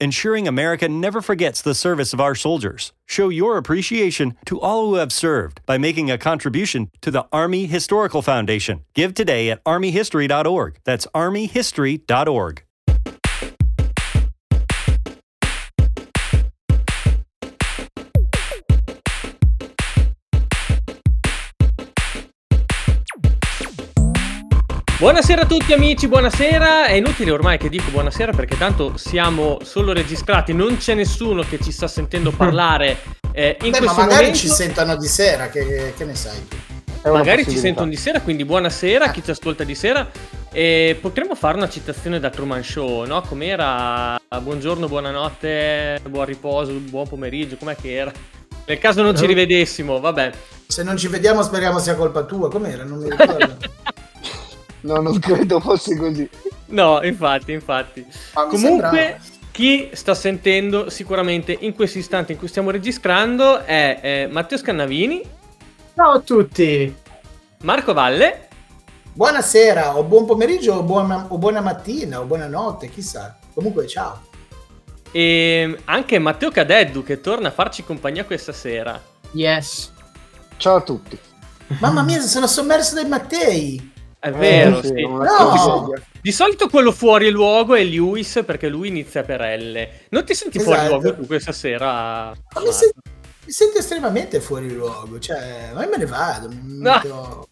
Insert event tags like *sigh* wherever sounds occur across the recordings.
ensuring America never forgets the service of our soldiers. Show your appreciation to all who have served by making a contribution to the Army Historical Foundation. Give today at armyhistory.org. That's armyhistory.org. Buonasera a tutti amici, buonasera. È inutile ormai che dico buonasera perché tanto siamo solo registrati, non c'è nessuno che ci sta sentendo parlare eh, in Beh, questo ma magari momento. ci sentono di sera, che, che ne sai? Magari ci sentono di sera, quindi buonasera a chi ci ascolta di sera. E potremmo fare una citazione da Truman Show, no? Com'era? Buongiorno, buonanotte, buon riposo, buon pomeriggio, com'è che era? Nel caso non ci rivedessimo, vabbè. Se non ci vediamo speriamo sia colpa tua, com'era? Non mi ricordo. *laughs* No, non credo fosse così. No, infatti, infatti. Mi Comunque, sembrava. chi sta sentendo sicuramente in questo istante in cui stiamo registrando è eh, Matteo Scannavini, Ciao a tutti! Marco Valle Buonasera, o buon pomeriggio, o buona, o buona mattina, o buonanotte, chissà. Comunque, ciao. e anche Matteo Cadeddu che torna a farci compagnia questa sera. Yes. Ciao a tutti. Mamma mia, sono sommerso dai Mattei. È vero, Eh, sì, sì. No! Di solito quello fuori luogo è Lewis perché lui inizia per L. Non ti senti fuori Esatto. luogo tu questa sera? Ma mi, sen- mi sento estremamente fuori luogo. Cioè, ma io me ne vado. Mi No. metto,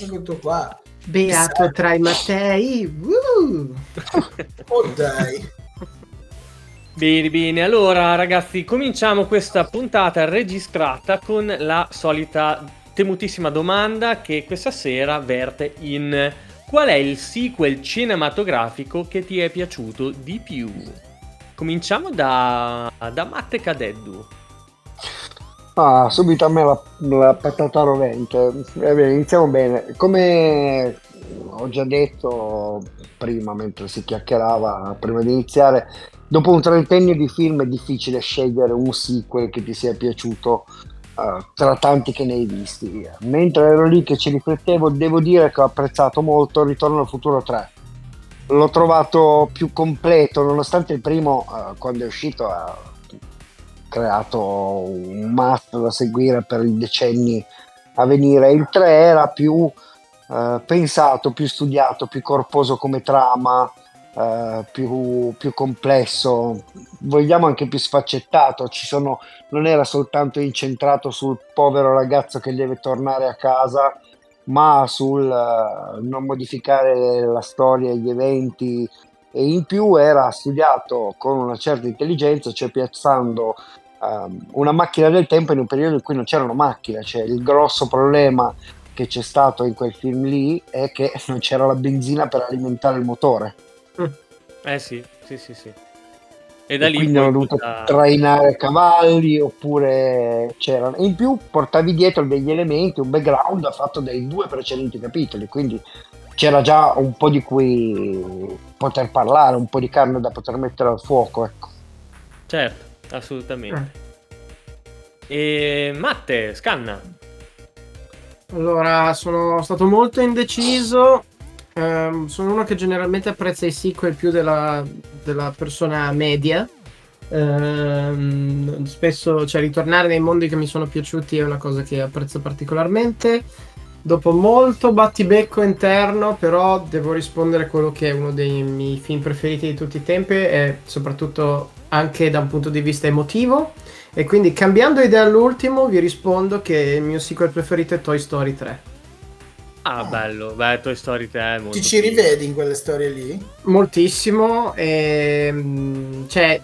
mi metto qua. Beato Chissà. tra i Mattei. Uh. *laughs* Oh dai. Bene, bene. Allora, ragazzi, cominciamo questa puntata registrata con la solita temutissima domanda che questa sera verte in qual è il sequel cinematografico che ti è piaciuto di più? Cominciamo da, da Matte Cadeddu. Ah, subito a me la, la patata rovente. Eh, bene, iniziamo bene. Come ho già detto prima, mentre si chiacchierava, prima di iniziare, dopo un trentennio di film è difficile scegliere un sequel che ti sia piaciuto tra tanti che ne hai visti. Mentre ero lì che ci riflettevo, devo dire che ho apprezzato molto Ritorno al futuro 3. L'ho trovato più completo, nonostante il primo, eh, quando è uscito, ha creato un must da seguire per i decenni a venire. Il 3 era più eh, pensato, più studiato, più corposo come trama, eh, più, più complesso, vogliamo anche più sfaccettato. Ci sono, non era soltanto incentrato sul povero ragazzo che deve tornare a casa, ma sul eh, non modificare la storia e gli eventi. E in più era studiato con una certa intelligenza, cioè piazzando ehm, una macchina del tempo in un periodo in cui non c'erano macchine. Cioè, il grosso problema che c'è stato in quel film lì è che non c'era la benzina per alimentare il motore. Eh sì, sì, sì, sì. E da E lì quindi hanno dovuto tutta- trainare cavalli oppure c'erano. In più portavi dietro degli elementi, un background fatto dai due precedenti capitoli, quindi c'era già un po' di cui poter parlare, un po' di carne da poter mettere al fuoco. Ecco. Certo, Eh. assolutamente. E Matte, scanna. Allora, sono stato molto indeciso. Ehm, sono uno che generalmente apprezza i sequel più della, della persona media. Ehm, spesso, cioè, ritornare nei mondi che mi sono piaciuti è una cosa che apprezzo particolarmente. Dopo molto battibecco interno, però devo rispondere a quello che è uno dei miei film preferiti di tutti i tempi e soprattutto anche da un punto di vista emotivo. E quindi cambiando idea all'ultimo vi rispondo che il mio sequel preferito è Toy Story 3. Ah, bello, beh, Toy Story 3 è molto Ti ci figo. rivedi in quelle storie lì? Moltissimo, e, mm, cioè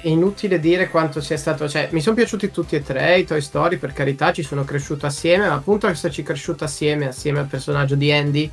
è inutile dire quanto sia stato, cioè mi sono piaciuti tutti e tre i Toy Story, per carità ci sono cresciuto assieme, ma appunto esserci cresciuto assieme, assieme al personaggio di Andy,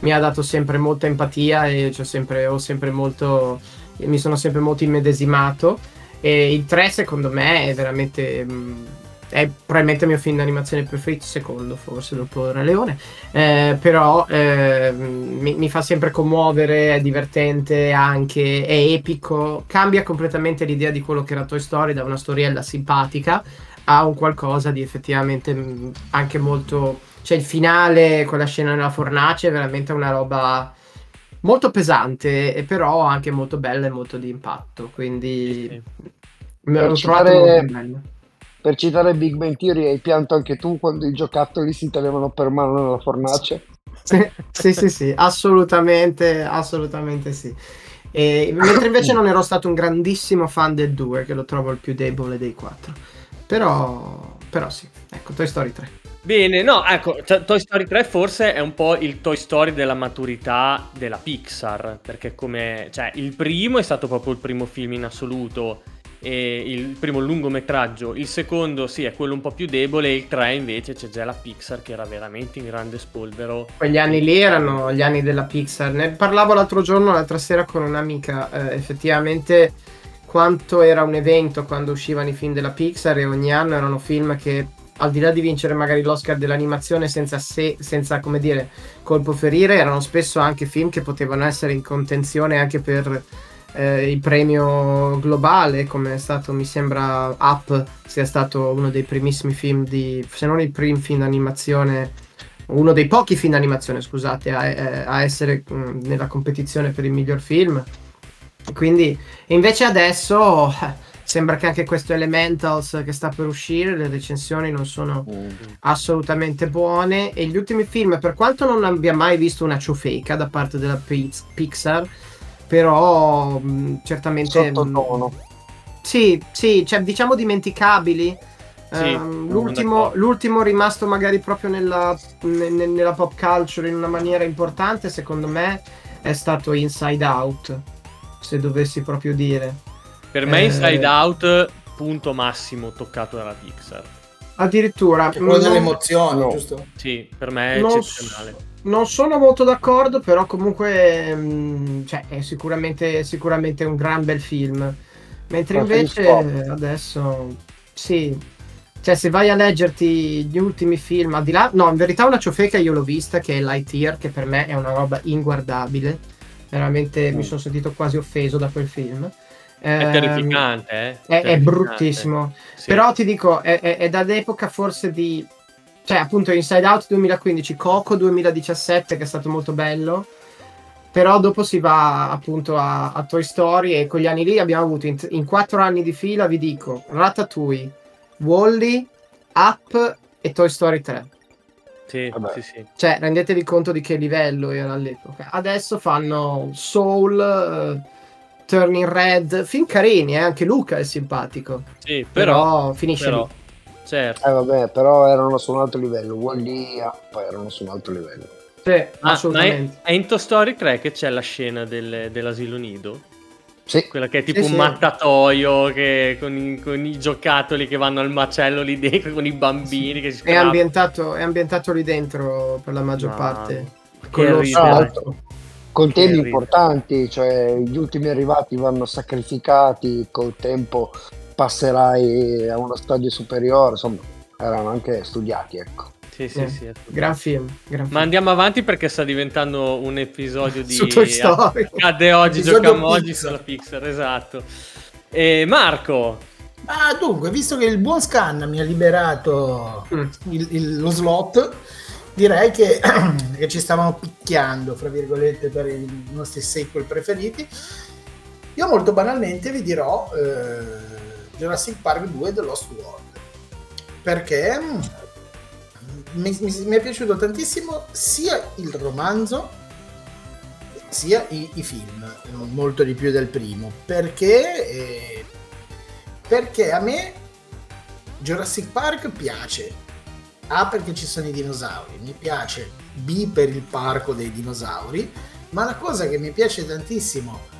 mi ha dato sempre molta empatia e c'ho sempre, ho sempre molto, mi sono sempre molto immedesimato e il 3 secondo me è veramente mm, è probabilmente il mio film d'animazione preferito, secondo forse dopo Re Leone, eh, però eh, mi, mi, fa sempre commuovere, è divertente anche, è epico, cambia completamente l'idea di quello che era Toy Story da una storiella simpatica a un qualcosa di effettivamente mm, anche molto... cioè il finale, quella scena nella fornace è veramente una roba molto pesante, e però anche molto bella e molto di impatto, quindi... Sì. Me l'ho trovato molto bello per citare Big Bang Theory, hai pianto anche tu quando i giocattoli si tenevano per mano nella fornace? sì, sì, sì, assolutamente, assolutamente sì. E, mentre invece non ero stato un grandissimo fan del 2, che lo trovo il più debole dei 4. Però, però sì, ecco, Toy Story 3. Bene, no, ecco, Toy Story 3 forse è un po' il Toy Story della maturità della Pixar, perché come, cioè, il primo è stato proprio il primo film in assoluto il primo lungometraggio, il secondo sì è quello un po' più debole, il 3 invece c'è già la Pixar che era veramente in grande spolvero. Quegli anni lì erano gli anni della Pixar, ne parlavo l'altro giorno, l'altra sera con un'amica, eh, effettivamente quanto era un evento quando uscivano i film della Pixar e ogni anno erano film che al di là di vincere magari l'Oscar dell'animazione senza, se, senza come dire, colpo ferire, erano spesso anche film che potevano essere in contenzione anche per eh, il premio globale, come è stato, mi sembra, Up sia stato uno dei primissimi film di, se non il primo film d'animazione, uno dei pochi film d'animazione, scusate, a, eh, a essere mh, mm, nella competizione per il miglior film. Quindi, invece adesso eh, sembra che anche questo Elementals che sta per uscire, le recensioni non sono mm. assolutamente buone e gli ultimi film, per quanto non abbia mai visto una ciofeca da parte della Pixar, però mh, certamente... Sottotono. Sì, sì, cioè, diciamo dimenticabili. Sì, um, l'ultimo, l'ultimo, rimasto magari proprio nella, ne, nella pop culture in una maniera importante, secondo me, è stato Inside Out, se dovessi proprio dire. Per me eh, Inside Out, punto massimo toccato dalla Pixar. Addirittura. Quello delle emozioni, no. giusto? Sì, per me è non eccezionale non sono molto d'accordo, però comunque mh, mm, cioè, è sicuramente, sicuramente, un gran bel film. Mentre invece adesso sì, cioè se vai a leggerti gli ultimi film, al di là, no, in verità una ciofeca io l'ho vista che è Lightyear, che per me è una roba inguardabile. Veramente mm. mi sono sentito quasi offeso da quel film. È ehm, terrificante, eh? È, terrificante. è bruttissimo. Sì. Però ti dico, è, è, è dall'epoca forse di cioè appunto Inside Out 2015, Coco 2017 che è stato molto bello, però dopo si va appunto a, a Toy Story e con gli anni lì abbiamo avuto in, in quattro anni di fila, vi dico, Ratatouille, Wally, Up e Toy Story 3. Sì, sì, sì. Cioè, rendetevi conto di che livello era all'epoca. Adesso fanno Soul, uh, Turning Red, film carini, eh? anche Luca è simpatico. Sì, però, però finisce però. lì. Certo. Eh vabbè, però erano su un altro livello. Wally poi erano su un altro livello. Sì, ah, assolutamente. È, è, in Toy Story 3 che c'è la scena del, dell'asilo nido? Sì. Quella che è tipo sì, un sì. mattatoio che, con, i, con, i, giocattoli che vanno al macello lì dentro, con i bambini sì. che si è ambientato, è ambientato lì dentro per la maggior no. parte. Con, lo con temi importanti, cioè gli ultimi arrivati vanno sacrificati col tempo passerai a uno stadio superiore, insomma, erano anche studiati, ecco. Sì, sì, eh, sì. Gran film, gran film. Ma andiamo avanti perché sta diventando un episodio di... Su Toy Story. *laughs* Accade oggi, giochiamo oggi sulla Pixar, esatto. E Marco, Ah, dunque, visto che il buon scan mi ha liberato mm. il, il, lo slot, direi che, *clears throat* che, ci stavamo picchiando, fra virgolette, per i nostri sequel preferiti. Io molto banalmente vi dirò eh, Jurassic Park 2 The Lost World. Perché mm, mi, mi, mi, è piaciuto tantissimo sia il romanzo sia i, i, film molto di più del primo. Perché eh, perché a me Jurassic Park piace. A perché ci sono i dinosauri mi piace. B per il parco dei dinosauri. Ma la cosa che mi piace tantissimo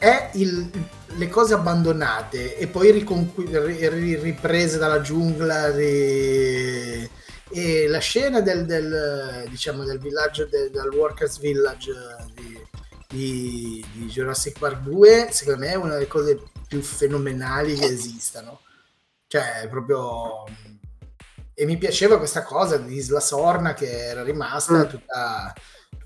è il, le cose abbandonate e poi riconqu- riprese dalla giungla ri- e la scena del, del, diciamo, del villaggio del, del Workers Village di, di, di, Jurassic Park 2 secondo me è una delle cose più fenomenali che esistano Cioè, proprio... E mi piaceva questa cosa di Isla Sorna che era rimasta mm. tutta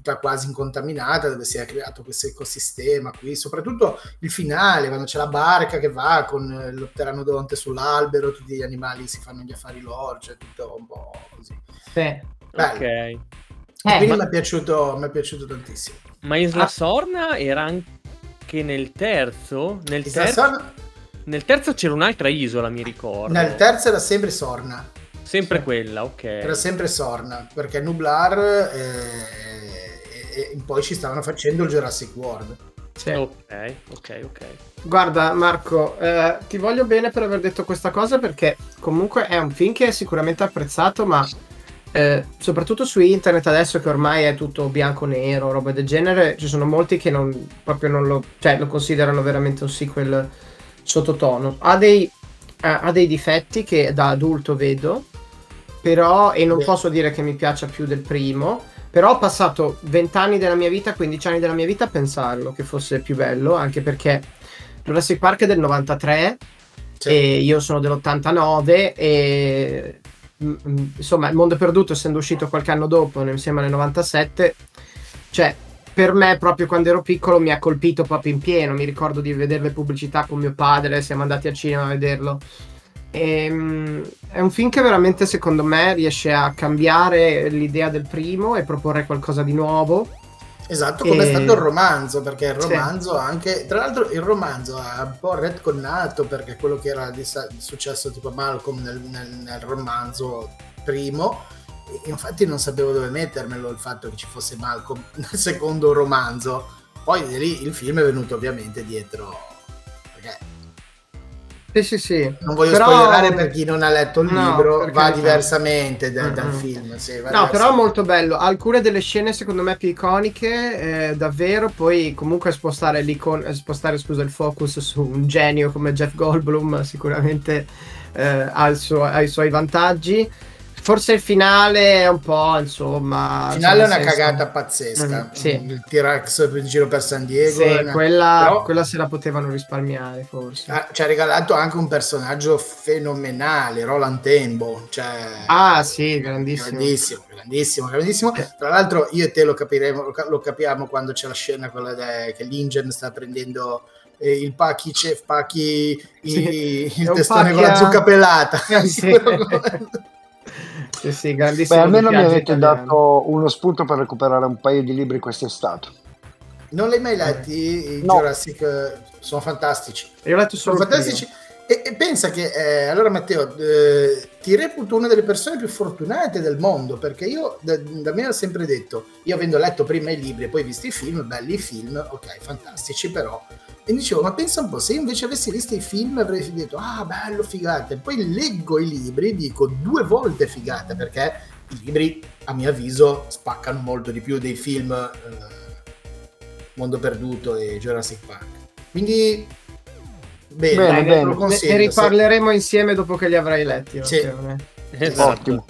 tutta quasi incontaminata, dove si è creato questo ecosistema qui, soprattutto il finale, quando c'è la barca che va con lo pteranodonte sull'albero, tutti gli animali si fanno gli affari loro, cioè tutto un po' così. Sì. Ok. Eh, quindi ma... mi, è piaciuto, mi è piaciuto tantissimo. Ma Isla ah. Sorna era anche nel terzo? Nel Isla terzo... Sorna... Nel terzo c'era un'altra isola, mi ricordo. Nel terzo era sempre Sorna. Sempre sì. quella, ok. Era sempre Sorna, perché Nublar eh, e poi ci stavano facendo il Jurassic World. Sì. Ok, ok, ok. Guarda Marco, eh, ti voglio bene per aver detto questa cosa perché comunque è un film che è sicuramente apprezzato, ma eh, soprattutto su internet adesso che ormai è tutto bianco-nero, roba del genere, ci sono molti che non, proprio non lo, cioè, lo considerano veramente un sequel sottotono. Ha dei, eh, ha dei difetti che da adulto vedo, però, e non Beh. posso dire che mi piaccia più del primo, però ho passato 20 anni della mia vita, 15 anni della mia vita a pensarlo che fosse più bello, anche perché Jurassic Park è del 93 sì. e io sono dell'89 e mm, mm, insomma il mondo perduto essendo uscito qualche anno dopo, insieme nel 97, cioè per me proprio quando ero piccolo mi ha colpito proprio in pieno, mi ricordo di vedere le pubblicità con mio padre, siamo andati al cinema a vederlo e, um, è un film che veramente secondo me riesce a cambiare l'idea del primo e proporre qualcosa di nuovo. Esatto, come e... è stato il romanzo, perché il romanzo sì. anche, tra l'altro il romanzo ha un po' retconnato perché quello che era successo tipo Malcolm nel, nel, nel romanzo primo, infatti non sapevo dove mettermelo il fatto che ci fosse Malcolm *laughs* nel secondo romanzo, poi lì il film è venuto ovviamente dietro sì, sì, sì. Non voglio però... spoilerare per chi non ha letto il no, libro, va diversamente da, mm-hmm. dal film. Sì, no, però è molto bello. Alcune delle scene secondo me più iconiche, eh, davvero, poi comunque spostare, l'icon- spostare scusa, il focus su un genio come Jeff Goldblum sicuramente eh, ha, suo, ha i suoi vantaggi. Forse il finale è un po', insomma... Il finale è una senso... cagata pazzesca. Mm, sì. Il T-Rex in giro per San Diego. Sì, una... quella, Però... quella, se la potevano risparmiare, forse. Ah, ci ha regalato anche un personaggio fenomenale, Roland Tembo. Cioè... Ah, sì, grandissimo. Grandissimo, grandissimo, grandissimo. Tra l'altro io e te lo capiremo, lo capiamo quando c'è la scena quella de... che l'Ingen sta prendendo eh, il Pacchi Chef Pacchi sì, il testone con la zucca pelata. *laughs* Sì. *laughs* Sì, sì, grandissimo. Beh, almeno mi avete italiano. dato uno spunto per recuperare un paio di libri quest'estate. Non li hai mai letti? I no. Jurassic sono fantastici. Io ho letto solo sono fantastici. E, e, pensa che eh, allora Matteo eh, ti reputo una delle persone più fortunate del mondo perché io da, da, me ho sempre detto io avendo letto prima i libri e poi visto i film belli i film ok fantastici però e dicevo, ma pensa un po', se invece avessi visto i film avrei detto, ah bello, figata. E poi leggo i libri dico due volte figata, perché i libri, a mio avviso, spaccano molto di più dei film eh, Mondo Perduto e Jurassic Park. Quindi, bene, bene, bene. Lo ne, ne riparleremo se... insieme dopo che li avrai letti. Sì. Esatto. Ottimo.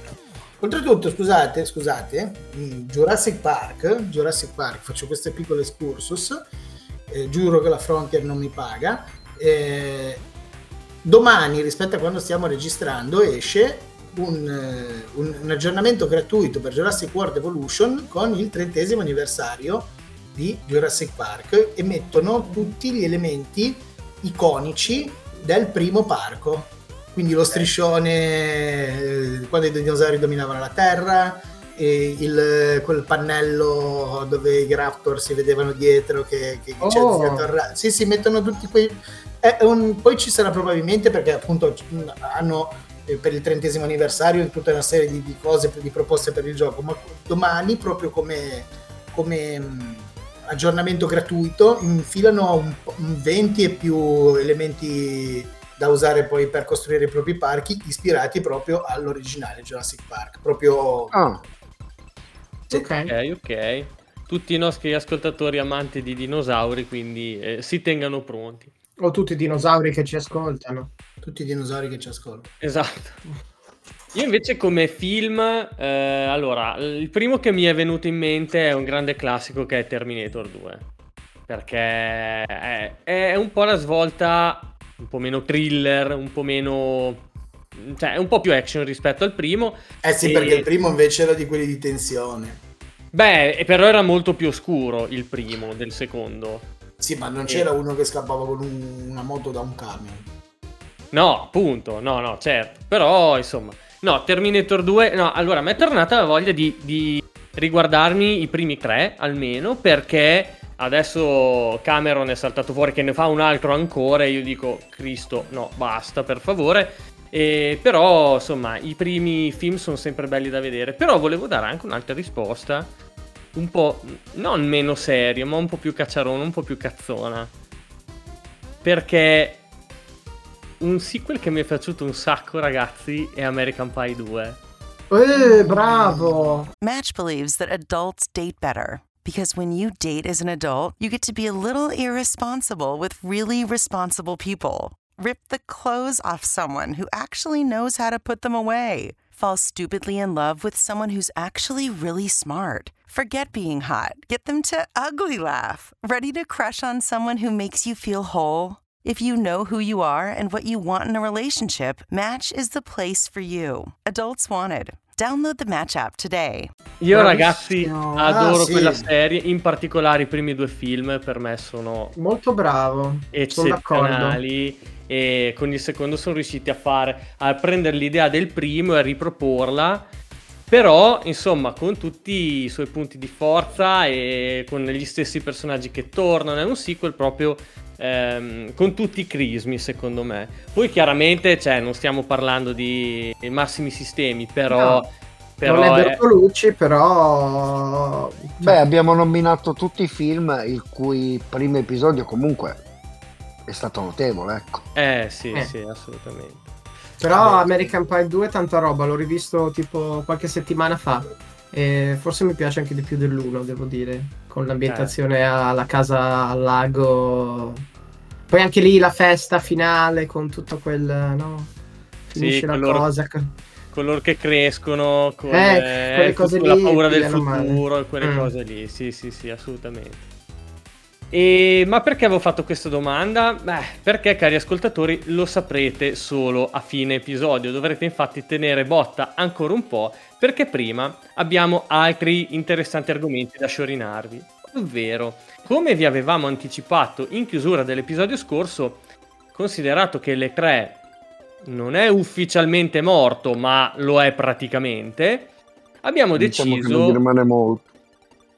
Oltretutto, scusate, scusate, mm, Jurassic Park, Jurassic Park, faccio questo piccolo excursus, eh, giuro che la Frontier non mi paga. Eh, domani, rispetto a quando stiamo registrando, esce un, eh, un, un, aggiornamento gratuito per Jurassic World Evolution con il trentesimo anniversario di Jurassic Park e mettono tutti gli elementi iconici del primo parco. Quindi lo striscione eh, quando i dinosauri dominavano la Terra, il, quel pannello dove i Raptor si vedevano dietro che, che oh. c'è sì si mettono tutti quei un, poi ci sarà probabilmente perché appunto hanno eh, per il trentesimo anniversario tutta una serie di, di, cose di proposte per il gioco ma domani proprio come, come aggiornamento gratuito infilano un, un 20 e più elementi da usare poi per costruire i propri parchi ispirati proprio all'originale Jurassic Park proprio oh. Ok, ok. Tutti i nostri ascoltatori amanti di dinosauri, quindi eh, si tengano pronti. O tutti i dinosauri che ci ascoltano. Tutti i dinosauri che ci ascoltano. Esatto. Io invece come film, eh, allora, il primo che mi è venuto in mente è un grande classico che è Terminator 2. Perché è, è un po' la svolta, un po' meno thriller, un po' meno cioè è un po' più action rispetto al primo. Eh sì, e... perché il primo invece era di quelli di tensione. Beh, però era molto più oscuro il primo del secondo. Sì, ma non c'era e... uno che scappava con un, una moto da un camion. No, appunto, no, no, certo. Però, insomma, no, Terminator 2, no, allora, mi è tornata la voglia di, di riguardarmi i primi tre, almeno, perché adesso Cameron è saltato fuori che ne fa un altro ancora e io dico, Cristo, no, basta, per favore. E, però, insomma, i primi film sono sempre belli da vedere. Però volevo dare anche un'altra risposta, un po' non meno seria, ma un po' più cacciarona, un po' più cazzona. Perché un sequel che mi è piaciuto un sacco, ragazzi, è American Pie 2. Eh, bravo! Match believes that adults date better. Because when you date as an adult, you get to be a little irresponsible with really responsible people. Rip the clothes off someone who actually knows how to put them away. Fall stupidly in love with someone who's actually really smart. Forget being hot. Get them to ugly laugh. Ready to crush on someone who makes you feel whole? If you know who you are and what you want in a relationship, Match is the place for you. Adults wanted. Download the Match app today. Io ragazzi adoro ah, sì. quella serie, in particolare i primi due film per me sono molto bravo, eccezionali e con il secondo sono riusciti a fare a prendere l'idea del primo e a riproporla però insomma con tutti i suoi punti di forza e con gli stessi personaggi che tornano è un sequel proprio ehm, con tutti i crismi secondo me poi chiaramente cioè, non stiamo parlando di massimi sistemi però no. Però non è Bertolucci, è... però... Beh, abbiamo nominato tutti i film il cui primo episodio comunque è stato notevole, ecco. Eh sì, eh. sì, assolutamente. Però American Pie 2 è tanta roba, l'ho rivisto tipo qualche settimana fa. E forse mi piace anche di più dell'uno, devo dire, con l'ambientazione eh. alla casa al lago. Poi anche lì la festa finale con tutto quel, no? Finisce sì, la coloro, cosa. Coloro che crescono, con, eh, eh, lì, la paura del futuro e quelle mm. cose lì. Sì, sì, sì, assolutamente. E, ma perché avevo fatto questa domanda? Beh, perché cari ascoltatori lo saprete solo a fine episodio, dovrete infatti tenere botta ancora un po' perché prima abbiamo altri interessanti argomenti da sciorinarvi, ovvero come vi avevamo anticipato in chiusura dell'episodio scorso, considerato che le 3 non è ufficialmente morto ma lo è praticamente, abbiamo diciamo deciso... Che non rimane molto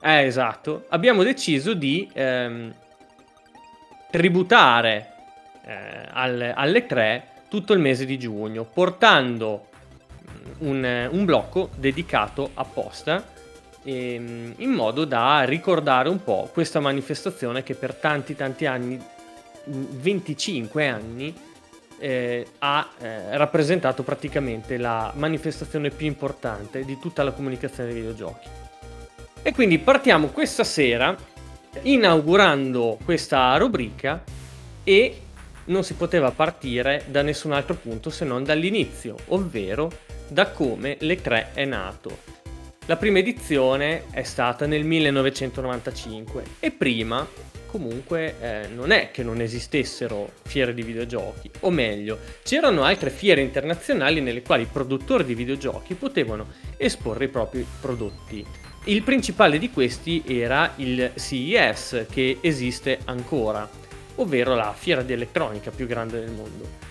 eh, esatto. Abbiamo deciso di ehm, tributare eh, alle, alle 3 tutto il mese di giugno, portando un, un blocco dedicato apposta ehm, in modo da ricordare un po' questa manifestazione che per tanti tanti anni, 25 mm, anni, eh, ha eh, rappresentato praticamente la manifestazione più importante di tutta la comunicazione dei videogiochi. E quindi partiamo questa sera inaugurando questa rubrica e non si poteva partire da nessun altro punto se non dall'inizio, ovvero da come le 3 è nato. La prima edizione è stata nel 1995 e prima comunque eh, non è che non esistessero fiere di videogiochi, o meglio, c'erano altre fiere internazionali nelle quali i produttori di videogiochi potevano esporre i propri prodotti il principale di questi era il CES, che esiste ancora, ovvero la fiera di elettronica più grande del mondo.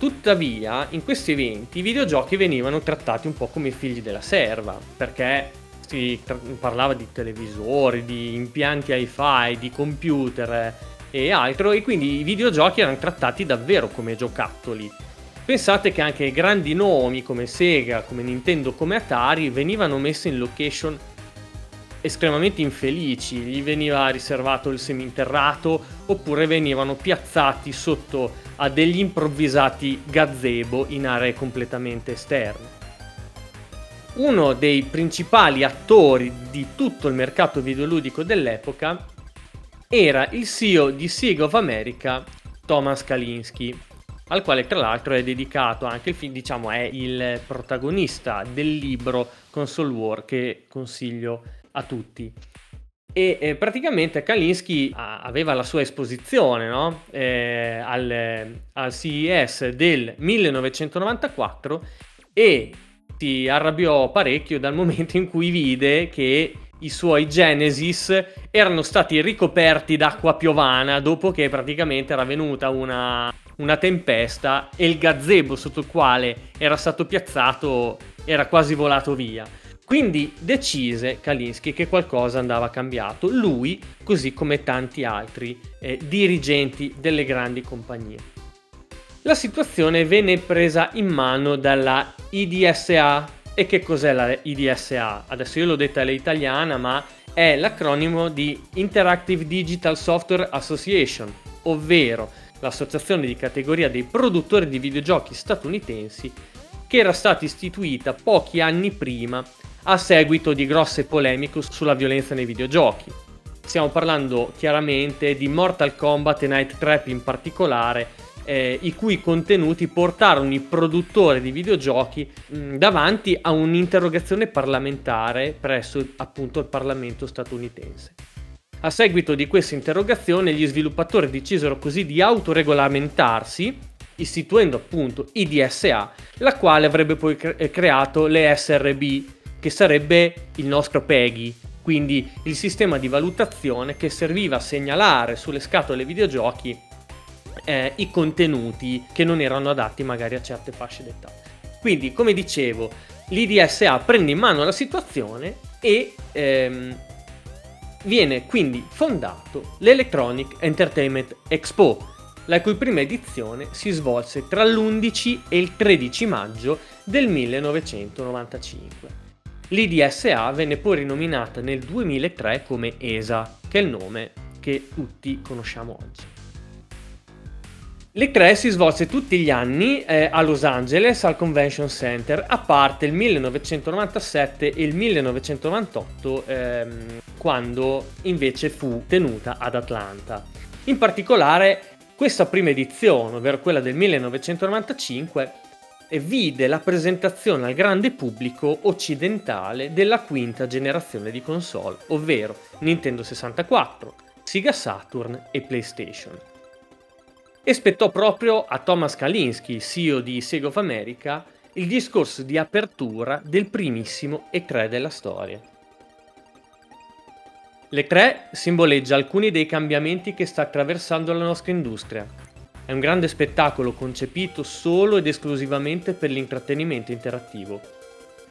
Tuttavia, in questi eventi i videogiochi venivano trattati un po' come figli della serva, perché si parlava di televisori, di impianti hi-fi, di computer e altro, e quindi i videogiochi erano trattati davvero come giocattoli. Pensate che anche grandi nomi come Sega, come Nintendo, come Atari venivano messi in location estremamente infelici, gli veniva riservato il seminterrato oppure venivano piazzati sotto a degli improvvisati gazebo in aree completamente esterne. Uno dei principali attori di tutto il mercato videoludico dell'epoca era il CEO di Sega of America, Thomas Kalinski, al quale tra l'altro è dedicato anche il film, diciamo è il protagonista del libro Console War che consiglio a tutti. E eh, praticamente Kalinsky aveva la sua esposizione no? eh, al, al, CES del 1994 e si arrabbiò parecchio dal momento in cui vide che i suoi Genesis erano stati ricoperti d'acqua piovana dopo che praticamente era venuta una, una tempesta e il gazebo sotto il quale era stato piazzato era quasi volato via. Quindi decise Kalinsky che qualcosa andava cambiato, lui così come tanti altri eh, dirigenti delle grandi compagnie. La situazione venne presa in mano dalla IDSA. E che cos'è la IDSA? Adesso io l'ho detta all'italiana, ma è l'acronimo di Interactive Digital Software Association, ovvero l'associazione di categoria dei produttori di videogiochi statunitensi che era stata istituita pochi anni prima a seguito di grosse polemiche sulla violenza nei videogiochi. Stiamo parlando chiaramente di Mortal Kombat e Night Trap in particolare, eh, i cui contenuti portarono i produttori di videogiochi mh, davanti a un'interrogazione parlamentare presso appunto il Parlamento statunitense. A seguito di questa interrogazione gli sviluppatori decisero così di autoregolamentarsi istituendo appunto IDSA, la quale avrebbe poi cre- creato le SRB, che sarebbe il nostro PEGI, quindi il sistema di valutazione che serviva a segnalare sulle scatole videogiochi eh, i contenuti che non erano adatti magari a certe fasce d'età. Quindi, come dicevo, l'IDSA prende in mano la situazione e ehm, viene quindi fondato l'Electronic Entertainment Expo, la cui prima edizione si svolse tra l'11 e il 13 maggio del 1995. L'IDSA venne poi rinominata nel 2003 come ESA, che è il nome che tutti conosciamo oggi. L'E3 si svolse tutti gli anni eh, a Los Angeles al Convention Center, a parte il 1997 e il 1998, ehm, quando invece fu tenuta ad Atlanta. In particolare, questa prima edizione, ovvero quella del 1995, vide la presentazione al grande pubblico occidentale della quinta generazione di console, ovvero Nintendo 64, Sega Saturn e PlayStation. E spettò proprio a Thomas Kalinski, CEO di Sega of America, il discorso di apertura del primissimo E3 della storia. L'E3 simboleggia alcuni dei cambiamenti che sta attraversando la nostra industria, è un grande spettacolo concepito solo ed esclusivamente per l'intrattenimento interattivo.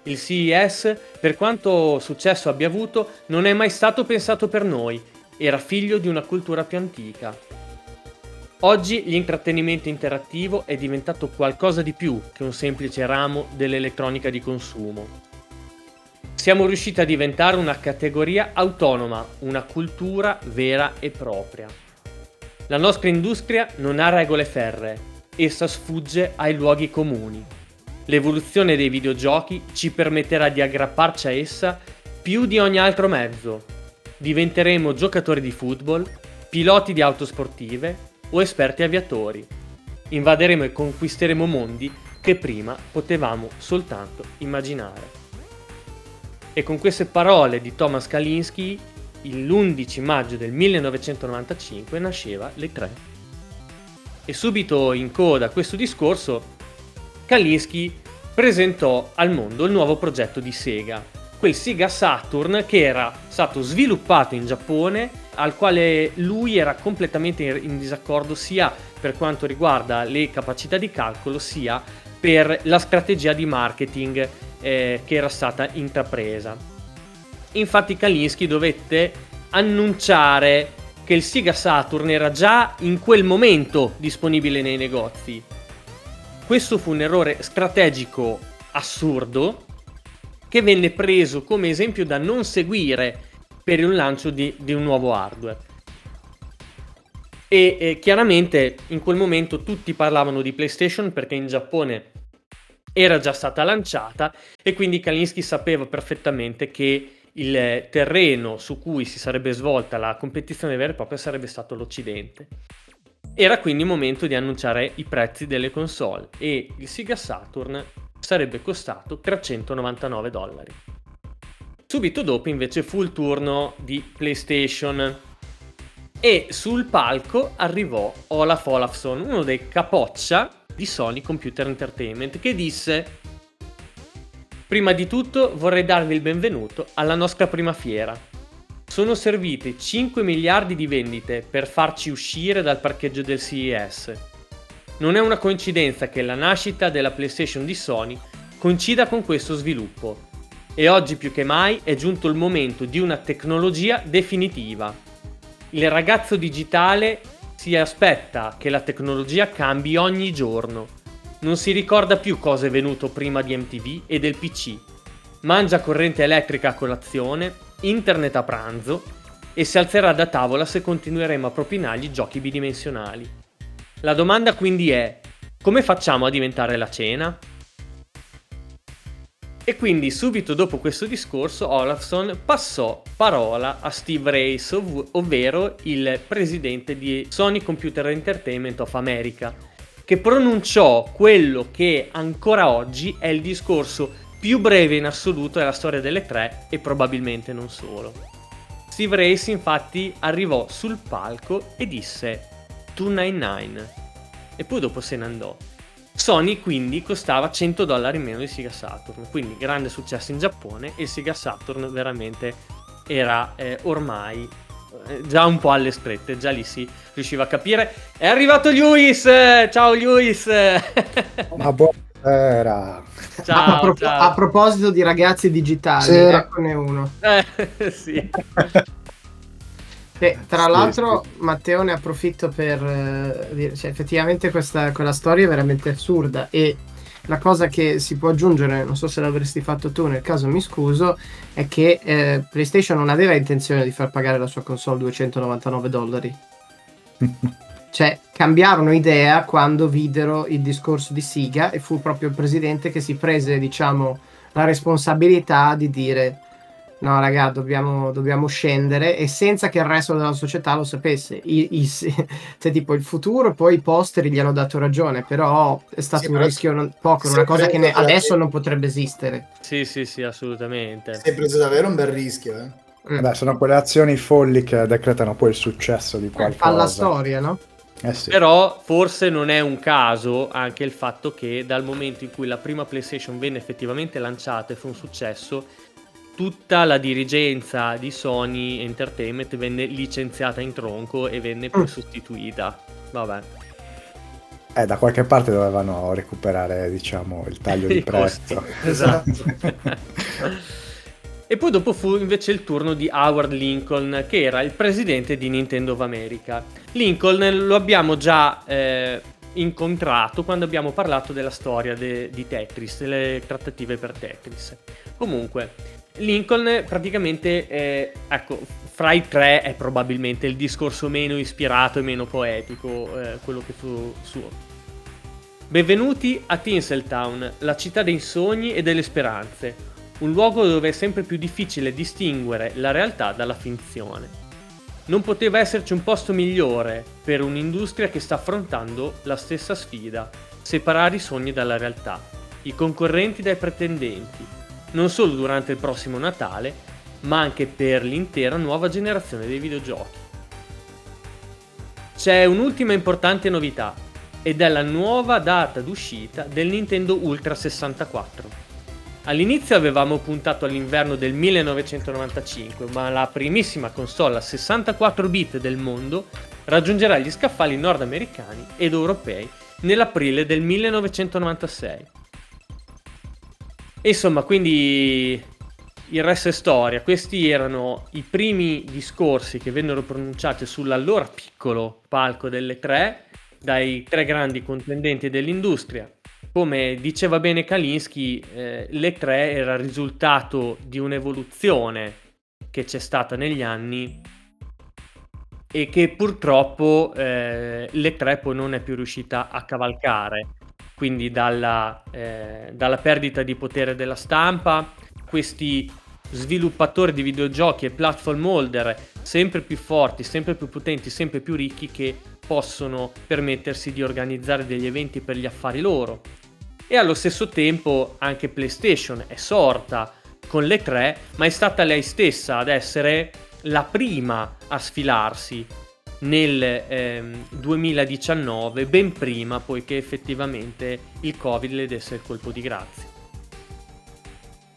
Il CES, per quanto successo abbia avuto, non è mai stato pensato per noi, era figlio di una cultura più antica. Oggi l'intrattenimento interattivo è diventato qualcosa di più che un semplice ramo dell'elettronica di consumo. Siamo riusciti a diventare una categoria autonoma, una cultura vera e propria. La nostra industria non ha regole ferree, essa sfugge ai luoghi comuni. L'evoluzione dei videogiochi ci permetterà di aggrapparci a essa più di ogni altro mezzo. Diventeremo giocatori di football, piloti di auto sportive o esperti aviatori. Invaderemo e conquisteremo mondi che prima potevamo soltanto immaginare. E con queste parole di Thomas Kalinski l'11 maggio del 1995 nasceva le 3. E subito in coda a questo discorso, Kalinsky presentò al mondo il nuovo progetto di Sega, quel Sega Saturn che era stato sviluppato in Giappone, al quale lui era completamente in disaccordo sia per quanto riguarda le capacità di calcolo sia per la strategia di marketing eh, che era stata intrapresa. Infatti Kalinsky dovette annunciare che il Sega Saturn era già in quel momento disponibile nei negozi. Questo fu un errore strategico assurdo che venne preso come esempio da non seguire per il lancio di, di un nuovo hardware. E eh, chiaramente in quel momento tutti parlavano di PlayStation perché in Giappone era già stata lanciata e quindi Kalinsky sapeva perfettamente che il terreno su cui si sarebbe svolta la competizione vera e propria sarebbe stato l'Occidente. Era quindi il momento di annunciare i prezzi delle console e il Sega Saturn sarebbe costato 399 dollari. Subito dopo invece fu il turno di PlayStation e sul palco arrivò Olaf Olafsson, uno dei capoccia di Sony Computer Entertainment, che disse Prima di tutto vorrei darvi il benvenuto alla nostra prima fiera. Sono servite 5 miliardi di vendite per farci uscire dal parcheggio del CES. Non è una coincidenza che la nascita della PlayStation di Sony coincida con questo sviluppo e oggi più che mai è giunto il momento di una tecnologia definitiva. Il ragazzo digitale si aspetta che la tecnologia cambi ogni giorno. Non si ricorda più cosa è venuto prima di MTV e del PC. Mangia corrente elettrica a colazione, internet a pranzo e si alzerà da tavola se continueremo a propinargli giochi bidimensionali. La domanda quindi è: come facciamo a diventare la cena? E quindi subito dopo questo discorso Olafson passò parola a Steve Race, ov- ovvero il presidente di Sony Computer Entertainment of America, che pronunciò quello che ancora oggi è il discorso più breve in assoluto della storia delle tre e probabilmente non solo. Steve Race infatti arrivò sul palco e disse 299 e poi dopo se ne andò. Sony quindi costava 100 dollari meno di Sega Saturn, quindi grande successo in Giappone e Sega Saturn veramente era eh, ormai già un po' alle strette, già lì si riusciva a capire. È arrivato Luis! Ciao Luis! Ma buonasera! Ciao, a, pro- ciao. a, proposito di ragazzi digitali, Sera. eccone uno. Eh, *laughs* sì. Beh, tra sì, l'altro, sì. Matteo ne approfitto per uh, dire, cioè, effettivamente questa, quella storia è veramente assurda. E la cosa che si può aggiungere, non so se l'avresti fatto tu, nel caso mi scuso, è che eh, PlayStation non aveva intenzione di far pagare la sua console 299 dollari. *laughs* cioè, cambiarono idea quando videro il discorso di Siga e fu proprio il presidente che si prese, diciamo, la responsabilità di dire no raga dobbiamo, dobbiamo, scendere e senza che il resto della società lo sapesse I, i, *laughs* cioè tipo il futuro poi i posteri gli hanno dato ragione però è stato sì, un rischio non, poco una cosa che ne, adesso non potrebbe esistere sì sì sì assolutamente si è preso davvero un bel rischio eh? mm. Beh, sono quelle azioni folli che decretano poi il successo di qualcosa alla storia no? Eh sì. Però forse non è un caso anche il fatto che dal momento in cui la prima PlayStation venne effettivamente lanciata e fu un successo, tutta la dirigenza di Sony Entertainment venne licenziata in tronco e venne poi mm. sostituita. Vabbè. Eh, da qualche parte dovevano recuperare, diciamo, il taglio *laughs* di prezzo. Esatto. *laughs* e poi dopo fu invece il turno di Howard Lincoln, che era il presidente di Nintendo of America. Lincoln lo abbiamo già eh, incontrato quando abbiamo parlato della storia de- di Tetris, delle trattative per Tetris. Comunque, Lincoln praticamente, eh, ecco, fra i tre è probabilmente il discorso meno ispirato e meno poetico, eh, quello che fu suo. Benvenuti a Tinseltown, la città dei sogni e delle speranze, un luogo dove è sempre più difficile distinguere la realtà dalla finzione. Non poteva esserci un posto migliore per un'industria che sta affrontando la stessa sfida, separare i sogni dalla realtà, i concorrenti dai pretendenti, non solo durante il prossimo Natale, ma anche per l'intera nuova generazione dei videogiochi. C'è un'ultima importante novità ed è la nuova data d'uscita del Nintendo Ultra 64. All'inizio avevamo puntato all'inverno del 1995, ma la primissima console a 64 bit del mondo raggiungerà gli scaffali nordamericani ed europei nell'aprile del 1996. Insomma, quindi il resto è storia. Questi erano i primi discorsi che vennero pronunciati sull'allora piccolo palco delle tre dai tre grandi contendenti dell'industria. Come diceva bene Kalinsky, eh, le tre era il risultato di un'evoluzione che c'è stata negli anni e che purtroppo eh, le tre poi non è più riuscita a cavalcare quindi dalla, eh, dalla perdita di potere della stampa, questi sviluppatori di videogiochi e platform holder sempre più forti, sempre più potenti, sempre più ricchi che possono permettersi di organizzare degli eventi per gli affari loro. E allo stesso tempo anche PlayStation è sorta con le tre, ma è stata lei stessa ad essere la prima a sfilarsi nel ehm, 2019, ben prima poi che effettivamente il Covid le desse il colpo di grazia.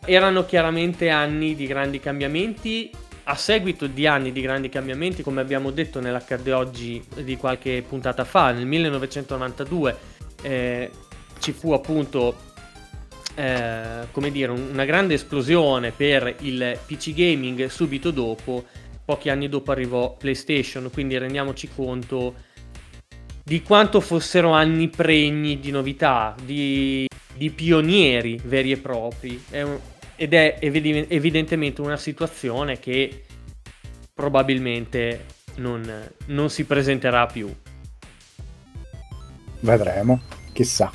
Erano chiaramente anni di grandi cambiamenti. A seguito di anni di grandi cambiamenti, come abbiamo detto nell'accadde oggi di qualche puntata fa, nel 1992 eh, ci fu appunto eh, come dire, una grande esplosione per il PC gaming subito dopo pochi anni dopo arrivò PlayStation, quindi rendiamoci conto di quanto fossero anni pregni di novità, di, di pionieri veri e propri. È un, ed è evidentemente una situazione che probabilmente non, non si presenterà più. Vedremo, chissà.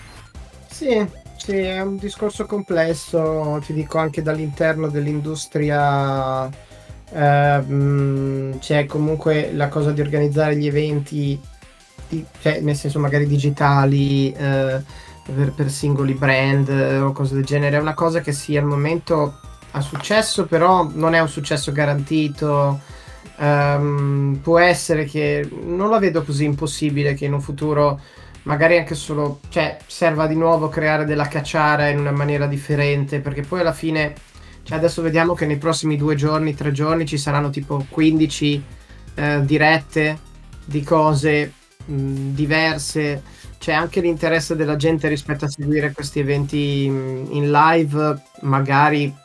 Sì, sì, è un discorso complesso, ti dico anche dall'interno dell'industria Uh, c'è comunque la cosa di organizzare gli eventi, di, cioè, nel senso magari digitali uh, per, per, singoli brand uh, o cose del genere. È una cosa che sì, al momento ha successo, però non è un successo garantito. Um, può essere che non la vedo così impossibile che in un futuro magari anche solo cioè, serva di nuovo creare della cacciara in una maniera differente perché poi alla fine cioè adesso vediamo che nei prossimi due giorni, tre giorni ci saranno tipo 15 eh, dirette di cose mh, diverse. C'è anche l'interesse della gente rispetto a seguire questi eventi mh, in live, magari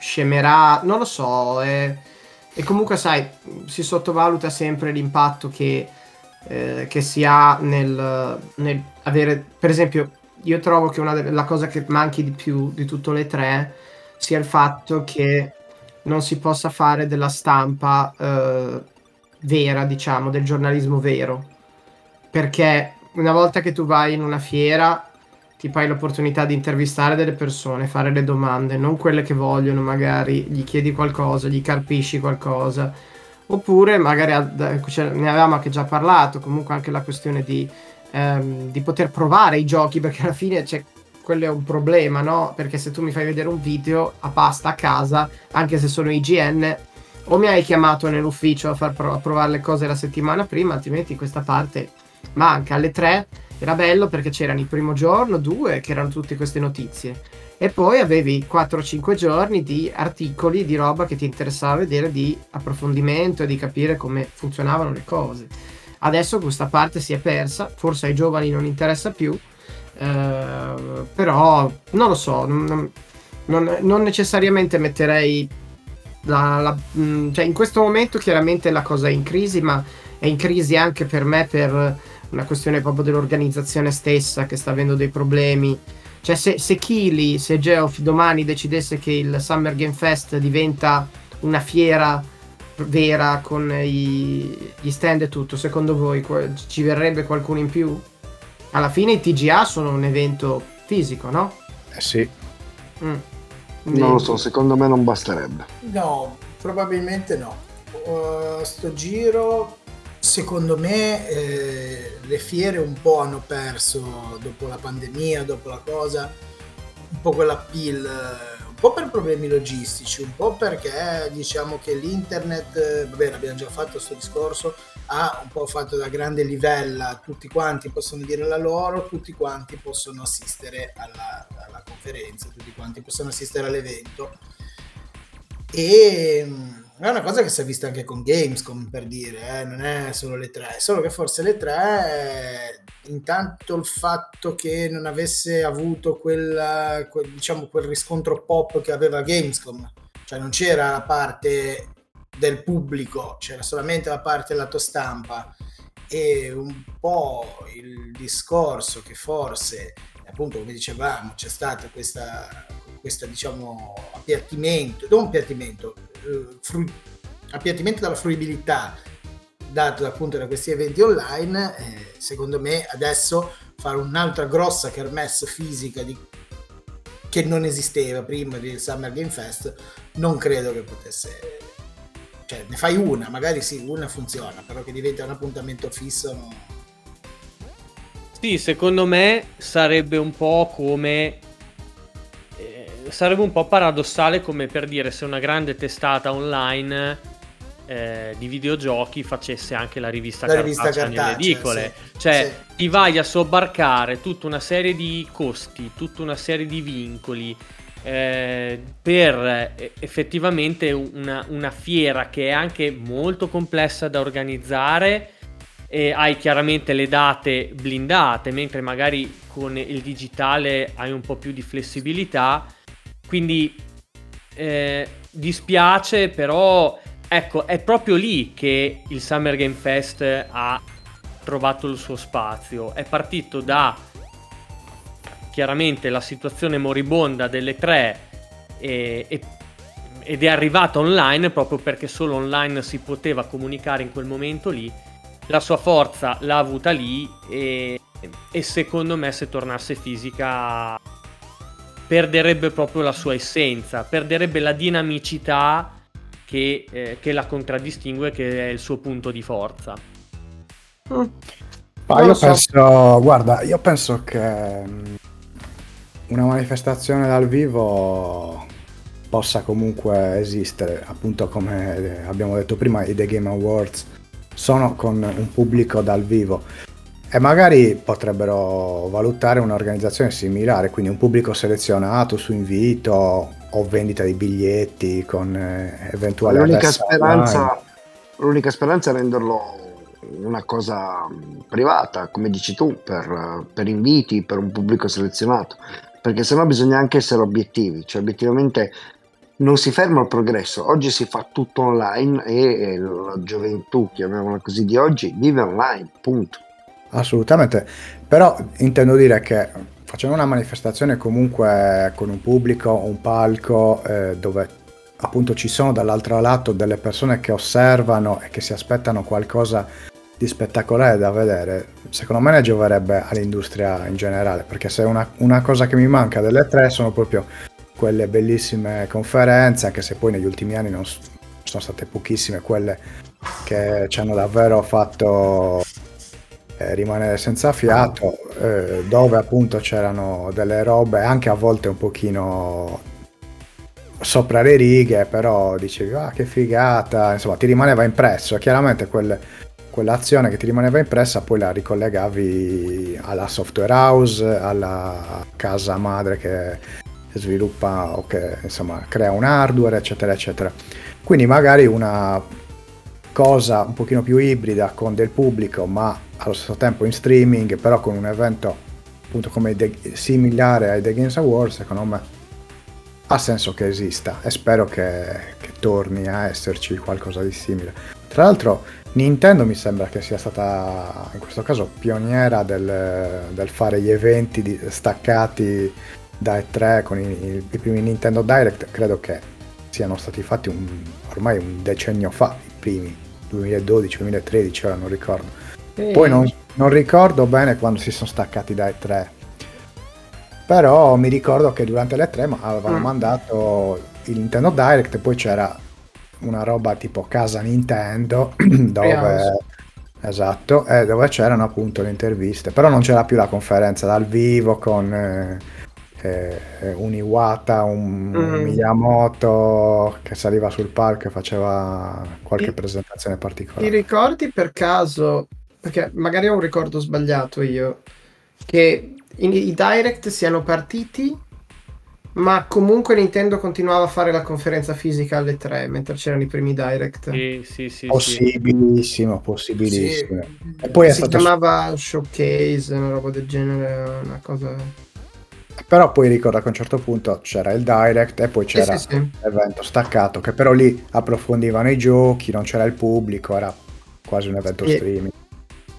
scemerà, non lo so. E, e comunque, sai, si sottovaluta sempre l'impatto che, eh, che si ha nel, nel, avere, per esempio, io trovo che una la cosa che manchi di più di tutte le tre sia il fatto che non si possa fare della stampa eh, vera, diciamo, del giornalismo vero. Perché una volta che tu vai in una fiera ti hai l'opportunità di intervistare delle persone, fare le domande, non quelle che vogliono, magari gli chiedi qualcosa, gli carpisci qualcosa. Oppure magari ne avevamo anche già parlato, comunque anche la questione di, ehm, di poter provare i giochi, perché alla fine c'è quello è un problema, no? Perché se tu mi fai vedere un video a pasta a casa, anche se sono IGN, o mi hai chiamato nell'ufficio a far prov- a provare le cose la settimana prima, altrimenti questa parte manca. Alle tre era bello perché c'erano il primo giorno, due, che erano tutte queste notizie. E poi avevi 4-5 giorni di articoli, di roba che ti interessava vedere, di approfondimento e di capire come funzionavano le cose. Adesso questa parte si è persa, forse ai giovani non interessa più, eh, però non lo so, non, non, non necessariamente metterei la, la, mm, cioè in questo momento chiaramente la cosa è in crisi, ma è in crisi anche per me per una questione proprio dell'organizzazione stessa che sta avendo dei problemi. Cioè se, se Kili, se Geoff domani decidesse che il Summer Game Fest diventa una fiera vera con i, gli stand e tutto, secondo voi ci verrebbe qualcuno in più? Alla fine i TGA sono un evento fisico, no? Eh sì. Mm. Non lo so, secondo me non basterebbe. No, probabilmente no. Uh, sto giro, secondo me, eh, le fiere un po' hanno perso dopo la pandemia, dopo la cosa, un po' quella pill, un po' per problemi logistici, un po' perché diciamo che l'internet, eh, va bene, abbiamo già fatto questo discorso, ha un po' fatto da grande livella, tutti quanti possono dire la loro, tutti quanti possono assistere alla, alla conferenza, tutti quanti possono assistere all'evento. E mm, è una cosa che si è vista anche con Gamescom per dire, eh? non è solo le tre, solo che forse le tre, intanto il fatto che non avesse avuto quel, quel, diciamo, quel riscontro pop che aveva Gamescom, cioè non c'era la parte del pubblico, c'era solamente la parte lato stampa e un po' il discorso che forse, appunto come dicevamo, c'è stato questa diciamo appiattimento, non appiattimento, fru- appiattimento dalla fruibilità dato appunto da questi eventi online, eh, secondo me adesso fare un'altra grossa kermesse fisica di, che non esisteva prima del Summer Game Fest, non credo che potesse cioè ne fai una, magari sì, una funziona, però che diventa un appuntamento fisso. No. Sì, secondo me sarebbe un po' come eh, sarebbe un po' paradossale come per dire se una grande testata online eh, di videogiochi facesse anche la rivista La cartacea, rivista nelle cartacea, edicole. sì, Cioè, sì. ti vai a sobbarcare tutta una serie di costi, tutta una serie di vincoli eh, per eh, effettivamente una, una fiera che è anche molto complessa da organizzare. E hai chiaramente le date blindate, mentre magari con il digitale hai un po' più di flessibilità. Quindi eh, dispiace, però ecco, è proprio lì che il Summer Game Fest ha trovato il suo spazio. È partito da chiaramente la situazione moribonda delle tre e, e- ed è arrivata online proprio perché solo online si poteva comunicare in quel momento lì. La sua forza l'ha avuta lì e, e secondo me se tornasse fisica perderebbe proprio la sua essenza, perderebbe la dinamicità che, eh, che la contraddistingue, che è il suo punto di forza. Mm. Ma io so. penso, guarda, io penso che mh, una manifestazione dal vivo possa comunque esistere, appunto come eh, abbiamo detto prima, i The Game Awards sono con un pubblico dal vivo e magari potrebbero valutare un'organizzazione similare, quindi un pubblico selezionato su invito o vendita di biglietti con eh, eventuali L'unica speranza, l'unica speranza è renderlo una cosa mh, privata, come dici tu, per, per inviti, per un pubblico selezionato, perché sennò bisogna anche essere obiettivi, cioè obiettivamente non si ferma il progresso, oggi si fa tutto online e eh, la gioventù, chiamiamola così, di oggi vive online, punto. Assolutamente, però intendo dire che facendo una manifestazione comunque con un pubblico, un palco, eh, dove appunto ci sono dall'altro lato delle persone che osservano e che si aspettano qualcosa di spettacolare da vedere, secondo me ne gioverebbe all'industria in generale, perché se una, una cosa che mi manca delle tre sono proprio quelle bellissime conferenze, anche se poi negli ultimi anni non sono state pochissime quelle che ci hanno davvero fatto eh, rimanere senza fiato, eh, dove appunto c'erano delle robe anche a volte un pochino sopra le righe, però dicevi ah che figata, insomma ti rimaneva impresso, chiaramente quelle- quell'azione che ti rimaneva impressa poi la ricollegavi alla software house, alla casa madre che sviluppa o che insomma crea un hardware eccetera eccetera. Quindi magari una cosa un pochino più ibrida con del pubblico ma allo stesso tempo in streaming però con un evento appunto come The- similare ai The Games Awards secondo me ha senso che esista e spero che, che torni a esserci qualcosa di simile. Tra l'altro Nintendo mi sembra che sia stata in questo caso pioniera del, del fare gli eventi di- staccati da E3 con i- i primi Nintendo Direct. Credo che siano stati fatti un- ormai un decennio fa i primi 2012-2013 ora non ricordo. Poi non, non ricordo bene quando si sono staccati da E3 però mi ricordo che durante le 3 avevano Mm. mandato il Nintendo Direct e poi c'era una roba tipo casa Nintendo *clears throat* dove esatto eh, dove c'erano appunto le interviste. Però non c'era più la conferenza dal vivo con eh, eh, un Iwata un Mm. Miyamoto che saliva sul palco e faceva qualche presentazione Ti particolare ricordi per caso, perché magari ho un ricordo sbagliato io, che in- i direct siano partiti, ma comunque Nintendo continuava a fare la conferenza fisica alle 3, mentre c'erano i primi direct. Sì, sì, sì. sì. possibilissimo possibilissimo Sì. e poi è si stato chiamava showcase, una roba del genere, una cosa... Però poi ricordo che a un certo punto c'era il direct e poi Sì, c'era sì, sì. l'evento staccato, che però lì approfondivano i giochi, non c'era il pubblico, era quasi un evento Sì. streaming.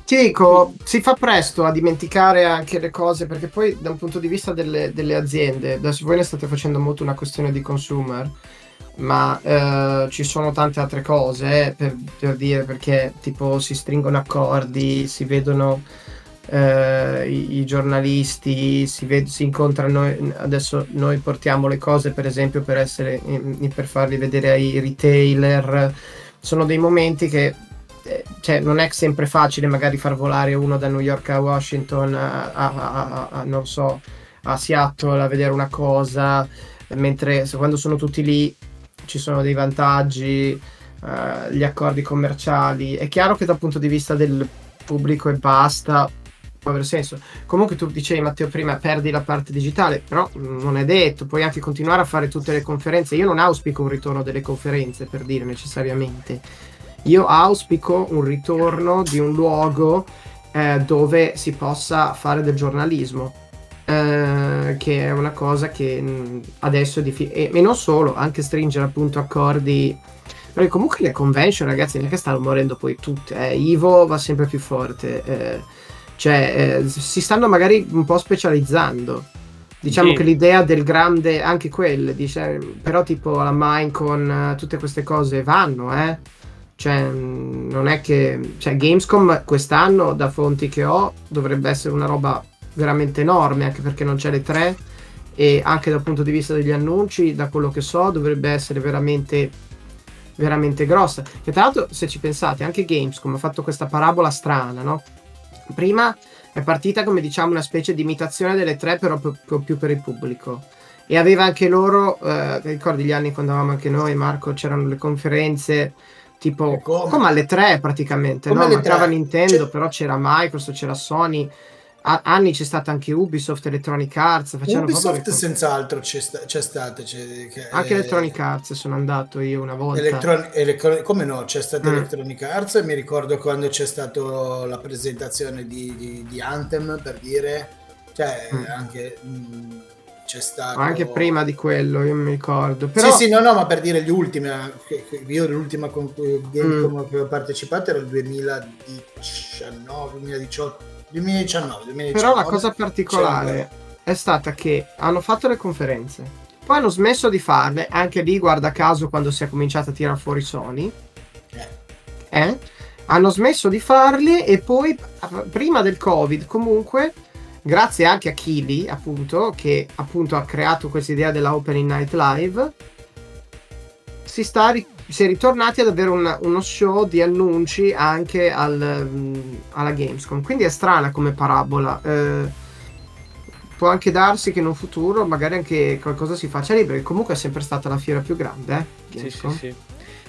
Ti dico, si fa presto a dimenticare anche le cose perché poi da un punto di vista delle, delle aziende, adesso voi ne state facendo molto una questione di consumer, ma eh, ci sono tante altre cose eh, per, per dire perché tipo si stringono accordi, si vedono eh, i, i giornalisti, si, ved- si incontrano, adesso noi portiamo le cose per esempio per, essere, per farli vedere ai retailer, sono dei momenti che eh, cioè, non è sempre facile magari far volare uno da New York a Washington a, a- a- a- so Seattle a vedere una cosa mentre quando sono tutti lì ci sono dei vantaggi, eh, gli accordi commerciali. È chiaro che dal punto di vista del pubblico e basta avere senso. Comunque tu dicevi Matteo prima perdi la parte digitale, però non è detto, puoi anche continuare a fare tutte le conferenze. Io non auspico un ritorno delle conferenze per dire necessariamente. Io auspico un ritorno di un luogo eh, dove si possa fare del giornalismo. Eh, che è una cosa che mh, adesso è difficile e, e non solo, anche stringere appunto accordi perché comunque le convention, ragazzi, non è che stanno morendo poi tutte. Eh. Ivo va sempre più forte. Eh, cioè, eh, si stanno magari un po' specializzando. Diciamo sì. che l'idea del grande, anche quelle, dice, però tipo la Minecon, uh, tutte queste cose vanno, eh. Cioè, mm, non è che. Cioè, Gamescom quest'anno, da fonti che ho, dovrebbe essere una roba veramente enorme, anche perché non c'è le tre. E anche dal punto di vista degli annunci, da quello che so, dovrebbe essere veramente veramente grossa. Che tra l'altro, se ci pensate, anche Gamescom ha fatto questa parabola strana, no? Prima è partita come diciamo una specie di imitazione delle tre, però più, più per il pubblico. E aveva anche loro, eh, ricordi gli anni quando andavamo anche noi, Marco, c'erano le conferenze tipo come? come alle tre praticamente, come no? Mancava Nintendo, c'è... però c'era Microsoft, c'era Sony a- anni c'è stata anche Ubisoft, Electronic Arts. Ubisoft senz'altro c'è, sta- c'è stata. C'è, che, anche eh, Electronic Arts sono andato io una volta. Electron- Electron- come no? C'è stata mm. Electronic Arts e mi ricordo quando c'è stata la presentazione di, di, di, Anthem per dire, cioè mm. anche... Mh, mm, c'è stato anche prima di quello io mi ricordo però... sì sì no no ma per dire gli ultimi io l'ultima con cui mm. ho partecipato era il 2019 2018 2019, 2019. Però la cosa particolare è stata che hanno fatto le conferenze, poi hanno smesso di farle, anche lì guarda caso quando si è cominciato a tirare fuori Sony. Eh. eh? Hanno smesso di farle e poi prima del Covid comunque grazie anche a Kili appunto che appunto ha creato questa idea della Opening Night Live si sta ri- si è ritornati ad avere un, uno show di annunci anche al, um, alla Gamescom. Quindi è strana come parabola. Eh, può anche darsi che in un futuro magari anche qualcosa si faccia lì, perché comunque è sempre stata la fiera più grande. Eh? Sì, sì, sì.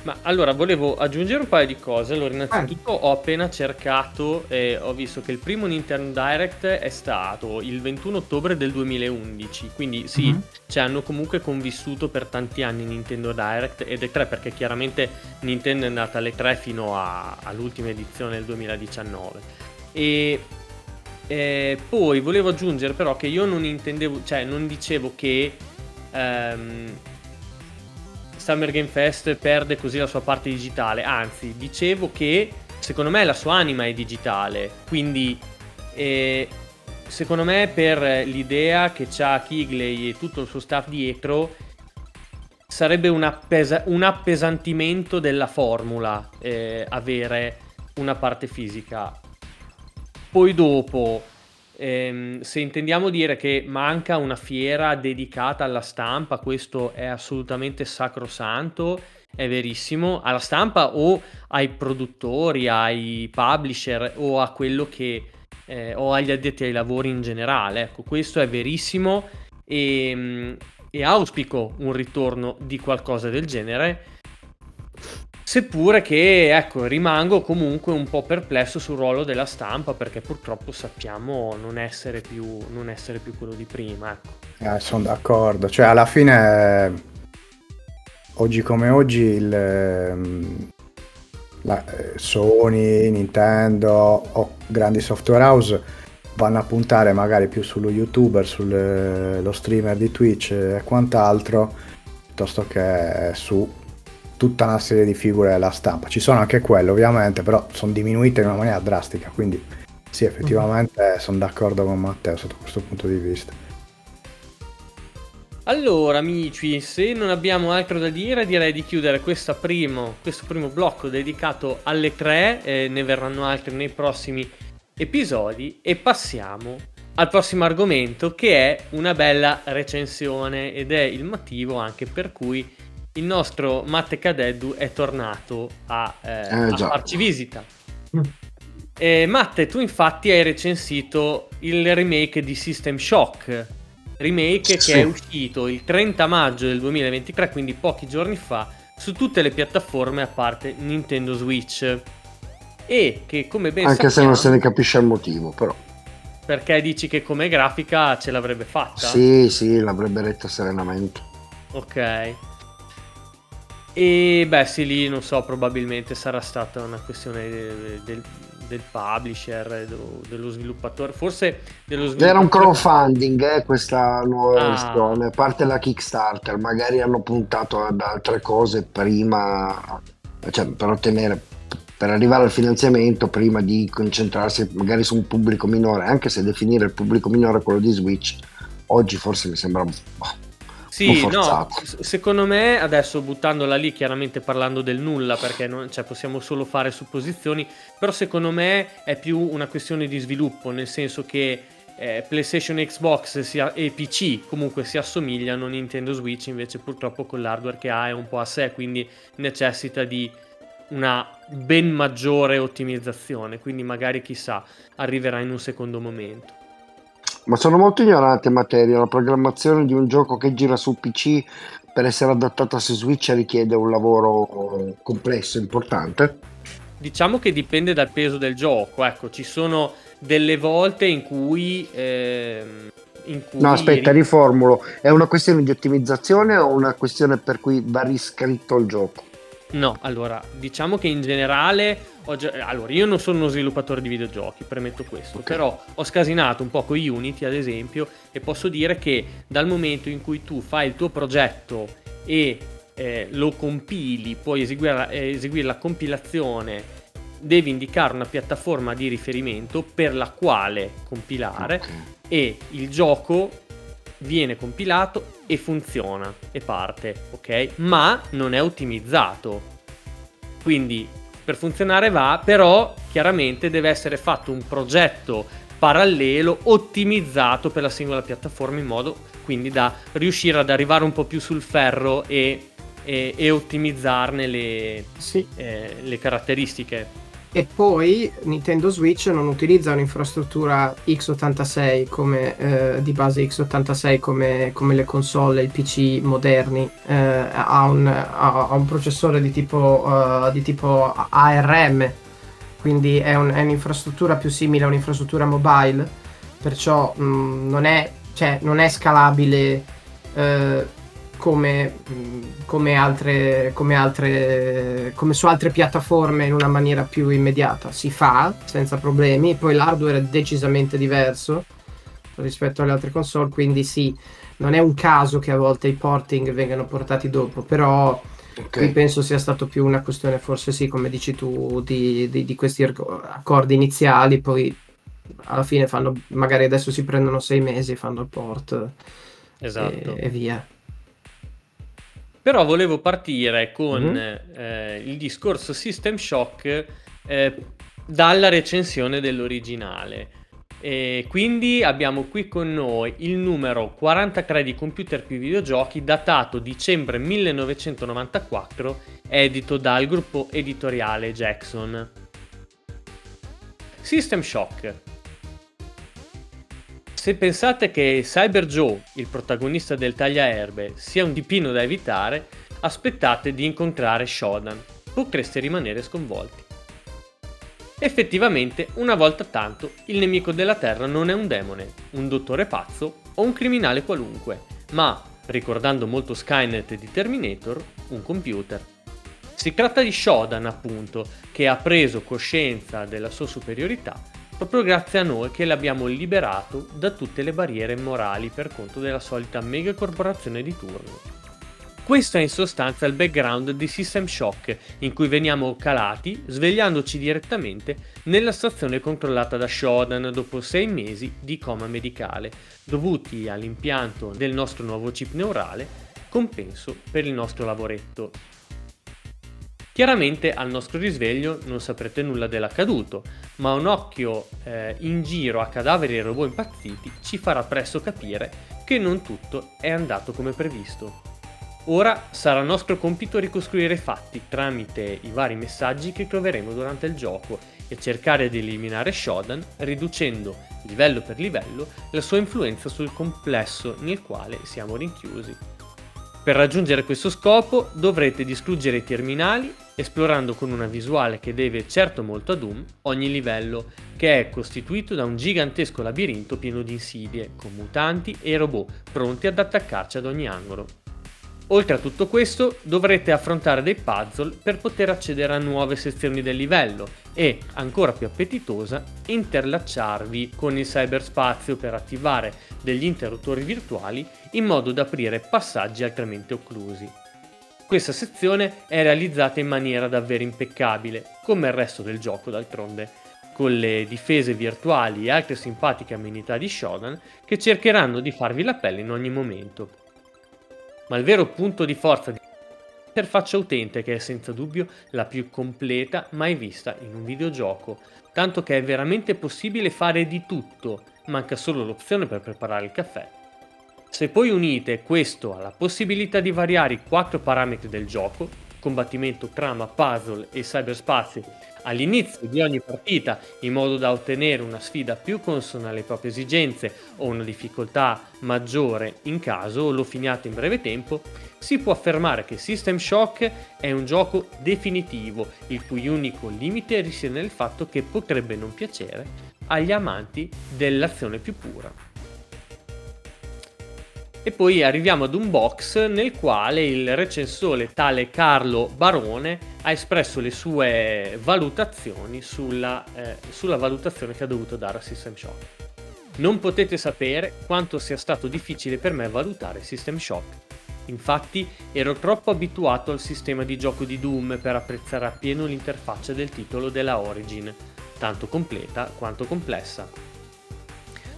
Ma allora volevo aggiungere un paio di cose. Allora, innanzitutto ho appena cercato e ho visto che il primo Nintendo Direct è stato il 21 ottobre del 2011. Quindi sì, mm-hmm. ci hanno comunque convissuto per tanti anni Nintendo Direct ed è 3 perché chiaramente Nintendo è andata alle 3 fino a, all'ultima edizione del 2019. E eh, poi volevo aggiungere però che io non intendevo, cioè non dicevo che ehm, Summer Game Fest perde così la sua parte digitale, anzi dicevo che secondo me la sua anima è digitale, quindi eh, secondo me per l'idea che c'ha Kigley e tutto il suo staff dietro sarebbe un, appesa- un appesantimento della formula eh, avere una parte fisica. Poi dopo Ehm, se intendiamo dire che manca una fiera dedicata alla stampa, questo è assolutamente sacrosanto, è verissimo, alla stampa o ai produttori, ai publisher o a quello che eh, o agli addetti ai lavori in generale. Ecco, questo è verissimo e, e auspico un ritorno di qualcosa del genere Seppure che, ecco, rimango comunque un po' perplesso sul ruolo della stampa perché purtroppo sappiamo non essere più, non essere più quello di prima. Ecco. Eh, sono d'accordo, cioè alla fine, oggi come oggi, il, ehm, la, eh, Sony, Nintendo o grandi software house vanno a puntare magari più sullo youtuber, sullo streamer di Twitch e quant'altro, piuttosto che su tutta una serie di figure della stampa. Ci sono anche quelle ovviamente, però sono diminuite in una maniera drastica, quindi sì, effettivamente mm-hmm. sono d'accordo con Matteo sotto questo punto di vista. Allora amici, se non abbiamo altro da dire direi di chiudere primo, questo primo blocco dedicato alle tre, eh, ne verranno altri nei prossimi episodi e passiamo al prossimo argomento che è una bella recensione ed è il motivo anche per cui il nostro Matte Cadeddu è tornato a, eh, eh, a farci visita. Mm. E Matte, tu infatti hai recensito il remake di System Shock. remake Sì. che è uscito il 30 maggio del 2023, quindi pochi giorni fa, su tutte le piattaforme a parte Nintendo Switch. E che come ben Anche se sappiamo, non se ne capisce il motivo, però. perché dici che come grafica ce l'avrebbe fatta? Sì, sì, l'avrebbe retta serenamente. Ok. E beh, sì, lì non so, probabilmente sarà stata una questione de- del, del publisher, de- dello sviluppatore, forse dello sviluppatore. Era un crowdfunding eh, questa nuova Ah. versione, a parte la Kickstarter, magari hanno puntato ad altre cose prima, cioè per ottenere, per arrivare al finanziamento prima di concentrarsi magari su un pubblico minore, anche se definire il pubblico minore quello di Switch oggi forse mi sembra boh, Sì, no, secondo me adesso buttandola lì, chiaramente parlando del nulla, perché non- cioè, possiamo solo fare supposizioni, però secondo me è più una questione di sviluppo, nel senso che eh, PlayStation Xbox sia- e PC comunque si assomigliano, Nintendo Switch invece purtroppo con l'hardware che ha è un po' a sé, quindi necessita di una ben maggiore ottimizzazione, quindi magari chissà arriverà in un secondo momento. Ma sono molto ignorante in materia. La programmazione di un gioco che gira su PC per essere adattata su Switch richiede un lavoro complesso, importante. Diciamo che dipende dal peso del gioco, ecco, ci sono delle volte in cui... ehm, in cui No, aspetta, riformulo. È una questione di ottimizzazione o una questione per cui va riscritto il gioco? No, allora, diciamo che in generale... già- Allora, io non sono uno sviluppatore di videogiochi, premetto questo, Ok. però ho scasinato un po' con Unity, ad esempio, e posso dire che dal momento in cui tu fai il tuo progetto e eh, lo compili, puoi eseguire la, eh, eseguire la compilazione, devi indicare una piattaforma di riferimento per la quale compilare Ok. e il gioco viene compilato e funziona e parte, ok? Ma non è ottimizzato. Quindi per funzionare va, però chiaramente deve essere fatto un progetto parallelo ottimizzato per la singola piattaforma in modo quindi da riuscire ad arrivare un po' più sul ferro e, e- e ottimizzarne le, Sì. eh, le caratteristiche. E poi Nintendo Switch non utilizza un'infrastruttura x86 come eh, di base x86 come, come le console i PC moderni, eh, ha, un, ha- un processore di tipo, eh, di tipo ARM, quindi è, un- è un'infrastruttura più simile a un'infrastruttura mobile, perciò mh, non, è, cioè, non è scalabile eh, come, come altre, come altre come su altre piattaforme in una maniera più immediata si fa senza problemi poi l'hardware è decisamente diverso rispetto alle altre console quindi sì non è un caso che a volte i porting vengano portati dopo però Ok. qui penso sia stato più una questione forse sì come dici tu di, di- di questi accordi iniziali poi alla fine fanno magari adesso si prendono sei mesi e fanno il port Esatto. e, e via Però volevo partire con Mhm. eh, il discorso System Shock eh, dalla recensione dell'originale. E quindi abbiamo qui con noi il numero 43 di Computer più videogiochi datato dicembre 1994, edito dal gruppo editoriale Jackson. System Shock. Se pensate che Cyber Joe, il protagonista del tagliaerbe, sia un dipino da evitare, aspettate di incontrare Shodan. Potreste rimanere sconvolti. Effettivamente, una volta tanto, il nemico della Terra non è un demone, un dottore pazzo o un criminale qualunque, ma, ricordando molto Skynet di Terminator, un computer. Si tratta di Shodan, appunto, che ha preso coscienza della sua superiorità proprio grazie a noi che l'abbiamo liberato da tutte le barriere morali per conto della solita mega corporazione di turno. Questo è in sostanza il background di System Shock, in cui veniamo calati svegliandoci direttamente nella stazione controllata da Shodan dopo sei mesi di coma medicale, dovuti all'impianto del nostro nuovo chip neurale, compenso per il nostro lavoretto. Chiaramente al nostro risveglio non saprete nulla dell'accaduto, ma un occhio eh, in giro a cadaveri e robot impazziti ci farà presto capire che non tutto è andato come previsto. Ora sarà nostro compito ricostruire i fatti tramite i vari messaggi che troveremo durante il gioco e cercare di eliminare Shodan, riducendo livello per livello la sua influenza sul complesso nel quale siamo rinchiusi. Per raggiungere questo scopo dovrete distruggere i terminali esplorando con una visuale che deve certo molto a Doom ogni livello, che è costituito da un gigantesco labirinto pieno di insidie, con mutanti e robot pronti ad attaccarci ad ogni angolo. Oltre a tutto questo, dovrete affrontare dei puzzle per poter accedere a nuove sezioni del livello e, ancora più appetitosa, interlacciarvi con il cyberspazio per attivare degli interruttori virtuali in modo da aprire passaggi altrimenti occlusi. Questa sezione è realizzata in maniera davvero impeccabile, come il resto del gioco d'altronde, con le difese virtuali e altre simpatiche amenità di Shodan che cercheranno di farvi la pelle in ogni momento ma il vero punto di forza di interfaccia utente che è senza dubbio la più completa mai vista in un videogioco, tanto che è veramente possibile fare di tutto, manca solo l'opzione per preparare il caffè. Se poi unite questo alla possibilità di variare i quattro parametri del gioco, combattimento, trama, puzzle e cyberspazio all'inizio di ogni partita in modo da ottenere una sfida più consona alle proprie esigenze o una difficoltà maggiore in caso lo finiate in breve tempo, si può affermare che System Shock è un gioco definitivo, il cui unico limite risiede nel fatto che potrebbe non piacere agli amanti dell'azione più pura. E poi arriviamo ad un box nel quale il recensore tale Carlo Barone ha espresso le sue valutazioni sulla, eh, sulla valutazione che ha dovuto dare a System Shock. Non potete sapere quanto sia stato difficile per me valutare System Shock. Infatti ero troppo abituato al sistema di gioco di Doom per apprezzare appieno l'interfaccia del titolo della Origin, tanto completa quanto complessa.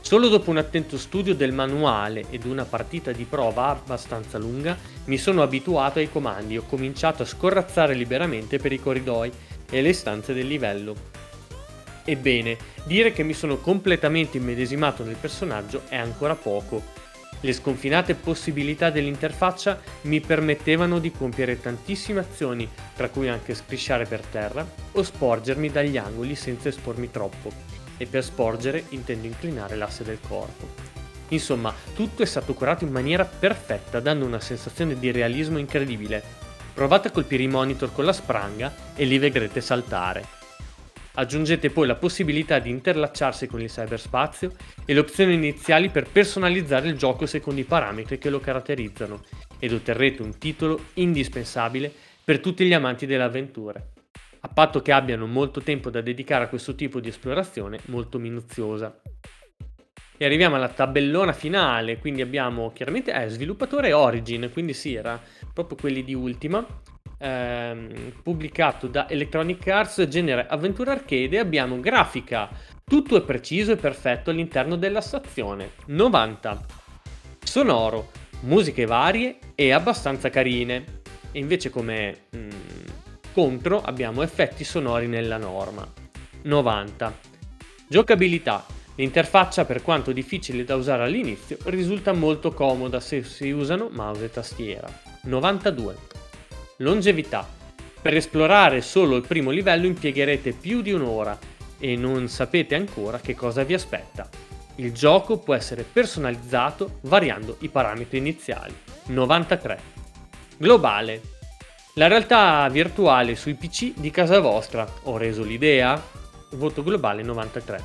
Solo dopo un attento studio del manuale ed una partita di prova abbastanza lunga mi sono abituato ai comandi e ho cominciato a scorrazzare liberamente per i corridoi e le stanze del livello. Ebbene, dire che mi sono completamente immedesimato nel personaggio è ancora poco. Le sconfinate possibilità dell'interfaccia mi permettevano di compiere tantissime azioni, tra cui anche scrisciare per terra o sporgermi dagli angoli senza espormi troppo e per sporgere intendo inclinare l'asse del corpo. Insomma, tutto è stato curato in maniera perfetta, dando una sensazione di realismo incredibile. Provate a colpire i monitor con la spranga e li vedrete saltare. Aggiungete poi la possibilità di interlacciarsi con il cyberspazio e le opzioni iniziali per personalizzare il gioco secondo i parametri che lo caratterizzano ed otterrete un titolo indispensabile per tutti gli amanti delle avventure a patto che abbiano molto tempo da dedicare a questo tipo di esplorazione molto minuziosa. E arriviamo alla tabellona finale, quindi abbiamo chiaramente eh, sviluppatore Origin, quindi sì, era proprio quelli di Ultima, ehm, pubblicato da Electronic Arts, genere avventura arcade, abbiamo grafica, tutto è preciso e perfetto all'interno della stazione, 90, sonoro, musiche varie e abbastanza carine, e invece come... Mm, contro abbiamo effetti sonori nella norma. 90. Giocabilità. L'interfaccia, per quanto difficile da usare all'inizio, risulta molto comoda se si usano mouse e tastiera. 92. Longevità. Per esplorare solo il primo livello impiegherete più di un'ora e non sapete ancora che cosa vi aspetta. Il gioco può essere personalizzato variando i parametri iniziali. 93. Globale. La realtà virtuale sui PC di casa vostra. Ho reso l'idea? Voto globale 93.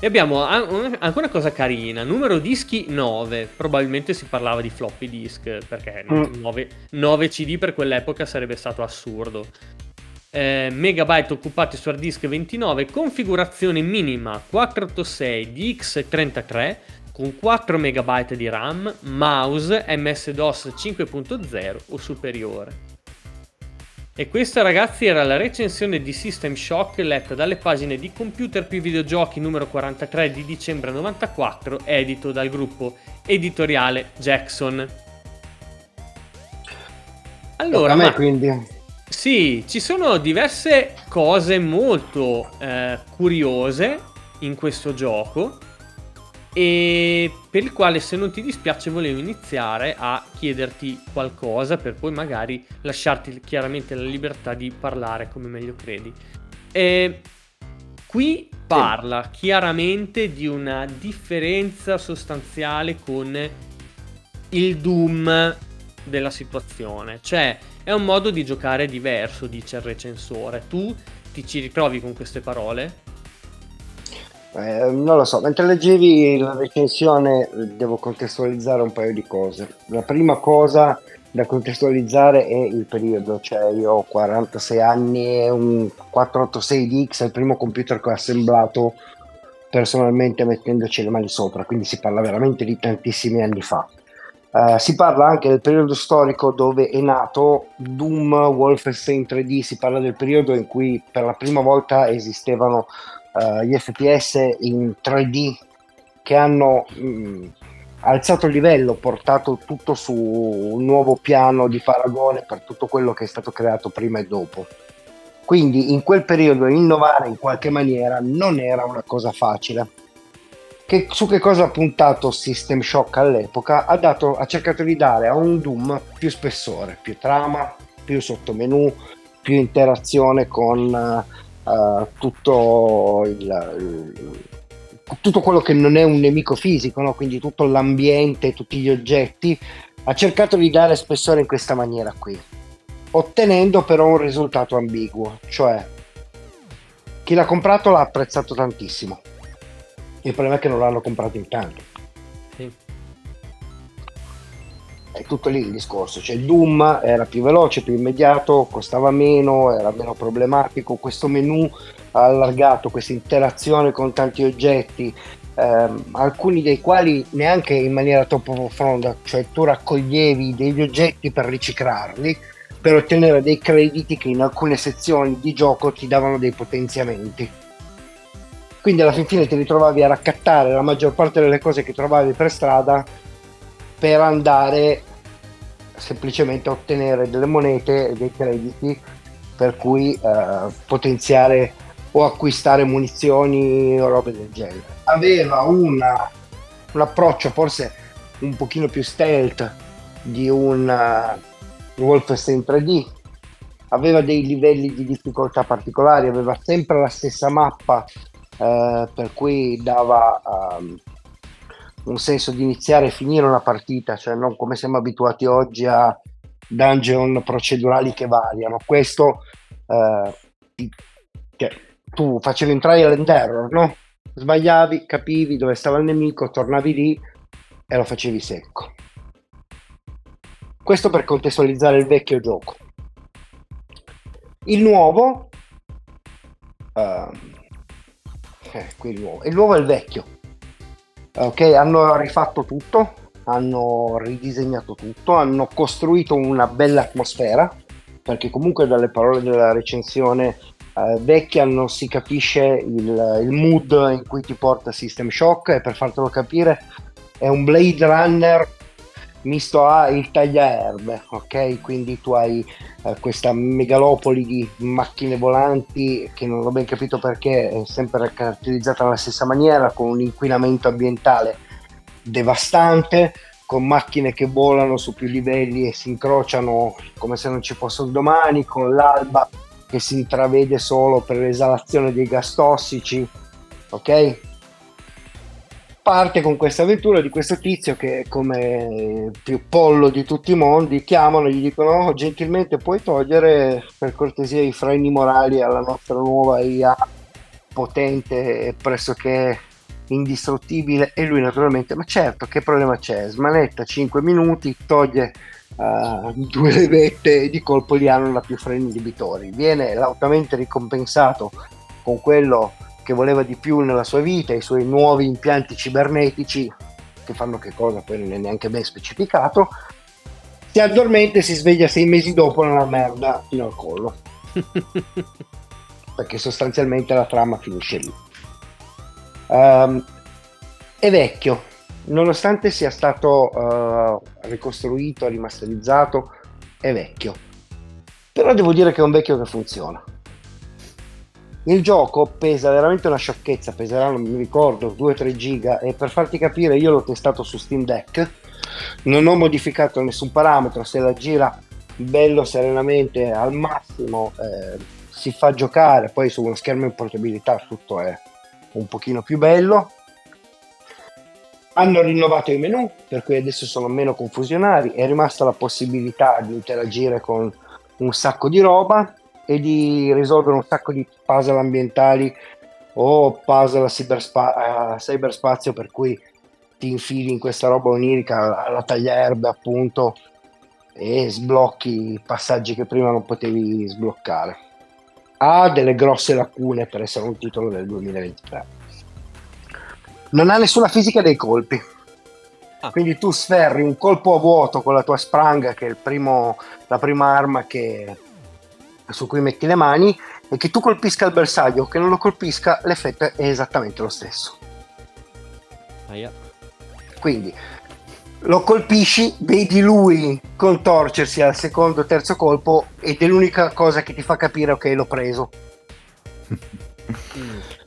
E abbiamo anche una cosa carina, numero dischi 9, probabilmente si parlava di floppy disk, perché 9, 9 CD per quell'epoca sarebbe stato assurdo. Eh, megabyte occupati su hard disk 29, configurazione minima 486 di X33 con 4 MB di RAM, mouse MS-DOS 5.0 o superiore. E questa ragazzi era la recensione di System Shock letta dalle pagine di Computer più videogiochi numero 43 di dicembre 94, edito dal gruppo editoriale Jackson. Allora, me ma... quindi. Sì, ci sono diverse cose molto eh, curiose in questo gioco e per il quale se non ti dispiace volevo iniziare a chiederti qualcosa per poi magari lasciarti chiaramente la libertà di parlare come meglio credi. E qui parla sì. chiaramente di una differenza sostanziale con il Doom della situazione. Cioè, è un modo di giocare diverso, dice il recensore. Tu ti ci ritrovi con queste parole? Eh, non lo so, mentre leggevi la recensione devo contestualizzare un paio di cose. La prima cosa da contestualizzare è il periodo, cioè io ho 46 anni e un 486DX è il primo computer che ho assemblato personalmente mettendoci le mani sopra, quindi si parla veramente di tantissimi anni fa. Uh, si parla anche del periodo storico dove è nato Doom, Wolfenstein 3D, si parla del periodo in cui per la prima volta esistevano uh, gli FPS in 3D che hanno mh, mm, alzato il livello, portato tutto su un nuovo piano di paragone per tutto quello che è stato creato prima e dopo. Quindi in quel periodo innovare in qualche maniera non era una cosa facile che, su che cosa ha puntato System Shock all'epoca? Ha, dato, ha cercato di dare a un Doom più spessore, più trama, più sottomenu, più interazione con uh, tutto, il, il, tutto quello che non è un nemico fisico, no? quindi tutto l'ambiente, tutti gli oggetti. Ha cercato di dare spessore in questa maniera qui, ottenendo però un risultato ambiguo, cioè chi l'ha comprato l'ha apprezzato tantissimo il problema è che non l'hanno comprato in tanto. È tutto lì il discorso. Cioè, Doom era più veloce, più immediato, costava meno, era meno problematico. Questo menu ha allargato questa interazione con tanti oggetti, ehm, alcuni dei quali neanche in maniera troppo profonda, cioè tu raccoglievi degli oggetti per riciclarli per ottenere dei crediti che in alcune sezioni di gioco ti davano dei potenziamenti quindi alla fin fine ti ritrovavi a raccattare la maggior parte delle cose che trovavi per strada per andare semplicemente a ottenere delle monete e dei crediti per cui eh, potenziare o acquistare munizioni o robe del genere. Aveva una, un approccio forse un pochino più stealth di un uh, Wolfenstein 3D, aveva dei livelli di difficoltà particolari, aveva sempre la stessa mappa eh, per cui dava um, un senso di iniziare e finire una partita, cioè non come siamo abituati oggi a dungeon procedurali che variano. Questo eh, cioè, tu facevi un trial and error, no? Sbagliavi, capivi dove stava il nemico, tornavi lì e lo facevi secco. Questo per contestualizzare il vecchio gioco. Il nuovo, eh, qui il nuovo. Il nuovo è il vecchio. Ok, hanno rifatto tutto, hanno ridisegnato tutto, hanno costruito una bella atmosfera, perché comunque dalle parole della recensione eh, vecchia non si capisce il, il, mood in cui ti porta System Shock e per fartelo capire è un Blade Runner misto a il tagliaerbe, ok? Quindi tu hai eh, questa megalopoli di macchine volanti che non ho ben capito perché è sempre caratterizzata nella stessa maniera, con un inquinamento ambientale devastante, con macchine che volano su più livelli e si incrociano come se non ci fosse un domani, con l'alba che si intravede solo per l'esalazione dei gas tossici, ok? Parte con questa avventura di questo tizio che come più pollo di tutti i mondi chiamano e gli dicono oh, gentilmente puoi togliere per cortesia i freni morali alla nostra nuova IA potente e pressoché indistruttibile. E lui naturalmente ma certo che problema c'è? Smanetta 5 minuti toglie uh, due levette e di colpo gli hanno la più freni inibitori viene lautamente ricompensato con quello che voleva di più nella sua vita, i suoi nuovi impianti cibernetici, che fanno che cosa poi non è neanche ben specificato, si addormenta e si sveglia sei mesi dopo nella merda fino al collo. *laughs* Perché sostanzialmente la trama finisce lì. Um, è vecchio, nonostante sia stato uh, ricostruito, rimasterizzato, è vecchio. Però devo dire che è un vecchio che funziona. Il gioco pesa veramente una sciocchezza, peserà, non mi ricordo, 2-3 giga e per farti capire io l'ho testato su Steam Deck, non ho modificato nessun parametro, se la gira bello serenamente al massimo, eh, si fa giocare, poi su uno schermo in portabilità tutto è un pochino più bello. Hanno rinnovato i menu, per cui adesso sono meno confusionari, è rimasta la possibilità di interagire con un sacco di roba e di risolvere un sacco di puzzle ambientali o puzzle a, cyberspa- a cyberspazio per cui ti infili in questa roba onirica alla tagliaerbe appunto e sblocchi passaggi che prima non potevi sbloccare. Ha delle grosse lacune per essere un titolo del 2023. Non ha nessuna fisica dei colpi. Ah. Quindi tu sferri un colpo a vuoto con la tua spranga, che è primo, la prima arma che, su cui metti le mani, e che tu colpisca il bersaglio o che non lo colpisca, l'effetto è esattamente lo stesso. Yeah. Quindi lo colpisci, vedi lui contorcersi al secondo o terzo colpo ed è l'unica cosa che ti fa capire ok l'ho preso. *laughs* *laughs*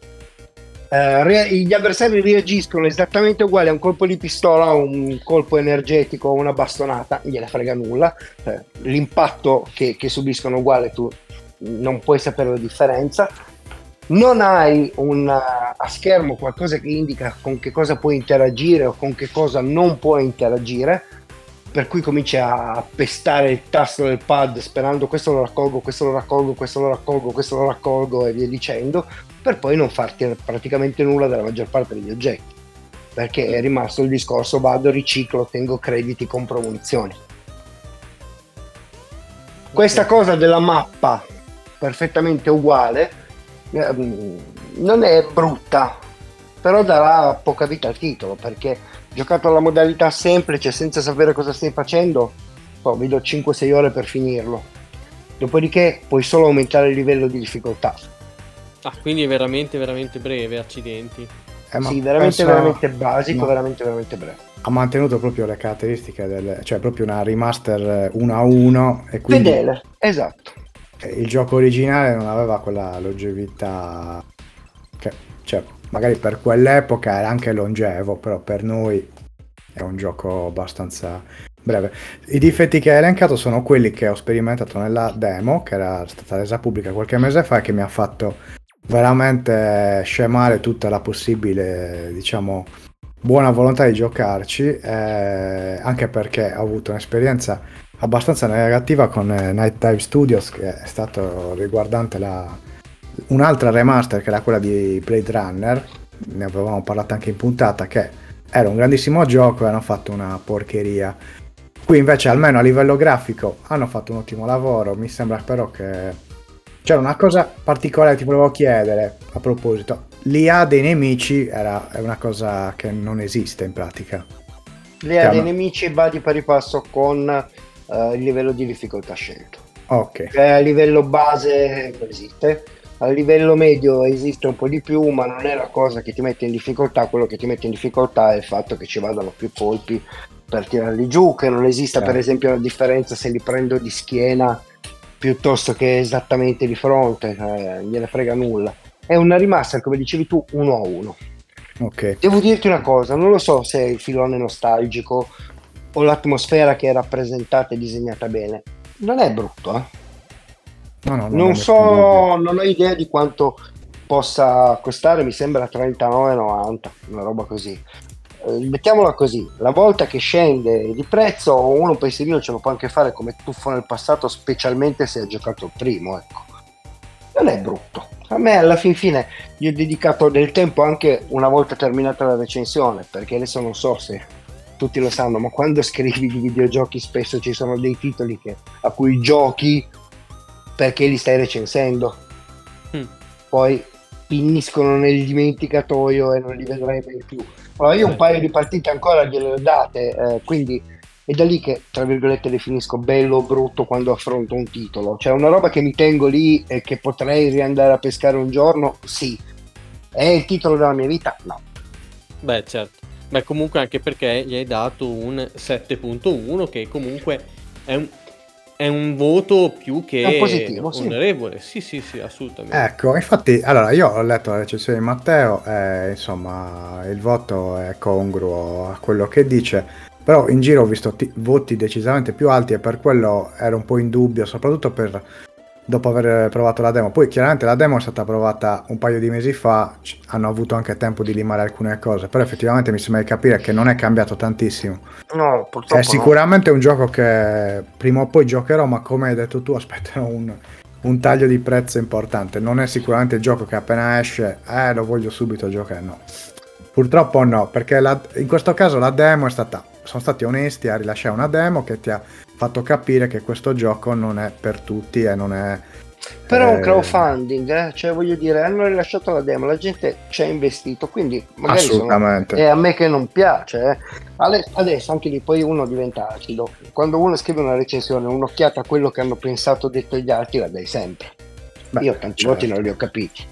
Uh, gli avversari reagiscono esattamente uguali a un colpo di pistola, un colpo energetico o una bastonata, gliene frega nulla. Uh, l'impatto che, che subiscono uguale, tu non puoi sapere la differenza non hai un, a schermo qualcosa che indica con che cosa puoi interagire o con che cosa non puoi interagire, per cui cominci a pestare il tasto del pad sperando questo lo raccolgo, questo lo raccolgo, questo lo raccolgo, questo lo raccolgo e via dicendo, per poi non farti praticamente nulla della maggior parte degli oggetti. Perché è rimasto il discorso vado, riciclo, tengo crediti, compro munizioni. Questa cosa della mappa perfettamente uguale Ehm, non è brutta, però darà poca vita al titolo perché giocato alla modalità semplice senza sapere cosa stai facendo, oh, vi do 5-6 ore per finirlo. Dopodiché puoi solo aumentare il livello di difficoltà. Ah, quindi è veramente, veramente breve, accidenti. Eh, sì, veramente, penso... veramente basico, no. veramente, veramente breve. Ha mantenuto proprio le caratteristiche del... cioè proprio una remaster 1 a 1 e quindi... Fedele, esatto il gioco originale non aveva quella longevità che, cioè, magari per quell'epoca era anche longevo, però per noi è un gioco abbastanza breve. I difetti che hai elencato sono quelli che ho sperimentato nella demo, che era stata resa pubblica qualche mese fa e che mi ha fatto veramente scemare tutta la possibile, diciamo, buona volontà di giocarci, eh, anche perché ho avuto un'esperienza abbastanza negativa con eh, Night Dive Studios che è stato riguardante la, un'altra remaster che era quella di Blade Runner. Ne avevamo parlato anche in puntata che era un grandissimo gioco e hanno fatto una porcheria. Qui invece almeno a livello grafico hanno fatto un ottimo lavoro. Mi sembra però che c'era una cosa particolare che ti volevo chiedere a proposito l'IA dei nemici era, è una cosa che non esiste in pratica l'IA dei nemici va di pari passo con uh, il livello di difficoltà scelto. Ok. Cioè, a livello base non esiste, a livello medio esiste un po' di più, ma non è la cosa che ti mette in difficoltà, quello che ti mette in difficoltà è il fatto che ci vadano più colpi per tirarli giù, che non esista certo. per esempio una differenza se li prendo di schiena piuttosto che esattamente di fronte, eh, gliene frega nulla. È una remaster, come dicevi tu, uno a uno. Okay. Devo dirti una cosa, non lo so se è il filone nostalgico o l'atmosfera che è rappresentata e disegnata bene. Non è brutto, eh? No, no, non, non so, non ho idea di quanto possa costare, mi sembra 39,90, una roba così. Eh, mettiamola così, la volta che scende di prezzo uno un pensierino ce lo può anche fare come tuffo nel passato, specialmente se ha giocato il primo, ecco. Non è brutto. A me alla fin fine gli ho dedicato del tempo anche una volta terminata la recensione, perché adesso non so se tutti lo sanno, ma quando *laughs* scrivi di videogiochi spesso ci sono dei titoli che, a cui giochi perché li stai recensendo. Mm. Poi finiscono nel dimenticatoio e non li vedrai mai più. Allora io un paio di partite ancora gliele ho date, eh, quindi è da lì che, tra virgolette, definisco bello o brutto quando affronto un titolo. Cioè una roba che mi tengo lì e che potrei riandare a pescare un giorno, sì. È il titolo della mia vita? No. Beh, certo. Beh, comunque anche perché gli hai dato un 7.1 che comunque è un, è un voto più che positivo, onorevole. Sì. sì, sì, sì, assolutamente. Ecco, infatti, allora io ho letto la recensione di Matteo e insomma il voto è congruo a quello che dice, però in giro ho visto t- voti decisamente più alti e per quello ero un po' in dubbio, soprattutto per dopo aver provato la demo. Poi chiaramente la demo è stata provata un paio di mesi fa, hanno avuto anche tempo di limare alcune cose, però effettivamente mi sembra di capire che non è cambiato tantissimo. No, purtroppo È sicuramente un gioco che prima o poi giocherò, ma come hai detto tu *laughs* aspetterò un, un taglio di prezzo importante. Non è sicuramente il gioco che appena esce, eh lo voglio subito giocare, no. Purtroppo no, perché la- in questo caso la demo è stata, sono stati onesti a rilasciare una demo che ti ha fatto capire che questo gioco non è per tutti e non è... Però è un eh, crowdfunding, eh? cioè voglio dire, hanno rilasciato la demo, la gente ci ha investito, quindi magari sono- Assolutamente. è a me che non piace. eh. Adesso anche lì poi uno diventa acido. Quando uno scrive una recensione, un'occhiata a quello che hanno pensato, detto gli altri, la dai sempre. Beh, Io tanti certo. voti non li ho capiti,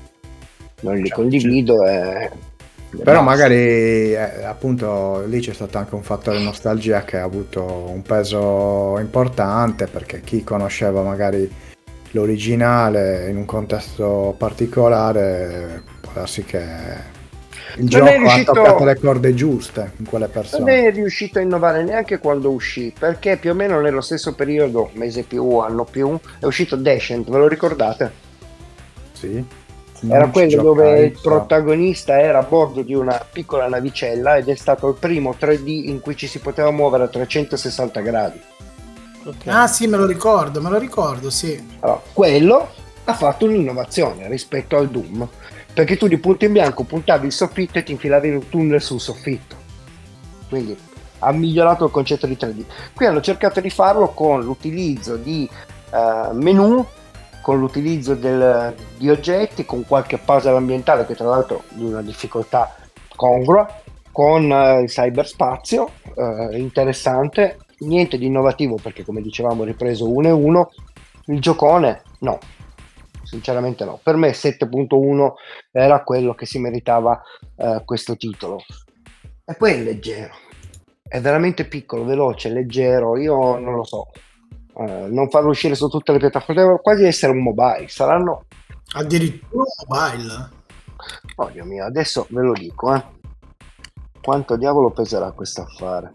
non li Certo, condivido. e- Però magari eh, appunto lì c'è stato anche un fattore nostalgia che ha avuto un peso importante perché chi conosceva magari l'originale in un contesto particolare può darsi che il Non gioco riuscito- ha toccato le corde giuste in quelle Non persone. è riuscito a innovare neanche quando uscì, perché più o meno nello stesso periodo, mese più, anno più, è uscito Descent, ve lo ricordate? Sì. Era quello dove il protagonista era a bordo di una piccola navicella ed è stato il primo 3D in cui ci si poteva muovere a 360 gradi. Ok. Ah sì, me lo ricordo, me lo ricordo, sì. Allora, quello ha fatto un'innovazione rispetto al Doom, perché tu di punto in bianco puntavi il soffitto e ti infilavi in un tunnel sul soffitto. Quindi ha migliorato il concetto di 3D. Qui hanno cercato di farlo con l'utilizzo di eh, menu, con l'utilizzo del- di oggetti, con qualche puzzle ambientale che tra l'altro di una difficoltà congrua, con eh, il cyberspazio eh, interessante, niente di innovativo perché come dicevamo ripreso uno e uno, il giocone no, sinceramente no. Per me 7.1 era quello che si meritava eh, questo titolo. E poi è leggero, è veramente piccolo, veloce, leggero, io non lo so. Eh, non farlo uscire su tutte le piattaforme, quasi essere un mobile. Saranno, Addirittura mobile. oh Dio mio, adesso ve lo dico, eh. Quanto diavolo peserà questo affare?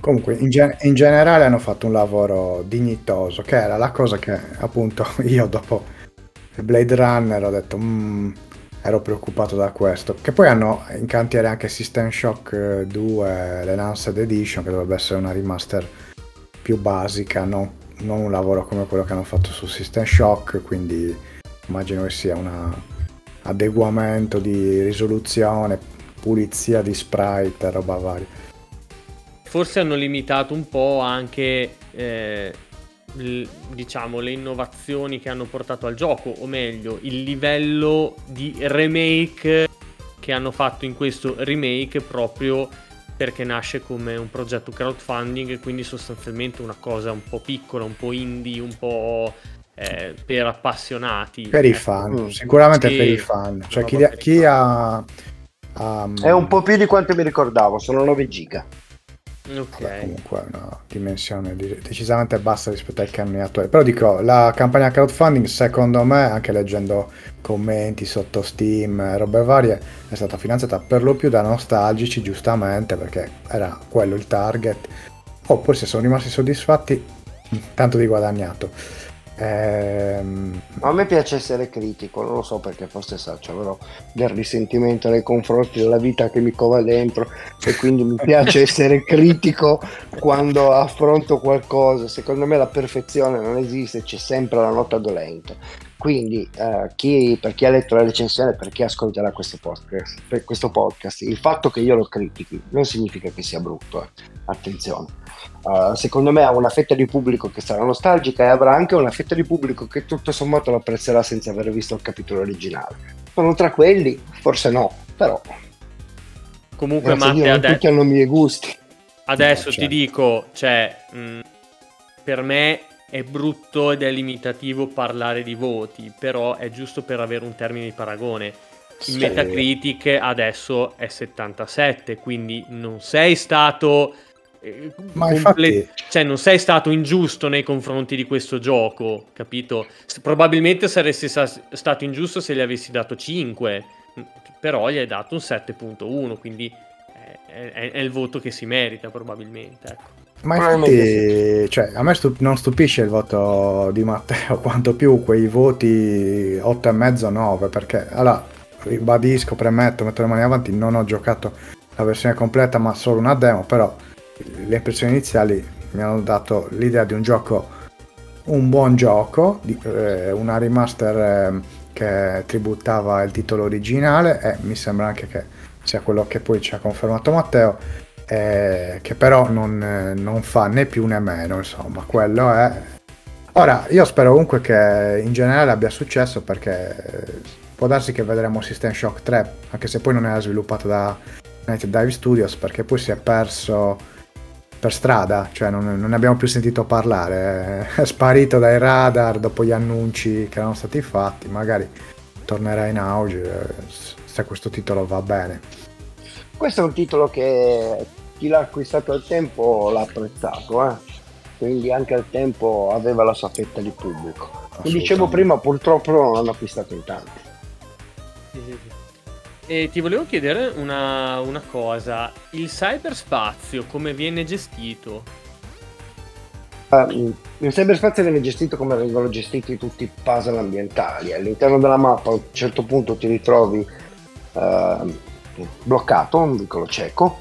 Comunque, in, gen- in generale hanno fatto un lavoro dignitoso, che era la cosa che appunto *laughs* io dopo Blade Runner ho detto, "Mm, ero preoccupato da questo. Che poi hanno in cantiere anche System Shock eh, 2, l'Enhanced Edition, che dovrebbe essere una remaster più basica, no? non un lavoro come quello che hanno fatto su System Shock, quindi immagino che sia un adeguamento di risoluzione, pulizia di sprite roba varia. Forse hanno limitato un po' anche, eh, l- diciamo, le innovazioni che hanno portato al gioco, o meglio, il livello di remake che hanno fatto in questo remake proprio perché nasce come un progetto crowdfunding, quindi sostanzialmente una cosa un po' piccola, un po' indie, un po' eh, per appassionati. Per i ecco. fan, Mm. sicuramente Sì, per i fan. Cioè chi, chi fan. ha, ha- È un po' più di quanto mi ricordavo, sono 9 giga. Ok. vabbè, comunque una dimensione di- decisamente bassa rispetto ai canoni attuali. Però dico, la campagna crowdfunding secondo me, anche leggendo commenti sotto Steam e robe varie, è stata finanziata per lo più da nostalgici, giustamente, perché era quello il target. Oppure se sono rimasti soddisfatti, tanto di guadagnato. Ehm, A me piace essere critico, non lo so perché forse saccio, però del risentimento nei confronti della vita che mi cova dentro e quindi mi piace essere *laughs* critico quando affronto qualcosa. Secondo me la perfezione non esiste, c'è sempre la nota dolente. Quindi eh, chi- per chi ha letto la recensione, per chi ascolterà questo podcast, per questo podcast, il fatto che io lo critichi non significa che sia brutto, eh. attenzione. Uh, secondo me ha una fetta di pubblico che sarà nostalgica e avrà anche una fetta di pubblico che tutto sommato lo apprezzerà senza aver visto il capitolo originale. Sono tra quelli, forse no, però Comunque, Matte, non ade- tutti hanno i miei gusti. Adesso ti certo. dico, cioè, mh, per me è brutto ed è limitativo parlare di voti, però è giusto per avere un termine di paragone. Sì. Metacritic adesso è 77, quindi non sei stato Ma comple- infatti- cioè non sei stato ingiusto nei confronti di questo gioco, capito? S- probabilmente saresti sa- stato ingiusto se gli avessi dato 5, mh, però gli hai dato un 7.1, quindi è, è- è il voto che si merita probabilmente. Ecco. Ma infatti, cioè, a me stup- non stupisce il voto di Matteo, *laughs* quanto più quei voti 8,5-9, perché allora ribadisco, premetto, metto le mani avanti, non ho giocato la versione completa, ma solo una demo, però le impressioni iniziali mi hanno dato l'idea di un gioco, un buon gioco, di, eh, una remaster eh, che tributava il titolo originale e mi sembra anche che sia quello che poi ci ha confermato Matteo, eh, che però non, non, fa né più né meno, insomma, quello è... Ora, io spero comunque che in generale abbia successo perché può darsi che vedremo System Shock 3, anche se poi non era sviluppato da Night Dive Studios, perché poi si è perso per strada, cioè non, non ne abbiamo più sentito parlare, è sparito dai radar dopo gli annunci che erano stati fatti, magari tornerà in auge se questo titolo va bene. Questo è un titolo che chi l'ha acquistato al tempo l'ha apprezzato, eh? quindi anche al tempo aveva la sua fetta di pubblico. Come dicevo prima, purtroppo non l'hanno acquistato in tanti. Sì, sì, sì. E ti volevo chiedere una, una cosa, il cyberspazio come viene gestito? Uh, il cyberspazio viene gestito come vengono gestiti tutti i puzzle ambientali. All'interno della mappa a un certo punto ti ritrovi uh, bloccato, un vicolo cieco,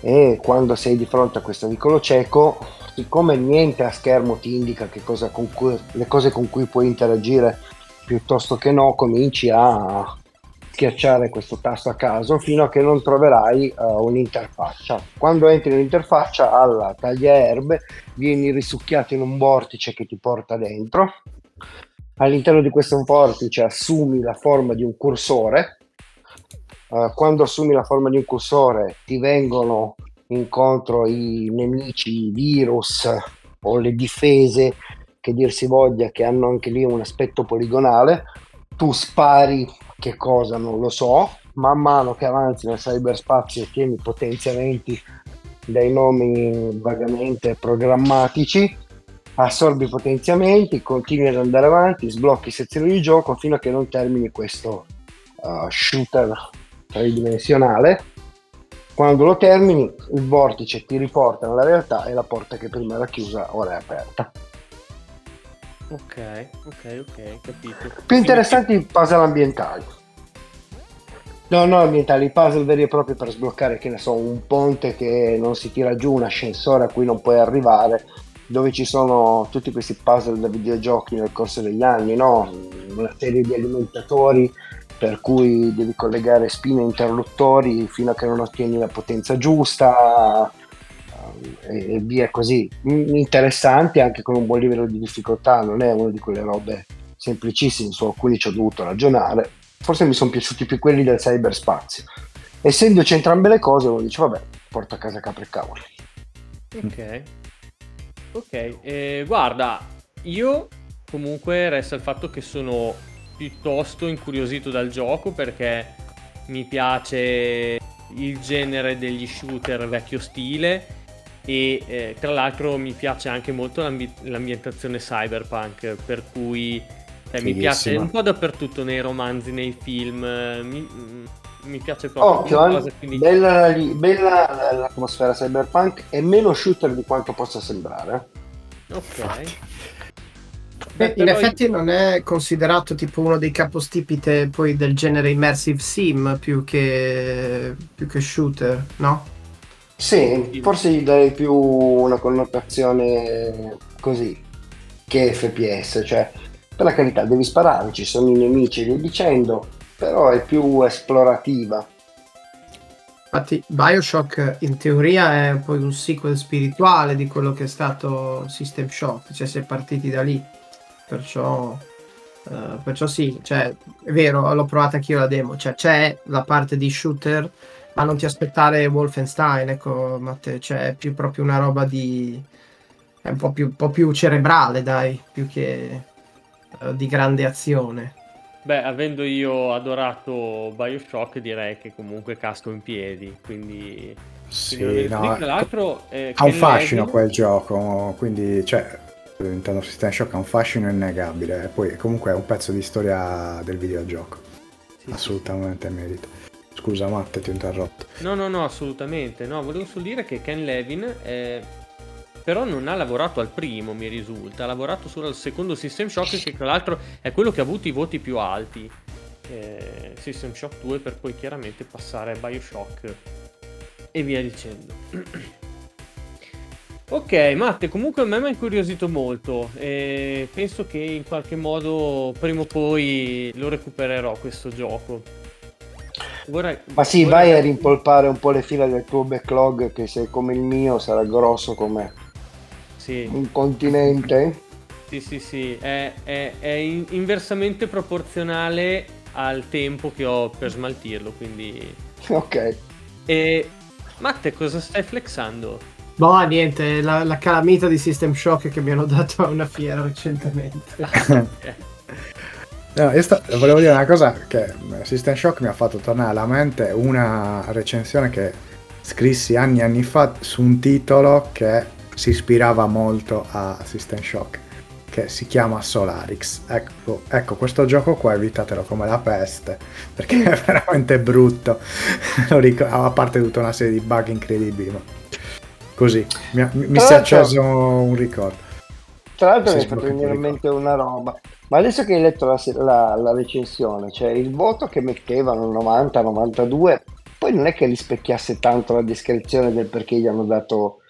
e quando sei di fronte a questo vicolo cieco, siccome niente a schermo ti indica cosa cui, le cose con cui puoi interagire piuttosto che no, cominci a schiacciare questo tasto a caso fino a che non troverai uh, un'interfaccia. Quando entri nell'interfaccia alla taglia erbe vieni risucchiato in un vortice che ti porta dentro. All'interno di questo vortice assumi la forma di un cursore. Uh, quando assumi la forma di un cursore ti vengono incontro i nemici, i virus o le difese che dir si voglia che hanno anche lì un aspetto poligonale tu spari che cosa non lo so, man mano che avanzi nel cyberspazio ottieni potenziamenti dai nomi vagamente programmatici, assorbi potenziamenti, continui ad andare avanti, sblocchi sezioni di gioco fino a che non termini questo uh, shooter tridimensionale. Quando lo termini, il vortice ti riporta nella realtà e la porta che prima era chiusa ora è aperta. Ok, ok, ok, capito. Più interessanti i puzzle ambientali. No, no, ambientali, i puzzle veri e propri per sbloccare, che ne so, un ponte che non si tira giù, un ascensore a cui non puoi arrivare, dove ci sono tutti questi puzzle da videogiochi nel corso degli anni, no? Una serie di alimentatori per cui devi collegare spine e interruttori fino a che non ottieni la potenza giusta, e, via così. Interessanti anche con un buon livello di difficoltà, non è una di quelle robe semplicissime, su alcuni ci ho dovuto ragionare. Forse mi sono piaciuti più quelli del cyberspazio. Essendoci entrambe le cose, uno dice vabbè, porta a casa capre e cavoli. Ok. Ok, eh, guarda, io comunque resta il fatto che sono piuttosto incuriosito dal gioco perché mi piace il genere degli shooter vecchio stile e eh, tra l'altro mi piace anche molto l'ambi- l'ambientazione cyberpunk per cui eh, mi piace un po' dappertutto nei romanzi, nei film mi, mm, mi piace proprio Occhio, cosa, quindi... bella, bella l'atmosfera cyberpunk e meno shooter di quanto possa sembrare. Ok. Beh, in effetti non è considerato tipo uno dei capostipite poi del genere immersive sim più che, più che shooter, no? Sì, forse gli darei più una connotazione così che FPS, cioè per la carità devi sparare, ci sono i nemici e via dicendo, però è più esplorativa. Infatti Bioshock in teoria è poi un sequel spirituale di quello che è stato System Shock, cioè si è partiti da lì, perciò, uh, perciò sì, cioè, è vero, l'ho provata anch'io la demo, cioè c'è la parte di shooter ma non ti aspettare Wolfenstein, ecco, Matteo, cioè è più proprio una roba di... è un po' più, un po più cerebrale, dai, più che uh, di grande azione. Beh, avendo io adorato Bioshock, direi che comunque casco in piedi, quindi... Sì, quindi no, tra l'altro... Eh, ha un fascino Levin... quel gioco, quindi, cioè, Nintendo System Shock ha un fascino innegabile, e poi comunque è un pezzo di storia del videogioco. Sì, Assolutamente sì. merita. Scusa Matte, ti ho interrotto. No, no, no, assolutamente. No, volevo solo dire che Ken Levin è però non ha lavorato al primo, mi risulta, ha lavorato solo al secondo System Shock, che tra l'altro è quello che ha avuto i voti più alti. Eh, System Shock 2 per poi chiaramente passare a Bioshock e via dicendo. *clears throat* ok, Matte, comunque a me mi ha incuriosito molto e penso che in qualche modo prima o poi lo recupererò questo gioco. Vorrei, Ma sì, vorrei... vai a rimpolpare un po' le fila del tuo backlog che se come il mio sarà grosso come sì. un continente. Sì, sì, sì, è, è, è inversamente proporzionale al tempo che ho per smaltirlo, quindi... *laughs* Ok. E Matte, cosa stai flexando? Boh, niente, la, la, calamita di System Shock che mi hanno dato a una fiera recentemente. *laughs* No, io sto, volevo dire una cosa che System Shock mi ha fatto tornare alla mente una recensione che scrissi anni e anni fa su un titolo che si ispirava molto a System Shock che si chiama Solarix. Ecco, ecco, questo gioco qua evitatelo come la peste, perché è veramente brutto, *laughs* ric- a parte tutta una serie di bug incredibili, ma così, mi, mi si è acceso un ricordo. Tra l'altro mi è fatto venire in mente una roba, ma adesso che hai letto la, la, la recensione, cioè il voto che mettevano 90-92, poi non è che rispecchiasse tanto la descrizione del perché gli hanno dato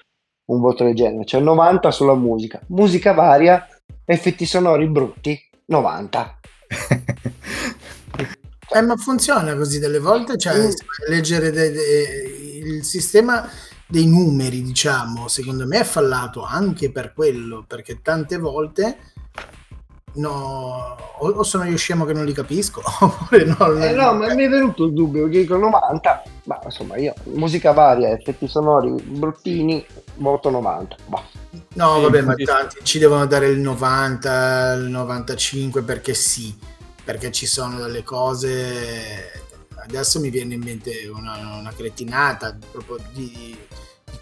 un voto del genere, cioè 90 sulla musica, musica varia, effetti sonori brutti 90 *laughs* eh, ma funziona così delle volte cioè mm. leggere de- de- il sistema dei numeri diciamo secondo me è fallato anche per quello perché tante volte no, o, sono io scemo che non li capisco *laughs* oppure no, eh no ma mi è venuto il dubbio che dico 90 ma insomma io musica varia effetti sonori bruttini voto 90 bah. No, vabbè, ma tanti ci devono dare il 90, il 95 perché sì, perché ci sono delle cose. Adesso mi viene in mente una, una cretinata proprio di,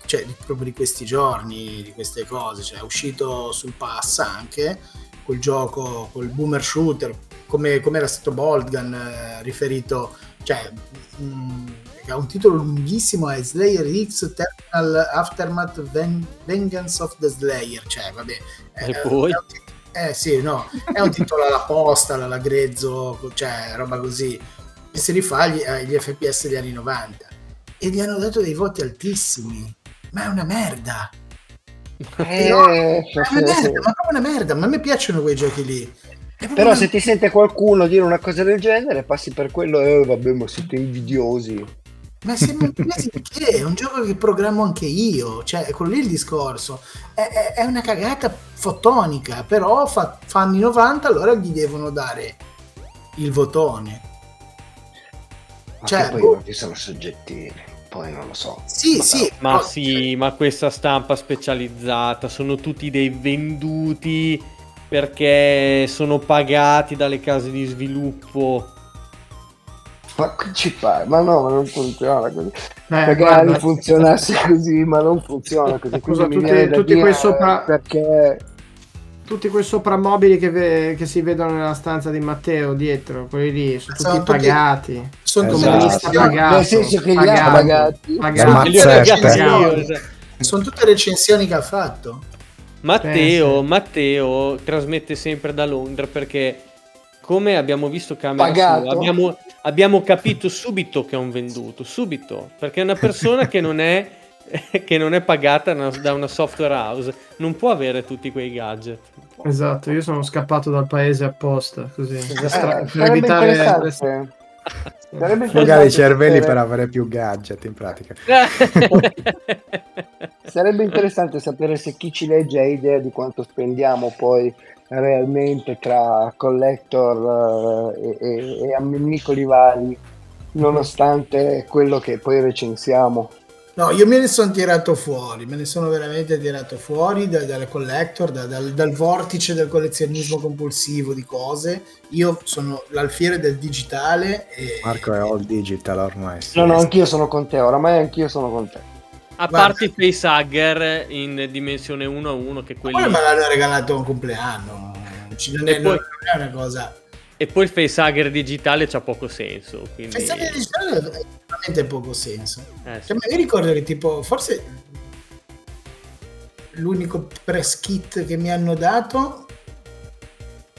cioè, proprio di questi giorni, di queste cose. Cioè, è uscito sul pass anche quel gioco, quel boomer shooter, come, come era stato Boldgun eh, riferito, cioè. Mh, mm, ha un titolo lunghissimo, è Slayer X Terminal Aftermath Ven- Vengeance of the Slayer, cioè vabbè. E eh, poi? eh sì, no, è un titolo alla posta, alla grezzo, cioè roba così, e si rifà agli, agli FPS degli anni 90. E gli hanno dato dei voti altissimi, ma è una merda. Eh, no, è una merda, ma è una merda, ma a me piacciono quei giochi lì. Però una... se ti sente qualcuno dire una cosa del genere, passi per quello e eh, vabbè, ma siete invidiosi. Ma sembra che è un gioco che programmo anche io, cioè è quello lì il discorso. È, è, è una cagata fotonica, però fa, fa, anni 90, allora gli devono dare il votone. Ma cioè, poi boh. ci sono soggettini, poi non lo so. Sì, ma, sì. Ma però, sì, cioè... ma questa stampa specializzata sono tutti dei venduti perché sono pagati dalle case di sviluppo ma ci fai? Ma no, ma non funziona così. Eh, Magari funzionasse *laughs* così, ma non funziona così. Scusa, tutti, tutti quei sopra... Perché... Tutti quei soprammobili che, ve... che, si vedono nella stanza di Matteo dietro, quelli lì, sono, sono tutti, pagati. Sono esatto. pagato. Nel senso che li ha pagati. pagati. pagati. Sono tutte recensioni che ha fatto. Matteo, Matteo trasmette sempre da Londra perché come abbiamo visto camera sua, abbiamo, abbiamo, capito subito che è un venduto, subito, perché è una persona che non è, *laughs* che non è pagata da una software house, non può avere tutti quei gadget. Esatto, io sono scappato dal paese apposta, così, eh, stra- per evitare... Magari i cervelli per avere più gadget in pratica. *laughs* Sarebbe interessante sapere se chi ci legge ha idea di quanto spendiamo poi realmente tra collector eh, e, e, e ammiccoli vari, nonostante quello che poi recensiamo. No, io me ne sono tirato fuori, me ne sono veramente tirato fuori da, dalle collector, da, dal, dal, vortice del collezionismo compulsivo di cose. Io sono l'alfiere del digitale. E, Marco è all digital ormai. Sì. No, no, anch'io sono con te, oramai anch'io sono con te. A Guarda. parte i facehugger in dimensione 1 a 1 che quelli... Poi me l'hanno regalato un compleanno. Non è, poi... non è una cosa... E poi il facehugger digitale c'ha poco senso. Quindi... Il facehugger digitale ha veramente poco senso. Eh, sì. cioè, mi ricordo che tipo, forse l'unico press kit che mi hanno dato,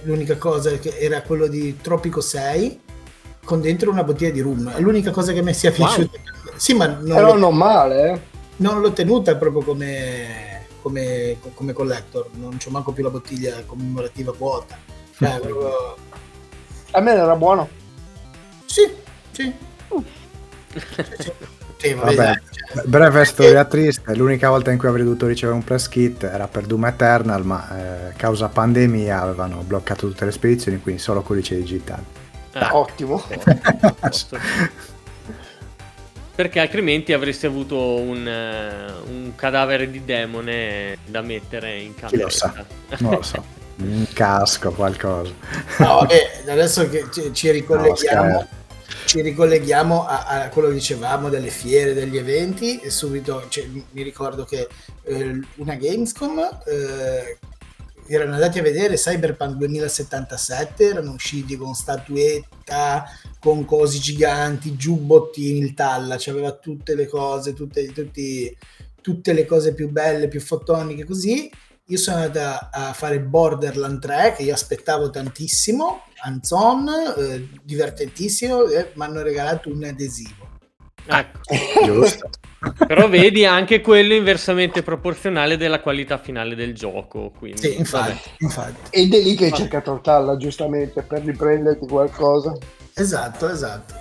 l'unica cosa che era quello di Tropico 6 con dentro una bottiglia di rum. È l'unica cosa che mi sia piaciuta. Sì, ma non, Però l'ho, non male, eh. non l'ho tenuta proprio come, come, come collector. Non c'ho manco più la bottiglia commemorativa vuota. Cioè, *laughs* proprio- A me era buono. Sì, sì. Sì, sì. Sì, vabbè, cioè, breve storia triste, l'unica volta in cui avrei dovuto ricevere un press kit era per Doom Eternal, ma eh, causa pandemia avevano bloccato tutte le spedizioni, quindi solo codice digitale. Eh, Ottimo. *laughs* posto. Perché altrimenti avresti avuto un, eh, un cadavere di demone da mettere in Chi lo sa, cameretta. non lo so, *laughs* un casco, qualcosa. No, vabbè, adesso che ci, ricolleghiamo, No, ci ricolleghiamo a, a quello che dicevamo delle fiere, degli eventi, e subito cioè, mi ricordo che eh, una Gamescom eh, erano andati a vedere Cyberpunk 2077, erano usciti con statuetta, con cosi giganti, giubbottini, il talla, c'aveva tutte le cose, tutte, tutti- tutte le cose più belle, più fotoniche così. Io sono andata a fare Borderland 3 che io aspettavo tantissimo, hands-on, eh, divertentissimo, e mi hanno regalato un adesivo. Ecco. Giusto. *laughs* Però vedi anche quello inversamente proporzionale della qualità finale del gioco. Quindi, Sì, infatti, infatti. Ed è lì che hai cercato il talla, giustamente, per riprenderti qualcosa. Esatto, esatto.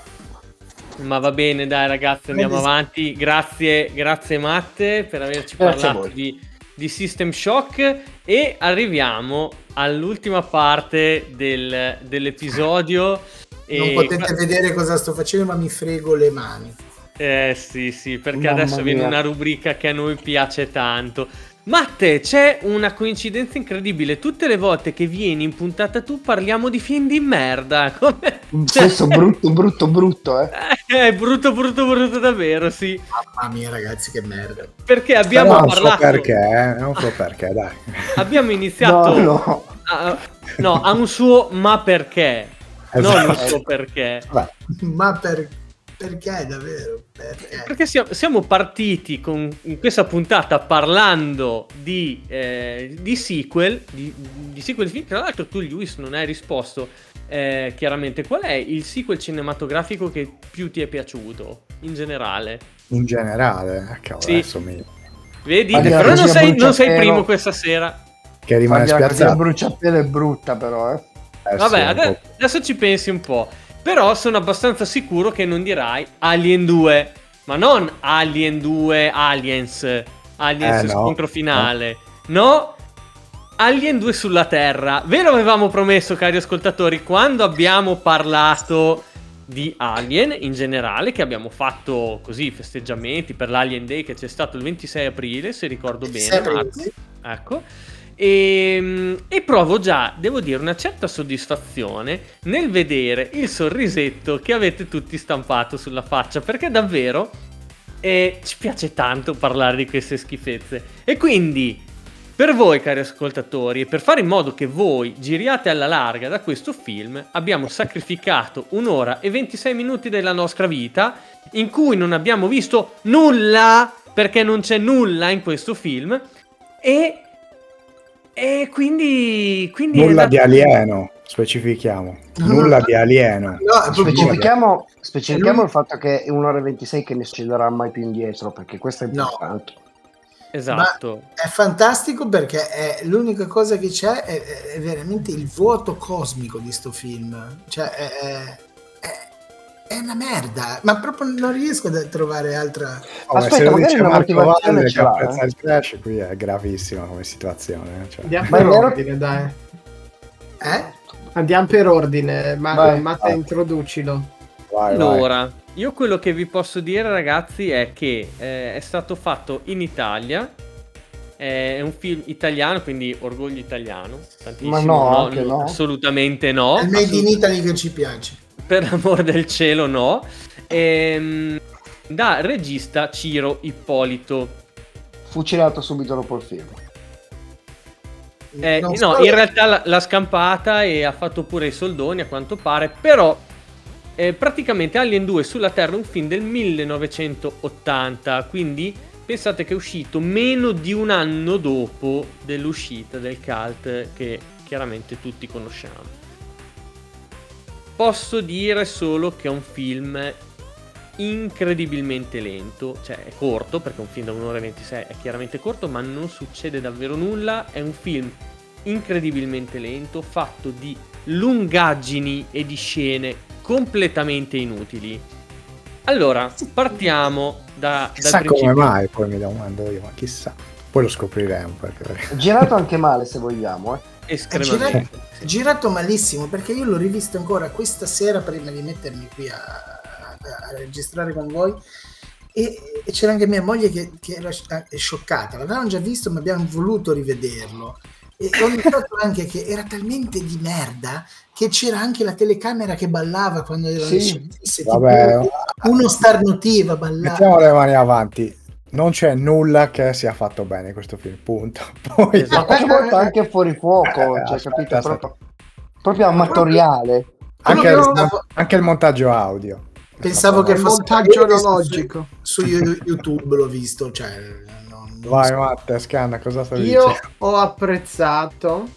Ma va bene, dai ragazzi, andiamo avanti. Grazie, grazie Matte per averci Grazie parlato di, di System Shock e arriviamo all'ultima parte del- dell'episodio. Non potete vedere cosa sto facendo, ma mi frego le mani. Eh sì, sì, perché Mamma adesso viene mia. una rubrica che a noi piace tanto. Matte, c'è una coincidenza incredibile. Tutte le volte che vieni in puntata tu parliamo di film di merda. *laughs* Come... Cioè, Questo brutto, brutto, brutto, eh. *laughs* È brutto, brutto, brutto davvero, sì. Mamma mia, ragazzi, che merda. Perché Però abbiamo ha un suo parlato... perché, eh, un suo perché, dai. *laughs* Abbiamo iniziato... No, no. a- no, ha un suo ma perché. Non un Esatto. suo perché. Vabbè, Ma per- perché davvero? Perché? Perché siamo, siamo partiti con, in questa puntata parlando di, eh, di sequel, di, di sequel film. Tra l'altro, tu, Lewis, non hai risposto eh, chiaramente qual è il sequel cinematografico che più ti è piaciuto in generale. in generale, eh, cavolo, Sì. adesso mi... Vedi? La Però non sei, non sei primo questa sera. che rimane spiazzato. bruciapelo è brutta, però, eh. Eh, Vabbè, sì, adesso ci pensi un po'. Però sono abbastanza sicuro che non dirai Alien 2. Ma non Alien 2 Aliens. Aliens Eh, no. scontro finale. No. Alien 2 sulla Terra. Ve lo avevamo promesso, cari ascoltatori, quando abbiamo parlato di Alien in generale, che abbiamo fatto così festeggiamenti per l'Alien Day che c'è stato il 26 aprile, se ricordo bene. Marco. Ecco. E, e provo già, devo dire, una certa soddisfazione nel vedere il sorrisetto che avete tutti stampato sulla faccia, perché davvero eh, ci piace tanto parlare di queste schifezze. E quindi, per voi, cari ascoltatori, e per fare in modo che voi giriate alla larga da questo film, abbiamo sacrificato un'ora e 26 minuti della nostra vita, in cui non abbiamo visto nulla, perché non c'è nulla in questo film, e... E quindi... quindi Nulla andato- di alieno, specifichiamo. Nulla di alieno. No, Specifichiamo, specifichiamo il fatto che è un'ora e 26 che ne succederà mai più indietro, perché questo è No. importante. Esatto. È fantastico perché è l'unica cosa che c'è è, è veramente il vuoto cosmico di sto film. Cioè, è- è- è una merda, ma proprio non riesco a trovare altra. Oh, ma Aspetta, se lo magari dice una Marco motivazione Valle che apprezza eh. il trash, qui è gravissima come situazione. eh, cioè. Andiamo Ma per vero- ordine, dai. Eh? Andiamo per ordine. Ma, Vai. Matte, Vai. introducilo. Vai, vai. Allora, io quello che vi posso dire, ragazzi, è che eh, è stato fatto in Italia. È un film italiano, quindi orgoglio italiano. Tantissimo. Ma no, anche no. Assolutamente no. È il Made in Italy che ci piace. Per l'amor del cielo, no. Ehm, da regista Ciro Ippolito. Fucilato subito dopo il film. Eh, no, so- in realtà l'ha- l'ha scampata e ha fatto pure i soldoni a quanto pare, però eh, praticamente Alien 2 sulla Terra è un film del 1980, quindi pensate che è uscito meno di un anno dopo dell'uscita del cult che chiaramente tutti conosciamo. Posso dire solo che è un film incredibilmente lento, cioè è corto perché un film da 1 ora e 26 è chiaramente corto, ma non succede davvero nulla, è un film incredibilmente lento, fatto di lungaggini e di scene completamente inutili. Allora, partiamo da, chissà dal come mai, poi mi domando io, ma chissà. Poi lo scopriremo. Perché... Girato anche male se vogliamo. Eh. È girato, girato malissimo perché io l'ho rivisto ancora questa sera prima di mettermi qui a, a- a registrare con voi. E, e c'era anche mia moglie che, che era è scioccata. L'avevamo già visto ma abbiamo voluto rivederlo. E ho notato anche che era talmente di merda che c'era anche la telecamera che ballava quando erano Sì. le Vabbè. uno starnutiva ballava. Mettiamo le mani avanti. Non c'è nulla che sia fatto bene in questo film, punto. *laughs* Poi, Esatto. Ma volta anche fuori fuoco, Eh, cioè, aspetta, capito? aspetta. Proprio, proprio amatoriale. anche, pensavo- anche il montaggio audio. pensavo che fosse montaggio vedere su- analogico. su, su YouTube l'ho visto cioè non- non Vai so. Matte, scanna, cosa stavi Io dicendo? ho apprezzato,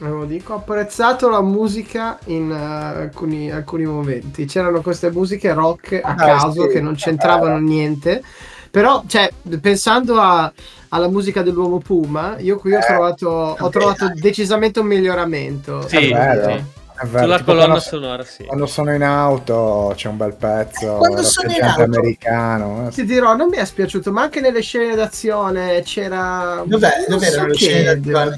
ve lo dico, ho apprezzato la musica in eh, alcuni, alcuni momenti. C'erano queste musiche rock a Ah, caso sì. che non c'entravano niente. Però, cioè, pensando a- alla musica dell'uomo Puma, io qui ho Eh, trovato, ho trovato decisamente un miglioramento. Sì, È vero, sì. Vero. Sulla colonna quando, sonora, sì. quando sono in auto c'è un bel pezzo Quando sono in auto- americano. eh. Ti dirò, non mi è spiaciuto, ma anche nelle scene d'azione c'era. Dov'è, non dov'erano so le scene da.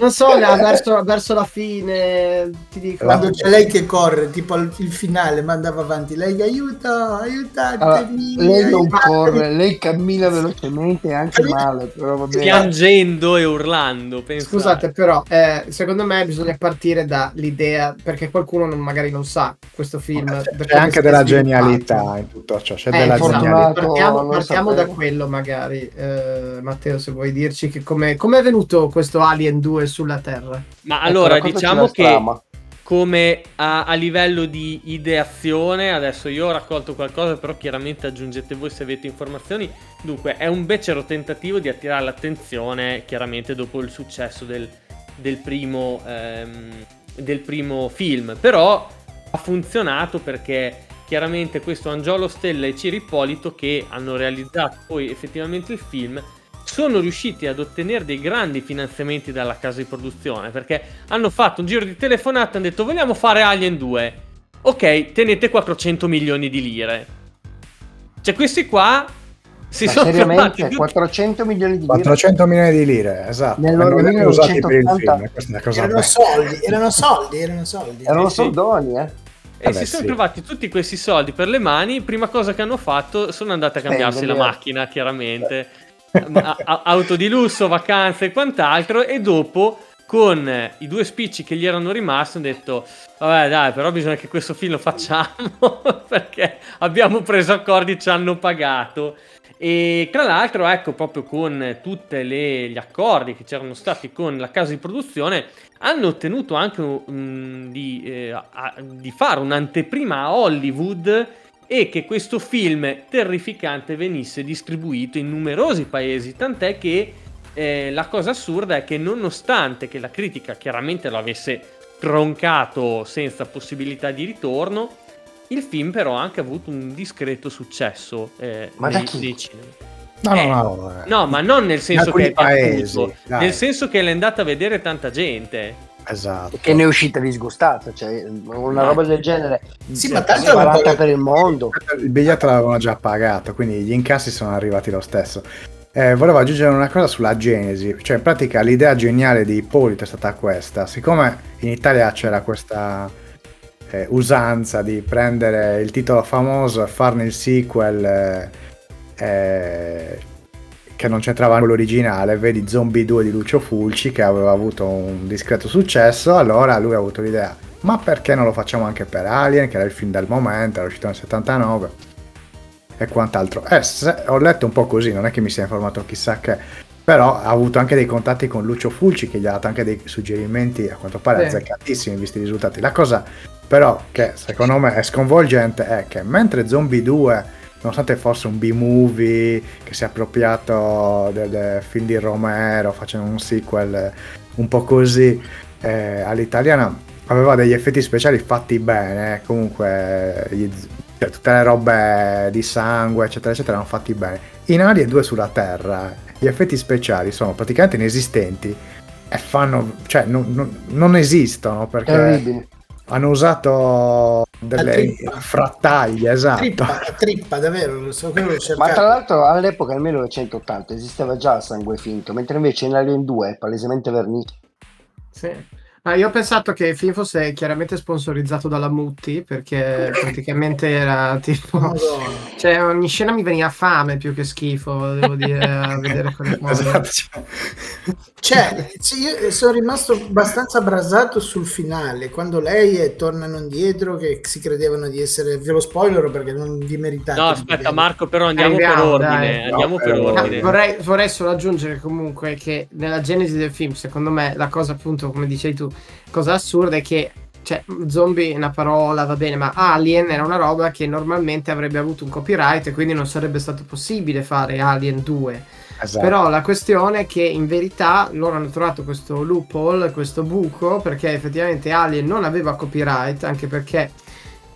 Non so, là, verso, verso la fine ti dico. quando c'è lei che corre tipo il finale mandava avanti lei aiuto aiutatemi Allora, lei non aiutatemi". corre, lei cammina velocemente anche male, però va bene. Piangendo e urlando. pensate. Scusate, però, eh, secondo me bisogna partire dall'idea, perché qualcuno non- magari non sa questo film. C'è come anche della sviluppato. genialità in tutto ciò, c'è Eh, della genialità. partiamo, partiamo da quello, magari. Eh, Matteo, se vuoi dirci che come è venuto questo Alien 2 sulla Terra? Ma Ecco, allora diciamo che trama. come a, a livello di ideazione, adesso io ho raccolto qualcosa, però chiaramente aggiungete voi se avete informazioni. Dunque, è un becero tentativo di attirare l'attenzione, chiaramente dopo il successo del, del primo, ehm, del primo film. Però ha funzionato perché chiaramente questo Angiolo Stella e Ciri Ippolito che hanno realizzato poi effettivamente il film sono riusciti ad ottenere dei grandi finanziamenti dalla casa di produzione perché hanno fatto un giro di telefonate e hanno detto vogliamo fare Alien 2 ok tenete 400 milioni di lire cioè questi qua si Ma sono seriamente, fermati tutti- 400 milioni di lire. 400 milioni di lire, esatto. E hanno usati per il 1980. film, questa è una cosa erano bella. soldi erano soldi erano soldi Erano Sì, soldoni, eh. E Eh si sono sì. trovati tutti questi soldi per le mani. Prima cosa che hanno fatto sono andate a cambiarsi la Spenderli, eh. macchina, chiaramente. *laughs* A- a- auto di lusso, vacanze e quant'altro. E dopo, con i due spicci che gli erano rimasti, hanno detto: Vabbè, dai, però bisogna che questo film lo facciamo *laughs* perché abbiamo preso accordi, ci hanno pagato. E tra l'altro, ecco, proprio con tutti gli accordi che c'erano stati con la casa di produzione, hanno ottenuto anche mm, di, eh, a- di fare un'anteprima a Hollywood e che questo film terrificante venisse distribuito in numerosi paesi, tant'è che eh, la cosa assurda è che nonostante che la critica chiaramente lo avesse troncato senza possibilità di ritorno, il film però ha anche avuto un discreto successo eh, Ma da nei, chi? nei cinema. No, Eh, no, no. No, ma non nel senso che è battuto, nel senso che l'è andata a vedere tanta gente. Esatto. Che ne è uscita disgustata, cioè una Ma- roba del genere. Sì, ma tanto sparata aveva- per il mondo. Il biglietto l'avevano già pagato, quindi gli incassi sono arrivati lo stesso. Eh, volevo aggiungere una cosa sulla Genesi, cioè in pratica l'idea geniale di Ippolito è stata questa, siccome in Italia c'era questa eh, usanza di prendere il titolo famoso e farne il sequel eh, eh, che non c'entrava con l'originale, vedi Zombie 2 di Lucio Fulci che aveva avuto un discreto successo, allora lui ha avuto l'idea, ma perché non lo facciamo anche per Alien, che era il film del momento, era uscito nel 79 e quant'altro. Eh, ho letto un po' così, non è che mi sia informato chissà che, però ha avuto anche dei contatti con Lucio Fulci che gli ha dato anche dei suggerimenti a quanto pare Sì. azzeccatissimi visti i risultati. La cosa però che secondo me è sconvolgente è che mentre Zombie 2 nonostante fosse un B-movie che si è appropriato del, film di Romero facendo un sequel un po' così eh, all'italiana, aveva degli effetti speciali fatti bene, comunque gli, cioè, tutte le robe di sangue eccetera eccetera erano fatti bene. In Alien 2 sulla Terra gli effetti speciali sono praticamente inesistenti e fanno, cioè non, non, non esistono perché... Terribili hanno usato delle frattaglie, esatto. Trippa, trippa davvero, so Ma tra l'altro all'epoca nel 1980 esisteva già il sangue finto, mentre invece in Alien 2 è palesemente vernito. Sì. Ah, io ho pensato che il film fosse chiaramente sponsorizzato dalla Mutti perché praticamente era tipo. Cioè, ogni scena mi veniva fame più che schifo, devo dire, a vedere quelle cose. Esatto. Cioè, io sono rimasto abbastanza abrasato sul finale quando lei e tornano indietro che si credevano di essere. Ve lo spoiler perché non vi meritate. No, aspetta, Marco, però andiamo Arriviamo, per ordine. Andiamo no, per ordine. Vorrei, vorrei solo aggiungere comunque che nella genesi del film, secondo me, la cosa appunto, come dicevi tu cosa assurda è che cioè, zombie è una parola, va bene, ma Alien era una roba che normalmente avrebbe avuto un copyright e quindi non sarebbe stato possibile fare Alien 2. Esatto. Però la questione è che in verità loro hanno trovato questo loophole, questo buco, perché effettivamente Alien non aveva copyright, anche perché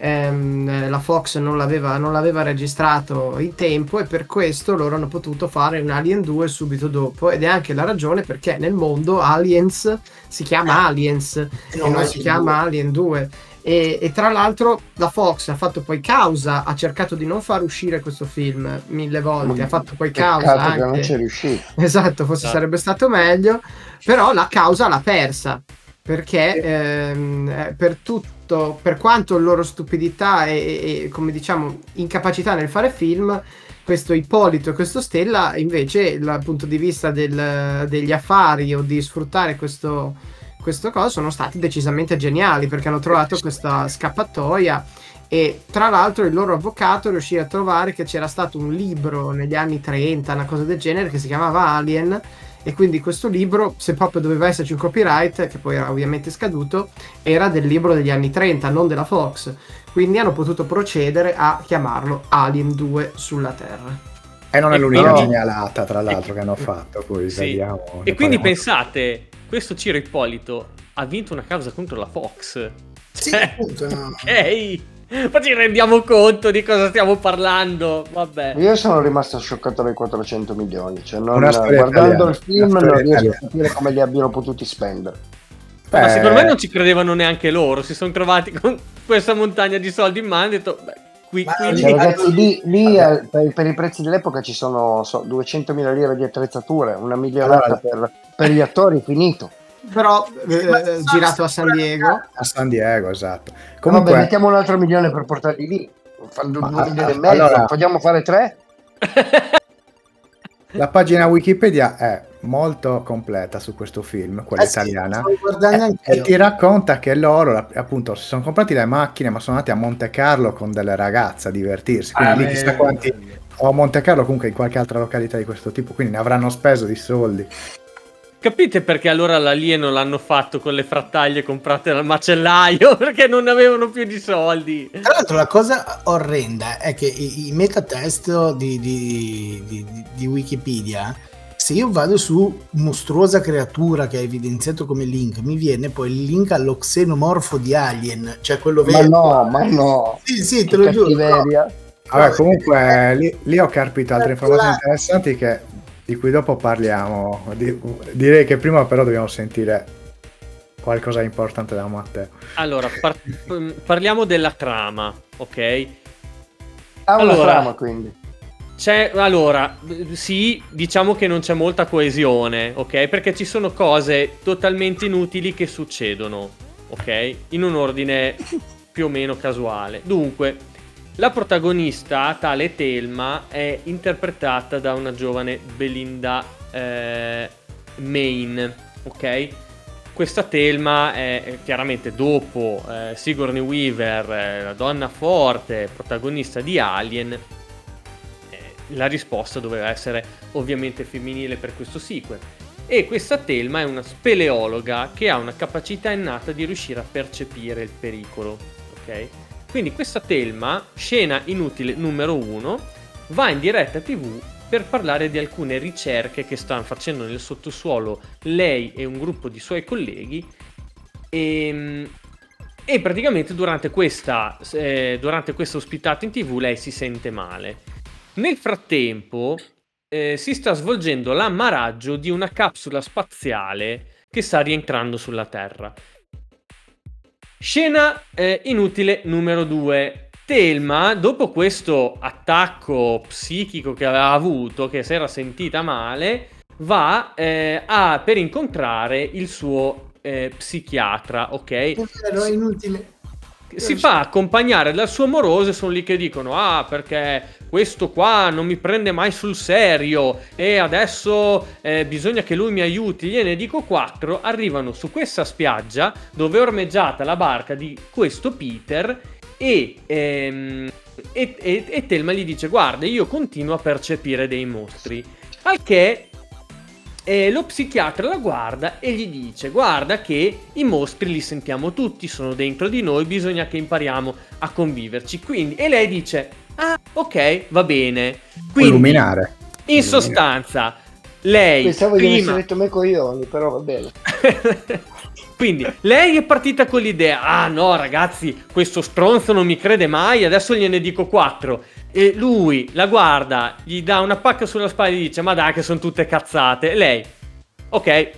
ehm, la Fox non l'aveva, non l'aveva, registrato in tempo e per questo loro hanno potuto fare un Alien 2 subito dopo ed è anche la ragione perché nel mondo Aliens si chiama ah. Aliens e non, non si chiama 2. Alien 2 e, e, tra l'altro la Fox ha fatto poi causa, ha cercato di non far uscire questo film mille volte, ha fatto poi causa anche. non c'è riuscito. *laughs* Esatto, forse no. sarebbe stato meglio, però la causa l'ha persa perché ehm, eh, per tutto, per quanto loro stupidità e, e, come diciamo incapacità nel fare film, questo Ippolito e questo Stella invece dal punto di vista del, degli affari o di sfruttare questo, questo cosa sono stati decisamente geniali perché hanno trovato questa scappatoia. E tra l'altro il loro avvocato riuscì a trovare che c'era stato un libro negli anni 30, una cosa del genere che si chiamava Alien e quindi questo libro, se proprio doveva esserci un copyright, che poi era ovviamente scaduto, era del libro degli anni 30, non della Fox. Quindi hanno potuto procedere a chiamarlo Alien 2 sulla Terra. E non è l'unica quindi... genialata, tra l'altro, che hanno fatto. Poi sì. vediamo. E quindi parliamo. pensate, questo Ciro Ippolito ha vinto una causa contro la Fox. Sì, cioè, appunto. No. *laughs* Ok. *laughs* Ma ci rendiamo conto di cosa stiamo parlando? Vabbè. Io sono rimasto scioccato dai 400 milioni. Cioè non, guardando il film non riesco a capire come li abbiano potuti spendere. Beh, ma secondo me non ci credevano neanche loro. Si sono trovati con questa montagna di soldi in mano e hanno detto: Beh, qui, qui cioè, ragazzi, lì, lì per, per, i prezzi dell'epoca ci sono so, 200.000 lire di attrezzature, una milionata allora, per, per gli attori, finito però eh, girato a San Diego. A San Diego, esatto. Comunque... Vabbè, mettiamo un altro milione per portarli lì. Fanno due milioni e mezzo, allora... vogliamo fare tre? *laughs* La pagina Wikipedia è molto completa su questo film, quella eh italiana, sì, e, e, ti racconta che loro appunto si sono comprati le macchine ma sono andati a Monte Carlo con delle ragazze a divertirsi, quindi ah, lì chissà quanti, o a Monte Carlo comunque in qualche altra località di questo tipo, quindi ne avranno speso di soldi. Capite perché allora l'alieno l'hanno fatto con le frattaglie comprate dal macellaio? *laughs* Perché non avevano più di soldi. Tra l'altro la cosa orrenda è che i, i metatest di, di, di, di, Wikipedia, se io vado su mostruosa creatura che è evidenziato come link, mi viene poi il link allo xenomorfo di Alien, cioè quello vero. Ma no, ma no. Sì, sì, te lo giuro. No. Vabbè, comunque lì, lì ho capito altre informazioni interessanti che di cui dopo parliamo. direi che prima però dobbiamo sentire qualcosa di importante da Matteo. Allora, par- parliamo della trama, ok? Ah, allora, trama quindi. C'è, allora, sì, diciamo che non c'è molta coesione, ok? Perché ci sono cose totalmente inutili che succedono, ok? In un ordine più o meno casuale. Dunque, la protagonista, tale Telma, è interpretata da una giovane Belinda eh, Main, ok? Questa Telma è chiaramente dopo eh, Sigourney Weaver, eh, la donna forte, protagonista di Alien, eh, la risposta doveva essere ovviamente femminile per questo sequel. E questa Telma è una speleologa che ha una capacità innata di riuscire a percepire il pericolo, ok? Quindi questa Telma, scena inutile numero uno, va in diretta TV per parlare di alcune ricerche che stanno facendo nel sottosuolo lei e un gruppo di suoi colleghi e, e praticamente durante questa, eh, durante questa ospitata in tv lei si sente male. Nel frattempo eh, si sta svolgendo l'ammaraggio di una capsula spaziale che sta rientrando sulla Terra. Scena eh, inutile numero 2. Telma, dopo questo attacco psichico che aveva avuto, che si era sentita male, va eh, a, per incontrare il suo eh, psichiatra, ok? È inutile. Si fa accompagnare dal suo amoroso e sono lì che dicono ah perché questo qua non mi prende mai sul serio e adesso eh, bisogna che lui mi aiuti, gliene dico quattro, arrivano su questa spiaggia dove è ormeggiata la barca di questo Peter e, ehm, e, e, e Telma gli dice guarda io continuo a percepire dei mostri, al che e lo psichiatra la guarda e gli dice: Guarda, che i mostri li sentiamo tutti, sono dentro di noi, bisogna che impariamo a conviverci. Quindi, e lei dice: Ah, ok, va bene. Quindi, illuminare. In sostanza, lei. Pensavo prima... di essere detto me coglioni, però va bene. *laughs* Quindi lei è partita con l'idea: ah no, ragazzi, questo stronzo non mi crede mai, adesso gliene dico quattro. E lui la guarda, gli dà una pacca sulla spalla e gli dice: Ma dai, che sono tutte cazzate. E lei, ok,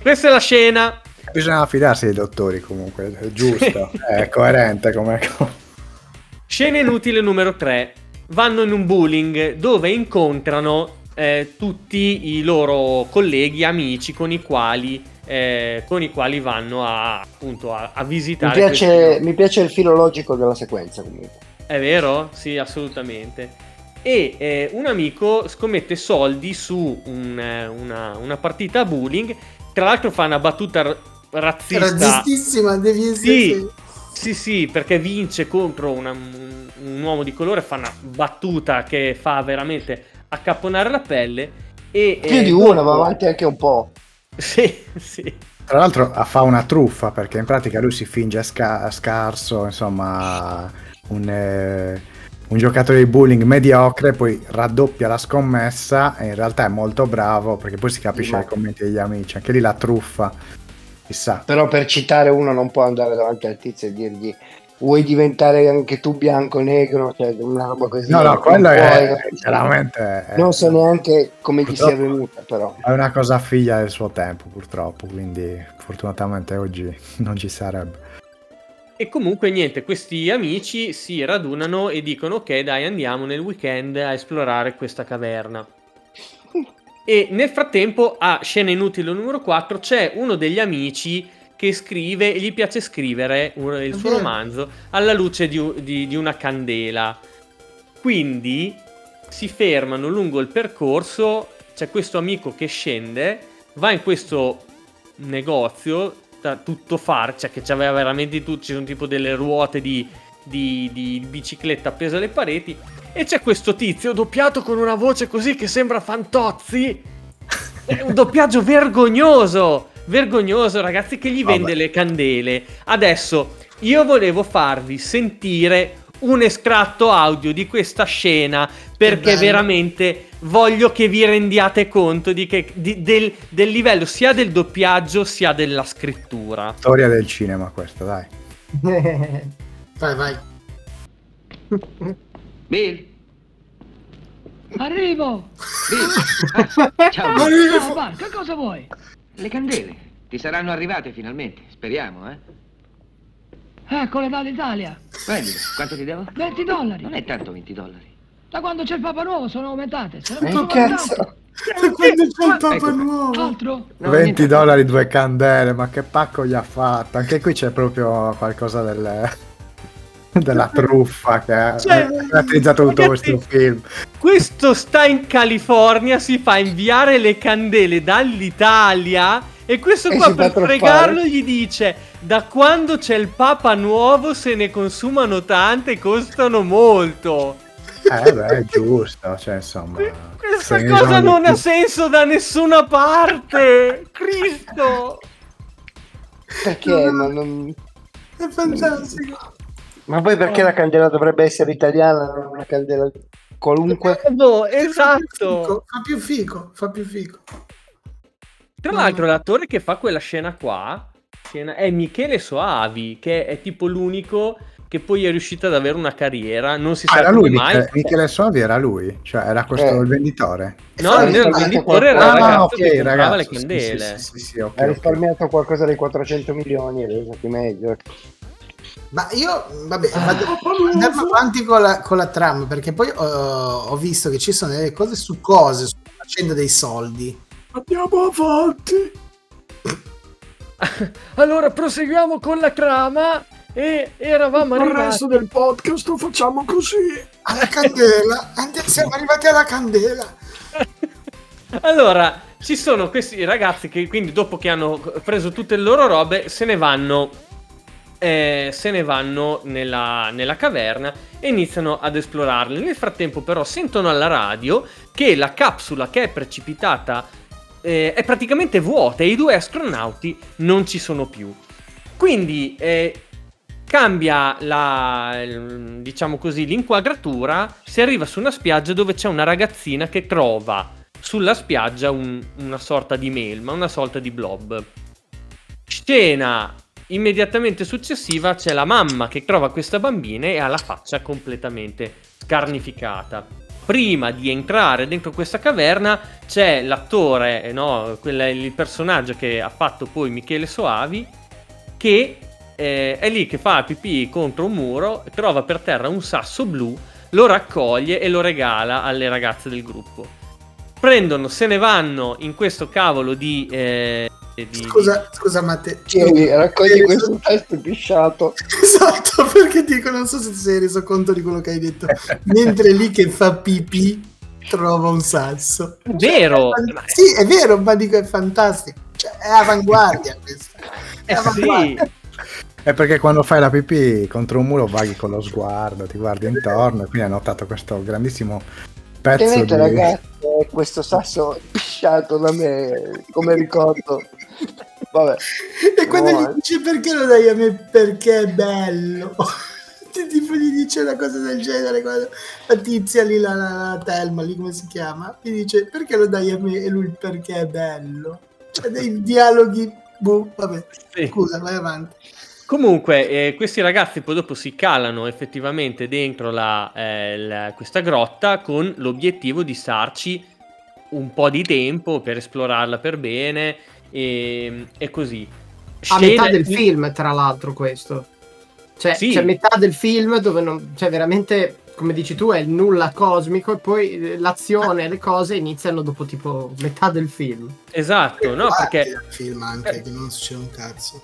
questa è la scena. Bisogna fidarsi dei dottori comunque, è giusto, *laughs* è coerente come cosa. Scena inutile numero 3. Vanno in un bowling dove incontrano eh, tutti i loro colleghi, amici con i quali, eh, con i quali vanno a, appunto, a, a visitare. Mi piace, mi piace il filologico della sequenza comunque. È vero? Sì, assolutamente. E eh, un amico scommette soldi su un, una, una, partita a bowling. Tra l'altro fa una battuta razzista. Razzistissima, devi essere. Sì, sì, sì, perché vince contro una, un, un, uomo di colore. Fa una battuta che fa veramente accapponare la pelle. E, Più di una, dopo... va avanti anche un po'. *laughs* Sì, sì. Tra l'altro fa una truffa perché in pratica lui si finge sca- scarso, insomma un, eh, un, giocatore di bowling mediocre, poi raddoppia la scommessa e in realtà è molto bravo perché poi si capisce dai commenti degli amici, anche lì la truffa, chissà. Però per citare uno non può andare davanti al tizio e dirgli vuoi diventare anche tu bianco negro? Cioè una roba così no no quello è chiaramente non so neanche come ti sia venuta però. è una cosa figlia del suo tempo purtroppo quindi fortunatamente oggi *laughs* non ci sarebbe. E comunque niente, questi amici si radunano e dicono ok dai andiamo nel weekend a esplorare questa caverna. *laughs* E nel frattempo a scena inutile numero 4 c'è uno degli amici che scrive, gli piace scrivere il suo romanzo alla luce di, di, di una candela. Quindi si fermano lungo il percorso, c'è questo amico che scende, va in questo negozio tutto farcia, che aveva veramente tutto, ci sono tipo delle ruote di, di, di bicicletta appese alle pareti. E c'è questo tizio doppiato con una voce così che sembra Fantozzi. È un doppiaggio vergognoso. Vergognoso, ragazzi, che gli vende Vabbè. le candele. Adesso io volevo farvi sentire un estratto audio di questa scena perché veramente voglio che vi rendiate conto di che, di, del, del, livello sia del doppiaggio sia della scrittura. Storia del cinema questa, dai. *laughs* vai, vai. Bill. Arrivo! Bill. *laughs* Ah, ciao. Arrivo. Che cosa vuoi? Le candele. Ti saranno arrivate finalmente, speriamo, eh? Eccole dall'Italia. Prendile, quanto ti devo? 20 dollari. Non è tanto 20 dollari. Da quando c'è il Papa Nuovo sono aumentate. Ma che cazzo? Da quando c'è il Papa ecco. Nuovo. Altro? No, 20 dollari, due candele, ma che pacco gli ha fatto? Anche qui c'è proprio qualcosa del della truffa che ha cioè, caratterizzato tutto questo film. Questo sta in California, si fa inviare le candele dall'Italia e questo qua e per fregarlo gli dice da quando c'è il Papa nuovo se ne consumano tante e costano molto. Eh beh, è giusto, cioè insomma... Questa cosa non più... ha senso da nessuna parte! Cristo! Perché? Ma non... È fantastico! Ma poi perché la candela dovrebbe essere italiana, non una candela qualunque. Bravo, esatto. Fa più fico, fa più fico. Tra l'altro, l'attore che fa quella scena qua scena è Michele Soavi, che è tipo l'unico che poi è riuscito ad avere una carriera. Non si Ah, sa era lui, mai. Michele, Michele Soavi era lui, cioè era questo Eh. il venditore. No, non era il venditore, era il Ah, ragazzo ok, che comprava ragazzo, le sì, candele. Sì, sì, sì, sì, ok, Ha risparmiato qualcosa dei 400 milioni e esatto meglio. Ma io, vabbè, Ah. vado, andiamo avanti con la, con la trama perché poi ho, ho visto che ci sono delle cose su cose, sulla faccenda dei soldi. Andiamo avanti. *laughs* Allora proseguiamo con la trama e eravamo Il arrivati. resto del podcast lo facciamo così. Alla candela, Andi- siamo *laughs* arrivati alla candela. *laughs* Allora, ci sono questi ragazzi che quindi dopo che hanno preso tutte le loro robe se ne vanno, eh, se ne vanno nella, nella caverna e iniziano ad esplorarle. Nel frattempo però sentono alla radio che la capsula che è precipitata eh, è praticamente vuota e i due astronauti non ci sono più. Quindi eh, cambia la, diciamo così, l'inquadratura, si arriva su una spiaggia dove c'è una ragazzina che trova sulla spiaggia un- una sorta di melma, una sorta di blob. Scena immediatamente successiva c'è la mamma che trova questa bambina e ha la faccia completamente scarnificata. Prima di entrare dentro questa caverna c'è l'attore, eh, no, quella- il personaggio che ha fatto poi Michele Soavi, che eh, è lì che fa pipì contro un muro, trova per terra un sasso blu, lo raccoglie e lo regala alle ragazze del gruppo. Prendono, se ne vanno in questo cavolo di... eh, di- Scusa, scusa Matte. Tieni, raccogli questo testo pisciato. *laughs* Esatto, perché dico, non so se ti sei reso conto di quello che hai detto. Mentre lì che fa pipì trova un sasso. Vero! Fan- Sì, è vero, ma dico è fantastico. Cioè, è avanguardia questa. È Eh sì, avanguardia. È perché quando fai la pipì contro un muro vaghi con lo sguardo, ti guardi intorno e quindi hai notato questo grandissimo pezzo di... ragazzi, questo sasso pisciato da me come ricordo. Vabbè. E quando No, gli eh. dice perché lo dai a me perché è bello. *laughs* Ti- tipo gli dice una cosa del genere quando la tizia lì, la, la, la Telma lì come si chiama, gli dice perché lo dai a me e lui perché è bello. Cioè dei dialoghi, boh, vabbè, sì. scusa, vai avanti. Comunque, eh, questi ragazzi poi dopo si calano effettivamente dentro la, eh, la- questa grotta con l'obiettivo di starci un po' di tempo per esplorarla per bene e, e così. A Scena- metà del film, tra l'altro, questo. Cioè, Sì. c'è metà del film dove non. Cioè, veramente, come dici tu, è il nulla cosmico. E poi eh, l'azione e le cose iniziano dopo tipo metà del film. Esatto, no? Guardi Perché il film anche, eh. che non succede un cazzo.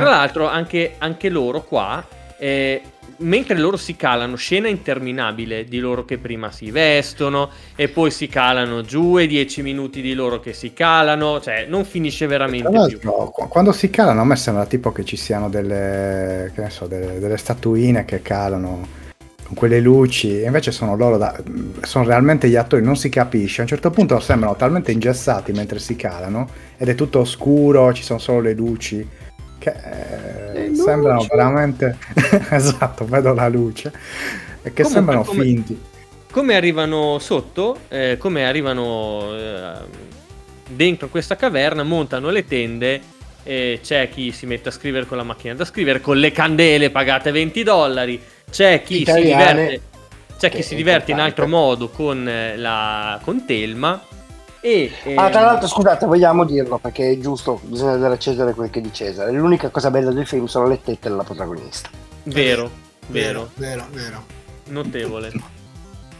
Tra l'altro anche, anche loro qua, eh, mentre loro si calano, scena interminabile di loro che prima si vestono e poi si calano giù e 10 minuti di loro che si calano, cioè non finisce veramente più. quando si calano a me sembra tipo che ci siano delle, che ne so, delle, delle statuine che calano con quelle luci, e invece sono loro, da, sono realmente gli attori, non si capisce. A un certo punto sembrano talmente ingessati mentre si calano ed è tutto oscuro, ci sono solo le luci, che eh, sembrano veramente... *laughs* esatto, vedo la luce, e che Comunque, sembrano come- finti. Come arrivano sotto, eh, come arrivano eh, dentro questa caverna, montano le tende. E c'è chi si mette a scrivere con la macchina da scrivere, con le candele pagate 20 dollari. C'è chi Italiane. si diverte, c'è chi si diverte in altro modo con, eh, la, con Telma. E, Ah, tra ehm, l'altro, scusate, vogliamo dirlo perché è giusto, bisogna dare a Cesare quel che è di Cesare. L'unica cosa bella del film sono le tette della protagonista. vero, vero, Vero, vero. notevole.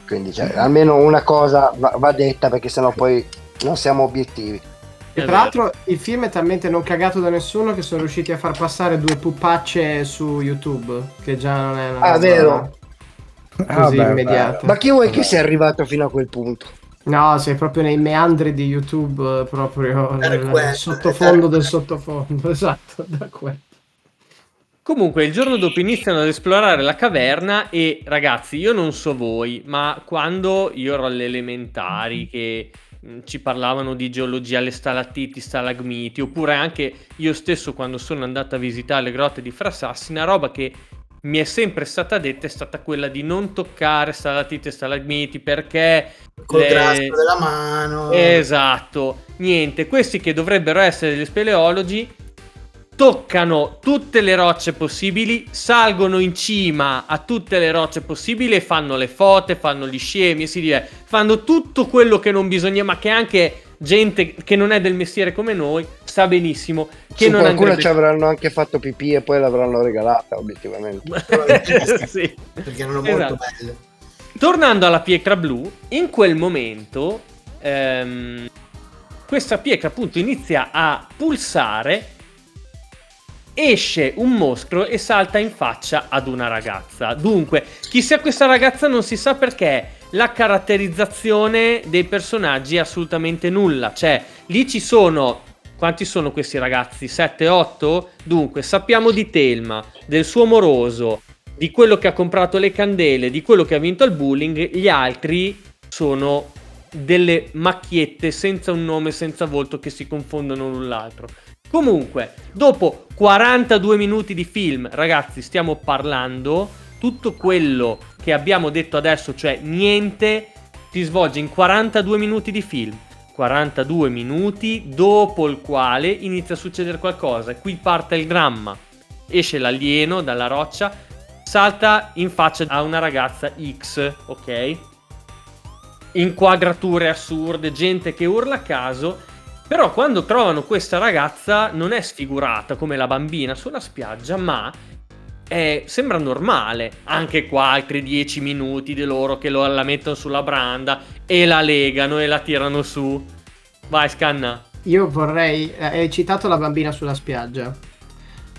Quindi, cioè, almeno una cosa va, va detta perché sennò poi non siamo obiettivi. E tra vero. l'altro il film è talmente non cagato da nessuno che sono riusciti a far passare due pupacce su YouTube, che già non è una Ah, vero? Ah, così vabbè, immediata. Ma chi vuoi che sia arrivato fino a quel punto? No, sei proprio nei meandri di YouTube, eh, proprio nel sottofondo del sottofondo, *laughs* esatto, da quello. Comunque, il giorno dopo iniziano ad esplorare la caverna e ragazzi, io non so voi, ma quando io ero alle elementari che mh, ci parlavano di geologia, le stalattiti, stalagmiti, oppure anche io stesso quando sono andato a visitare le grotte di Frassassi, una roba che mi è sempre stata detta è stata quella di non toccare stalactiti e stalagmiti perché Col le- graspo della mano. Esatto, niente, questi che dovrebbero essere degli speleologi toccano tutte le rocce possibili, salgono in cima a tutte le rocce possibili e fanno le fote, fanno gli scemi, si dice, fanno tutto quello che non bisogna, ma che anche gente che non è del mestiere come noi sa benissimo che Su non qualcuno andrebbe... ci avranno anche fatto pipì e poi l'avranno regalata, obiettivamente. *laughs* Sì. Perché erano Esatto. molto belle. Tornando alla pietra blu, in quel momento ehm, questa pietra appunto inizia a pulsare, esce un mostro e salta in faccia ad una ragazza. Dunque, chi sia questa ragazza non si sa perché la caratterizzazione dei personaggi è assolutamente nulla. Cioè, lì ci sono... Quanti sono questi ragazzi? 7, 8? Dunque, sappiamo di Telma, del suo moroso, di quello che ha comprato le candele, di quello che ha vinto al bullying, gli altri sono delle macchiette senza un nome, senza volto che si confondono l'un l'altro. Comunque, dopo 42 minuti di film, ragazzi, stiamo parlando tutto quello che abbiamo detto adesso, cioè niente, si svolge in 42 minuti di film. 42 minuti dopo il quale inizia a succedere qualcosa. Qui parte il dramma. Esce l'alieno dalla roccia, salta in faccia a una ragazza X, ok? Inquadrature assurde, gente che urla a caso. Però quando trovano questa ragazza non è sfigurata come la bambina sulla spiaggia, ma è- sembra normale. Anche qua altri 10 minuti di loro che lo- la mettono sulla branda e la legano e la tirano su. Vai, scanna. Io vorrei, eh, hai citato la bambina sulla spiaggia.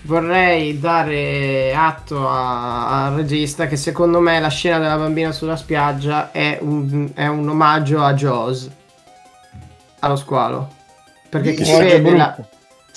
Vorrei dare atto a- al regista che secondo me la scena della bambina sulla spiaggia è un, è un omaggio a Jaws, allo squalo. Perché omaggio vede la.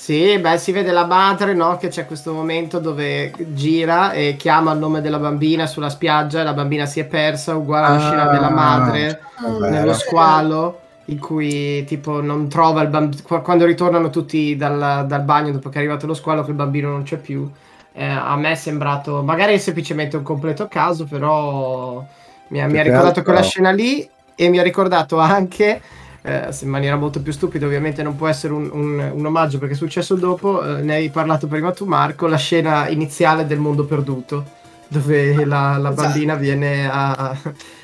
Sì, beh, si vede la madre, no? Che c'è questo momento dove gira e chiama il nome della bambina sulla spiaggia e la bambina si è persa, uguale alla scena della madre è vero. nello squalo in cui tipo non trova il bambino quando ritornano tutti dal, dal bagno dopo che è arrivato lo squalo che il bambino non c'è più Eh, a me è sembrato magari è semplicemente un completo caso però mi ha, mi ha ricordato quella scena lì e mi ha ricordato anche eh, in maniera molto più stupida ovviamente non può essere un, un- un omaggio perché è successo dopo eh, ne hai parlato prima tu Marco la scena iniziale del mondo perduto dove la, la Esatto. bambina viene a-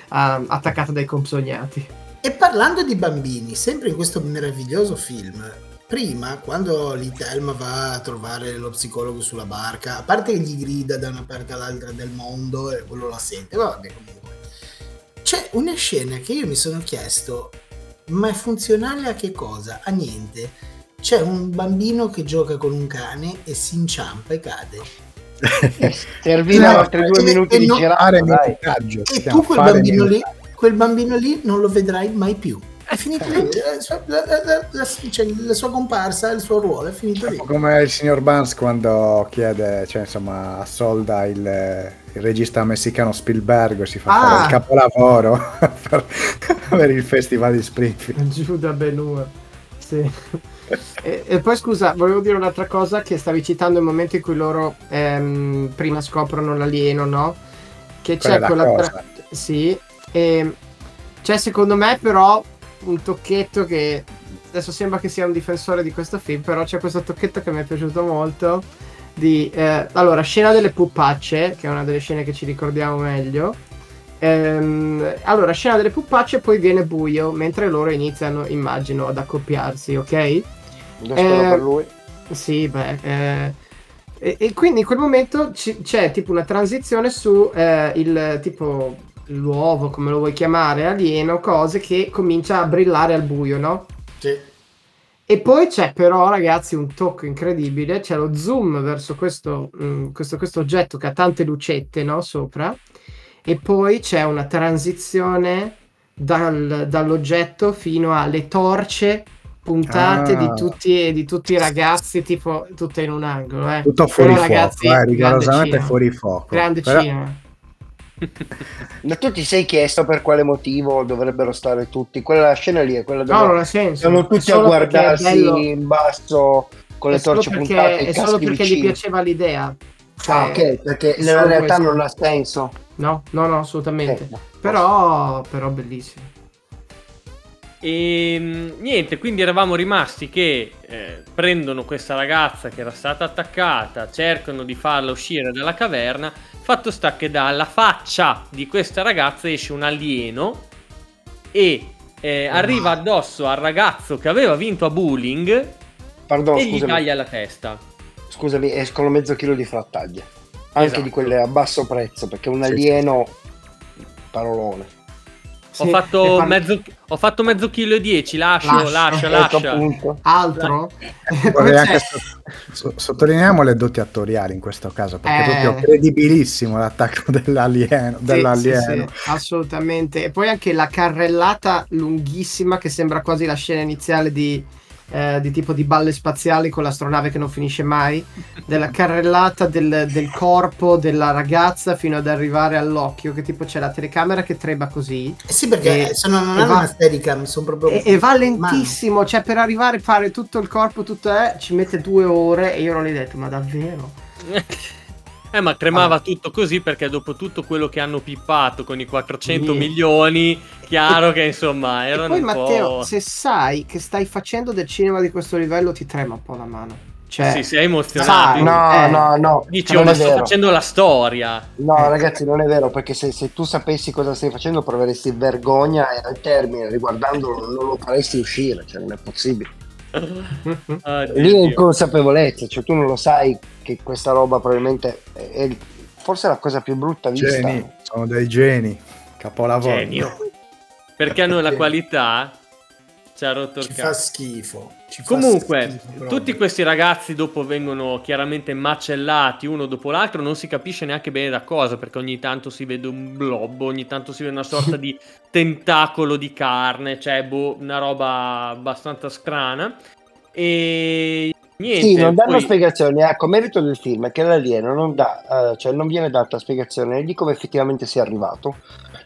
a- attaccata dai compsognati E parlando di bambini, sempre in questo meraviglioso film, prima quando l'Itelma va a trovare lo psicologo sulla barca, a parte che gli grida da una parte all'altra del mondo e quello la sente, vabbè comunque. C'è una scena che io mi sono chiesto, ma è funzionale a che cosa? A niente. C'è un bambino che gioca con un cane e si inciampa e cade. *laughs* Serviva No, altri due e- minuti e di non- dai. minutaggio. E tu quel bambino lì, quel bambino lì non lo vedrai mai più. È finito lì, la sua, la- la- la- cioè, la sua comparsa, il suo ruolo è finito lì. Come il signor Barnes quando chiede, cioè insomma, assolda il, il regista messicano Spielberg, si fa Ah. fare il capolavoro *laughs* per, per il festival di Springfield. *laughs* Giuda Benur. Sì. e, e poi scusa, volevo dire un'altra cosa che stavi citando il momento in cui loro ehm, prima scoprono l'alieno, no? Che Quella c'è la quella... cosa. tra- Sì. E c'è secondo me però un tocchetto che... Adesso sembra che sia un difensore di questo film, però c'è questo tocchetto che mi è piaciuto molto. Di, eh, allora, scena delle pupacce, che è una delle scene che ci ricordiamo meglio. Ehm, allora, scena delle pupacce, poi viene buio, mentre loro iniziano, immagino, ad accoppiarsi, ok? Eh, per lui. Sì, beh. eh, e, e quindi in quel momento ci- c'è tipo una transizione su eh, il tipo l'uovo, come lo vuoi chiamare, alieno, cose che comincia a brillare al buio, no? Sì. E poi c'è però, ragazzi, un tocco incredibile. C'è lo zoom verso questo, mm, questo, questo oggetto che ha tante lucette no, sopra. E poi c'è una transizione dal- dall'oggetto fino alle torce puntate Ah. di, tutti, di tutti i ragazzi, tipo tutte in un angolo. Eh. Tutto fuori Però, fuoco, ragazzi, eh, rigorosamente cinema. fuori fuoco. Grande Però- cinema. *laughs* Ma tu ti sei chiesto per quale motivo dovrebbero stare tutti? Quella scena lì è quella dove No, non sono tutti a guardarsi in basso con è le torce perché, puntate è solo perché gli vicini. piaceva l'idea. Ah, Cioè, ok, perché nella realtà questo. non ha senso. No, no, no, assolutamente. Eh, no. Però, però bellissimo. E mh, niente, quindi eravamo rimasti che eh, prendono questa ragazza che era stata attaccata, cercano di farla uscire dalla caverna. Fatto sta che dalla faccia di questa ragazza esce un alieno e eh, arriva addosso al ragazzo che aveva vinto a bullying Pardon, e gli scusami, taglia la testa. scusami, escono mezzo chilo di frattaglie. Anche Esatto. di quelle a basso prezzo, perché un Sì, alieno parolone. Ho, Sì, fatto e par- mezzo, ho fatto mezzo chilo e dieci, lascio, Lascia. lascia, Ecco, lascia. appunto. Altro? *laughs* Vorrei Poi anche so- so- sottolineiamo le doti attoriali in questo caso, perché è Eh. proprio credibilissimo l'attacco *laughs* dell'alieno. Sì, dell'alieno. sì, sì, assolutamente. E poi anche la carrellata lunghissima che sembra quasi la scena iniziale di, eh, di tipo di balle spaziali con l'astronave che non finisce mai. Della carrellata del, del corpo della ragazza fino ad arrivare all'occhio, che tipo c'è la telecamera che treba così. Eh sì, perché E- sono, non hanno va- una steadicam, sono proprio... E, e va mano. lentissimo, cioè per arrivare a fare tutto il corpo, tutto è, ci mette due ore e io non l'ho detto, ma davvero? *laughs* Eh, ma tremava tutto così perché dopo tutto quello che hanno pippato con i 400 Sì. milioni, chiaro che insomma E erano poi un Matteo, se sai che stai facendo del cinema di questo livello, ti trema un po' la mano. Cioè, Sì, sei emozionato. sai, No, eh, no, no. Dici, non oh, ma è sto facendo la storia. No, ragazzi, non è vero, perché se, se tu sapessi cosa stai facendo proveresti vergogna e al termine, riguardandolo, non lo faresti uscire, cioè non è possibile. Oddio, Lì è inconsapevolezza, cioè tu non lo sai che questa roba probabilmente è, è forse la cosa più brutta vista. Geni, sono dei geni. Capolavoro. Genio. Perché hanno la qualità, ci ha rotto il Ci fa cazzo. schifo. ci fa Comunque, schifo proprio. tutti questi ragazzi dopo vengono chiaramente macellati uno dopo l'altro, non si capisce neanche bene da cosa, perché ogni tanto si vede un blob, ogni tanto si vede una sorta di *laughs* tentacolo di carne, cioè boh, una roba abbastanza strana. E niente, Sì, non danno poi- spiegazioni. Ecco, merito del film è che l'alieno non dà, eh, cioè non viene data spiegazione di come effettivamente sia arrivato,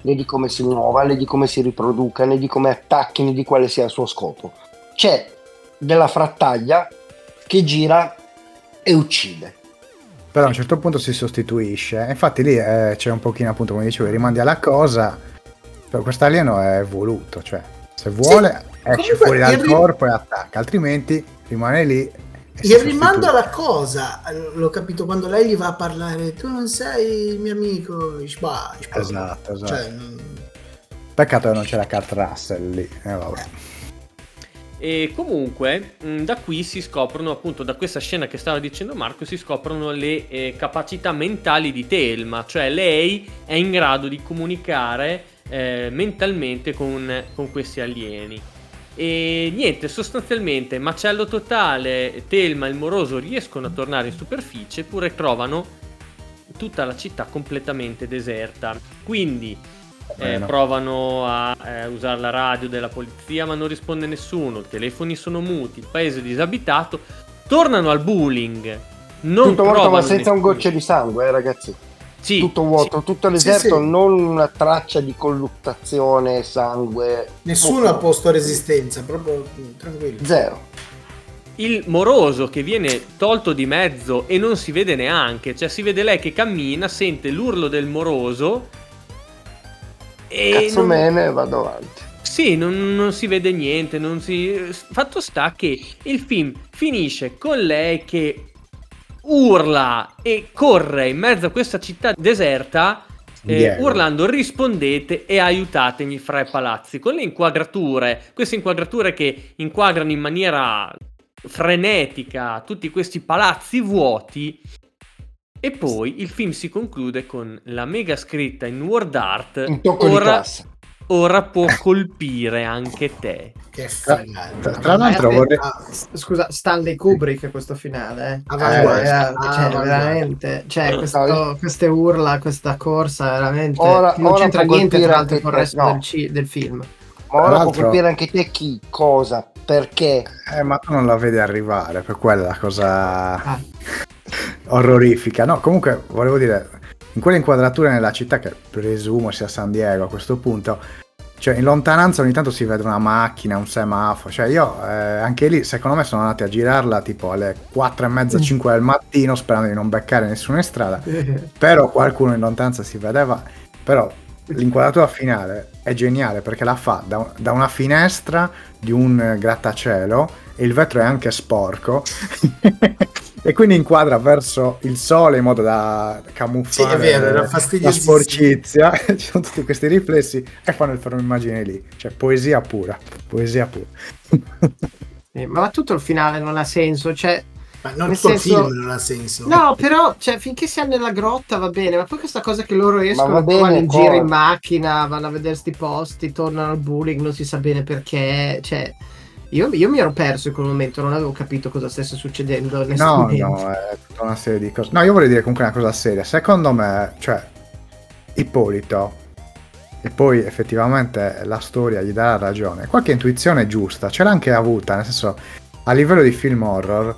né di come si muova, né di come si riproduca, né di come attacchi, né di quale sia il suo scopo. C'è della frattaglia che gira e uccide. Però a un certo punto si sostituisce. Infatti lì eh, c'è un pochino appunto come dicevo, rimandi alla cosa. Però quest'alieno è voluto, cioè se vuole esce comunque fuori dal il ri- corpo e attacca, altrimenti rimane lì. E Il rimando alla cosa, l'ho capito quando lei gli va a parlare, tu non sei il mio amico, Shba, Shba. Esatto, esatto. Cioè, non- Peccato che non c'era Kurt Russell lì. Eh, vabbè. E comunque mh, da qui si scoprono appunto da questa scena che stava dicendo Marco si scoprono le eh, capacità mentali di Telma, cioè lei è in grado di comunicare eh, mentalmente con, con questi alieni. E niente, sostanzialmente macello totale, Telma e il moroso riescono a tornare in superficie eppure trovano tutta la città completamente deserta. Quindi eh, provano a eh, usare la radio della polizia ma non risponde nessuno, i telefoni sono muti, il paese è disabitato, tornano al bullying, non Tutto morto ma trovano senza un nessuno. goccio di sangue, eh, ragazzi. Sì, Tutto vuoto, tutto Sì, deserto, sì. non una traccia di colluttazione, sangue. nessuno ha posto resistenza, proprio mm, tranquillo. Zero. il moroso che viene tolto di mezzo e non si vede neanche, cioè si vede lei che cammina, sente l'urlo del moroso e Cazzo non- mene, vado avanti. Sì, non, non si vede niente, non si... Fatto sta che il film finisce con lei che urla e corre in mezzo a questa città deserta eh, urlando rispondete e aiutatemi fra i palazzi con le inquadrature, queste inquadrature che inquadrano in maniera frenetica tutti questi palazzi vuoti e poi il film si conclude con la mega scritta in word art Un tocco di ora, classe. Ora può colpire anche te Che Tra, figata. tra l'altro Eh, vorrei... Ah, Scusa, Stanley Kubrick questo finale, eh. Avanguardia. Eh, cioè, Avanguardia. veramente, cioè, No, questo- queste urla, questa corsa, veramente Ora- non ora c'entra niente tra l'altro con il resto no. del, ci- del film. Ma ora Tra può l'altro- colpire anche te chi, cosa, perché. Eh, ma tu non la vedi arrivare, per quella la cosa Ah. *laughs* orrorifica. No, comunque volevo dire, in quelle inquadrature nella città, che presumo sia San Diego a questo punto, cioè in lontananza ogni tanto si vede una macchina, un semaforo, cioè io eh, anche lì secondo me sono andati a girarla tipo alle 4 e mezza, 5 del mattino sperando di non beccare nessuno in strada, però qualcuno in lontananza si vedeva, però l'inquadratura finale è geniale perché la fa da, da una finestra di un grattacielo e il vetro è anche sporco *laughs* e quindi inquadra verso il sole in modo da camuffare Sì, è vero, era la sporcizia *laughs* ci sono tutti questi riflessi e fanno il fermo immagine lì cioè poesia pura poesia pura *laughs* Eh, ma tutto il finale non ha senso, cioè... Ma non Nel tutto senso- il film non ha senso. No, però, cioè, finché siamo nella grotta va bene, ma poi questa cosa che loro escono, bene, vanno in cosa? giro in macchina, vanno a vedere sti posti, tornano al bullying, non si sa bene perché, cioè... Io, io mi ero perso in quel momento, non avevo capito cosa stesse succedendo. no no è tutta una serie di cose no io vorrei dire comunque una cosa seria secondo me cioè Ippolito e poi effettivamente la storia gli darà ragione qualche intuizione giusta ce l'ha anche avuta nel senso a livello di film horror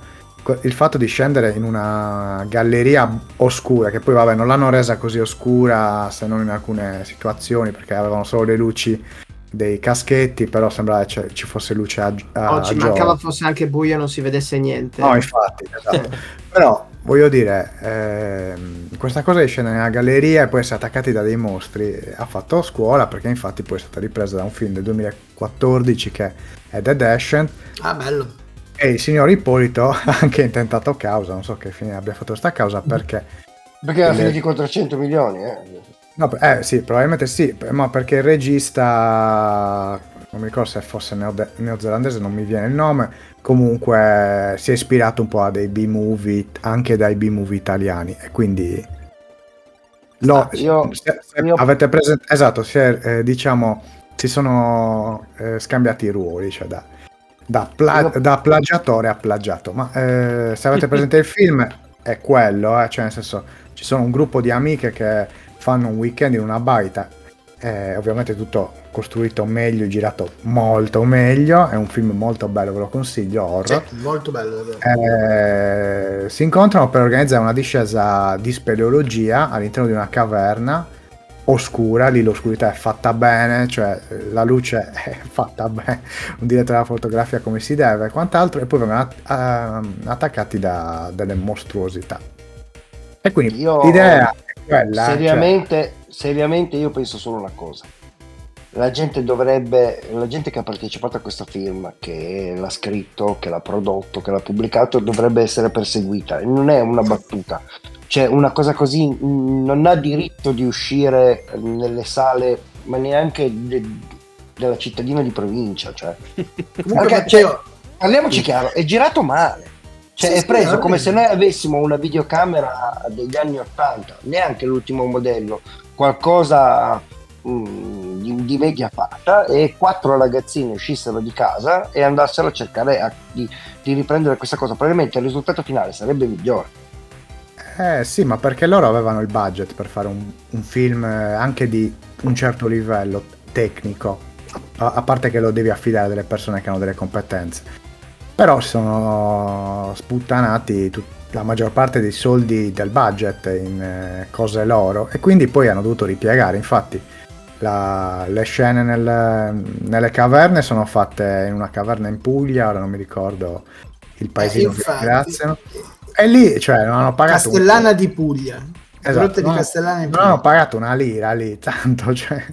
il fatto di scendere in una galleria oscura che poi vabbè non l'hanno resa così oscura se non in alcune situazioni perché avevano solo le luci dei caschetti però sembrava che c'è- ci fosse luce a, a Oggi a mancava giorno. fosse anche buio e non si vedesse niente. No, infatti, esatto. *laughs* Però voglio dire, ehm, questa cosa di scendere nella galleria e poi essere attaccati da dei mostri ha fatto scuola perché infatti poi è stata ripresa da un film del 2014 che è Dead Ascent Ah, bello. e il signor Ippolito *laughs* ha anche intentato causa, non so che fine abbia fatto questa causa perché... Perché era finito i 400 milioni, eh. No, eh sì, probabilmente sì, ma perché il regista, non mi ricordo se fosse neo- neozelandese, non mi viene il nome, comunque si è ispirato un po' a dei B-movie, anche dai B-movie italiani, e quindi... Lo, Ah, io- se- se io- avete presente, esatto, si è, eh, diciamo, si sono eh, scambiati i ruoli, cioè da, da, pla- Io- da plagiatore a plagiato, ma eh, se avete *laughs* presente il film è quello, eh, cioè nel senso ci sono un gruppo di amiche che fanno un weekend in una baita, eh, ovviamente tutto costruito meglio, girato molto meglio, è un film molto bello, ve lo consiglio, horror. Sì, molto bello. Eh, si incontrano per organizzare una discesa di speleologia all'interno di una caverna oscura, lì l'oscurità è fatta bene, cioè eh, la luce *laughs* è fatta bene, un direttore della fotografia come si deve e quant'altro, e poi vengono att- ehm, attaccati da delle mostruosità. E quindi Io- l'idea quella. cioè- seriamente, seriamente io penso solo una cosa. La gente dovrebbe, la gente che ha partecipato a questo film, che l'ha scritto, che l'ha prodotto, che l'ha pubblicato, dovrebbe essere perseguita. Non è una battuta. Cioè, una cosa così non ha diritto di uscire nelle sale, ma neanche de- della cittadina di provincia. Cioè. *laughs* Comunque, Perché, Matteo, cioè, parliamoci chiaro, è girato male. Cioè, Sì, è sì, preso va come se noi avessimo una videocamera degli anni 80, neanche l'ultimo modello, qualcosa mm, di, di media fatta, e quattro ragazzini uscissero di casa e andassero a cercare a- di, di riprendere questa cosa. Probabilmente il risultato finale sarebbe migliore. Eh sì, ma perché loro avevano il budget per fare un, un film eh, anche di un certo livello tecnico, a, a parte che lo devi affidare a delle persone che hanno delle competenze. Però si sono sputtanati tut- la maggior parte dei soldi del budget in eh, cose loro e quindi poi hanno dovuto ripiegare. Infatti la- le scene nel- nelle caverne sono fatte in una caverna in Puglia, ora non mi ricordo il paesino che Eh, infatti. ringraziano. E lì, cioè, non hanno pagato un- Castellana di Puglia. Esatto, di no, Castellana Puglia. hanno pagato una lira lì, *laughs* tanto, cioè,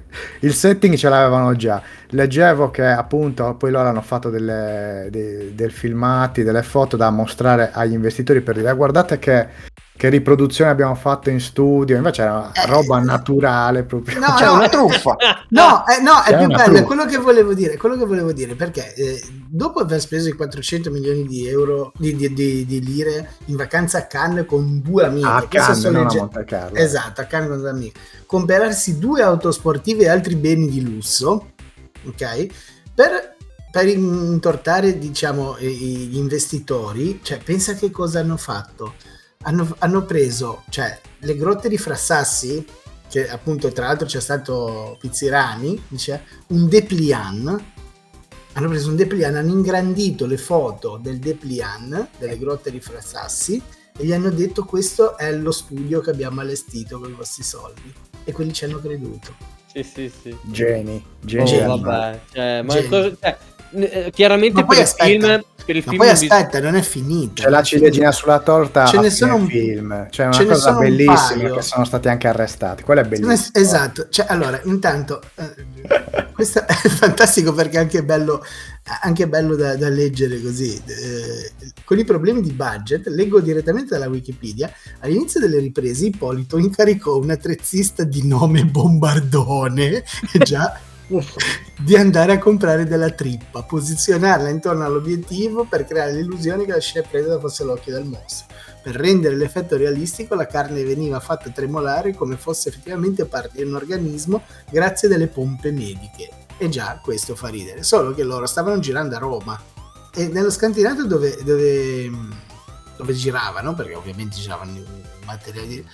il setting ce l'avevano già. Leggevo che appunto poi loro hanno fatto delle, dei, del filmati, delle foto da mostrare agli investitori per dire "Ah, guardate che, che riproduzione abbiamo fatto in studio, invece era Eh, roba eh, naturale proprio. No, *laughs* Cioè, no, una eh, truffa. No, eh, no, è più bello, è truffa. quello che volevo dire, quello che volevo dire, perché eh, dopo aver speso i 400 milioni di euro, di, di- di- di lire in vacanza a Cannes con due amiche, a Cannes, sono non le a ge- Monte Carlo. Esatto, a Cannes con due amiche, comprarsi due autosportive e altri beni di lusso, ok? Per, per intortare, diciamo, gli investitori, cioè, pensa che cosa hanno fatto. Hanno, hanno preso, cioè, le grotte di Frassassi, che appunto tra l'altro c'è stato Pizzirani, dice, un dépliant, hanno preso un dépliant, hanno ingrandito le foto del dépliant, delle grotte di Frassassi, e gli hanno detto questo è lo studio che abbiamo allestito con i vostri soldi. E quelli ci hanno creduto. Sì, sì, sì. Geni, Oh, geni. vabbè. Cioè, ma Geni. cosa- cioè, eh, chiaramente Ma poi per il aspetta, film... Per il Ma film poi aspetta, non è finito. C'è la ciliegina sulla torta Ce ne sono un- film. C'è una ce cosa un bellissima paio. che sono stati anche arrestati. Quello è bellissimo. Esatto, cioè, allora, intanto, eh, questo è *laughs* fantastico perché è anche bello, anche bello da, da leggere così. Eh, con i problemi di budget, leggo direttamente dalla Wikipedia, all'inizio delle riprese Ippolito incaricò un attrezzista di nome Bombardone, *laughs* già, *laughs* di andare a comprare della trippa, posizionarla intorno all'obiettivo per creare l'illusione che la scena presa fosse l'occhio del mostro. Per rendere l'effetto realistico, la carne veniva fatta tremolare come fosse effettivamente parte di un organismo grazie delle pompe mediche. E già questo fa ridere, solo che loro stavano girando a Roma e nello scantinato dove, dove, dove giravano, perché ovviamente giravano materiali.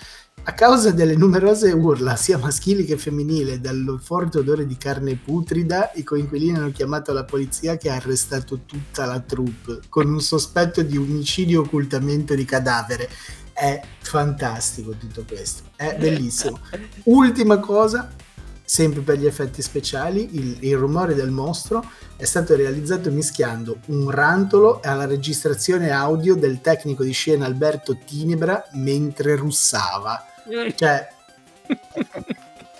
A causa delle numerose urla, sia maschili che femminili, e dal forte odore di carne putrida, i coinquilini hanno chiamato la polizia che ha arrestato tutta la troupe con un sospetto di omicidio e occultamento di cadavere. È fantastico tutto questo, è bellissimo. *laughs* Ultima cosa, sempre per gli effetti speciali, il, il rumore del mostro è stato realizzato mischiando un rantolo alla registrazione audio del tecnico di scena Alberto Tinebra mentre russava. Cioè,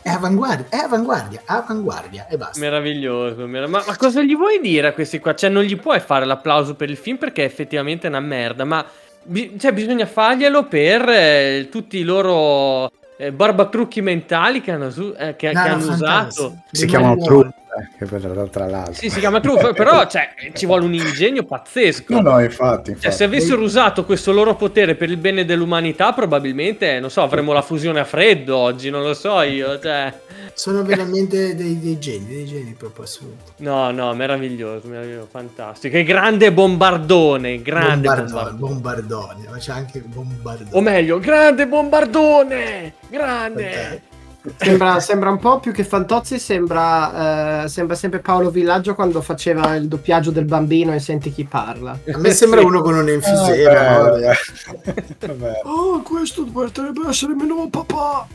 è avanguardia, è avanguardia, avanguardia e basta. Meraviglioso, merav- ma, ma cosa gli vuoi dire a questi qua? Cioè, non gli puoi fare l'applauso per il film perché è effettivamente una merda, ma cioè, bisogna farglielo per eh, tutti i loro eh, barbatrucchi mentali che hanno, su- eh, che, No, che no, hanno usato. Si chiamano buono. Che per- tra l'altro. Sì, si chiama truffa, però cioè, ci vuole un ingegno pazzesco. No, no, infatti. Cioè, infatti. se avessero usato questo loro potere per il bene dell'umanità, probabilmente, non so, avremmo la fusione a freddo oggi, non lo so io. Cioè... Sono veramente dei, dei geni, dei geni proprio assoluti. No, no, meraviglioso, meraviglioso, fantastico. E grande bombardone, grande Bombardone, bombardone. bombardone, ma c'è anche bombardone. O meglio, grande bombardone! Grande! Sembra, sembra un po' più che Fantozzi, sembra, eh, sembra sempre Paolo Villaggio quando faceva il doppiaggio del bambino e senti chi parla. A me sembra uno con un Ah, enfisema. Vabbè. Oh, questo potrebbe essere mio nuovo papà.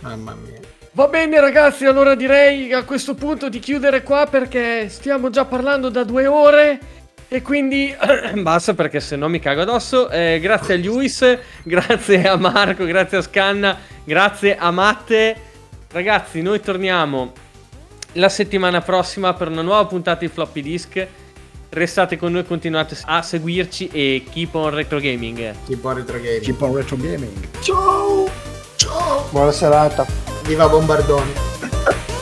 Mamma mia. Va bene ragazzi, allora direi a questo punto di chiudere qua perché stiamo già parlando da due ore e quindi *clears throat* basta perché se no mi cago addosso. Eh, grazie a Luis, *laughs* grazie a Marco, grazie a Scanna, grazie a Matte. Ragazzi, noi torniamo la settimana prossima per una nuova puntata di Floppy Disk. Restate con noi, continuate a seguirci e keep on retro gaming. Tipo retro gaming. Keep on retro gaming. Ciao! Ciao! Buona serata. Viva Bombardone. *laughs*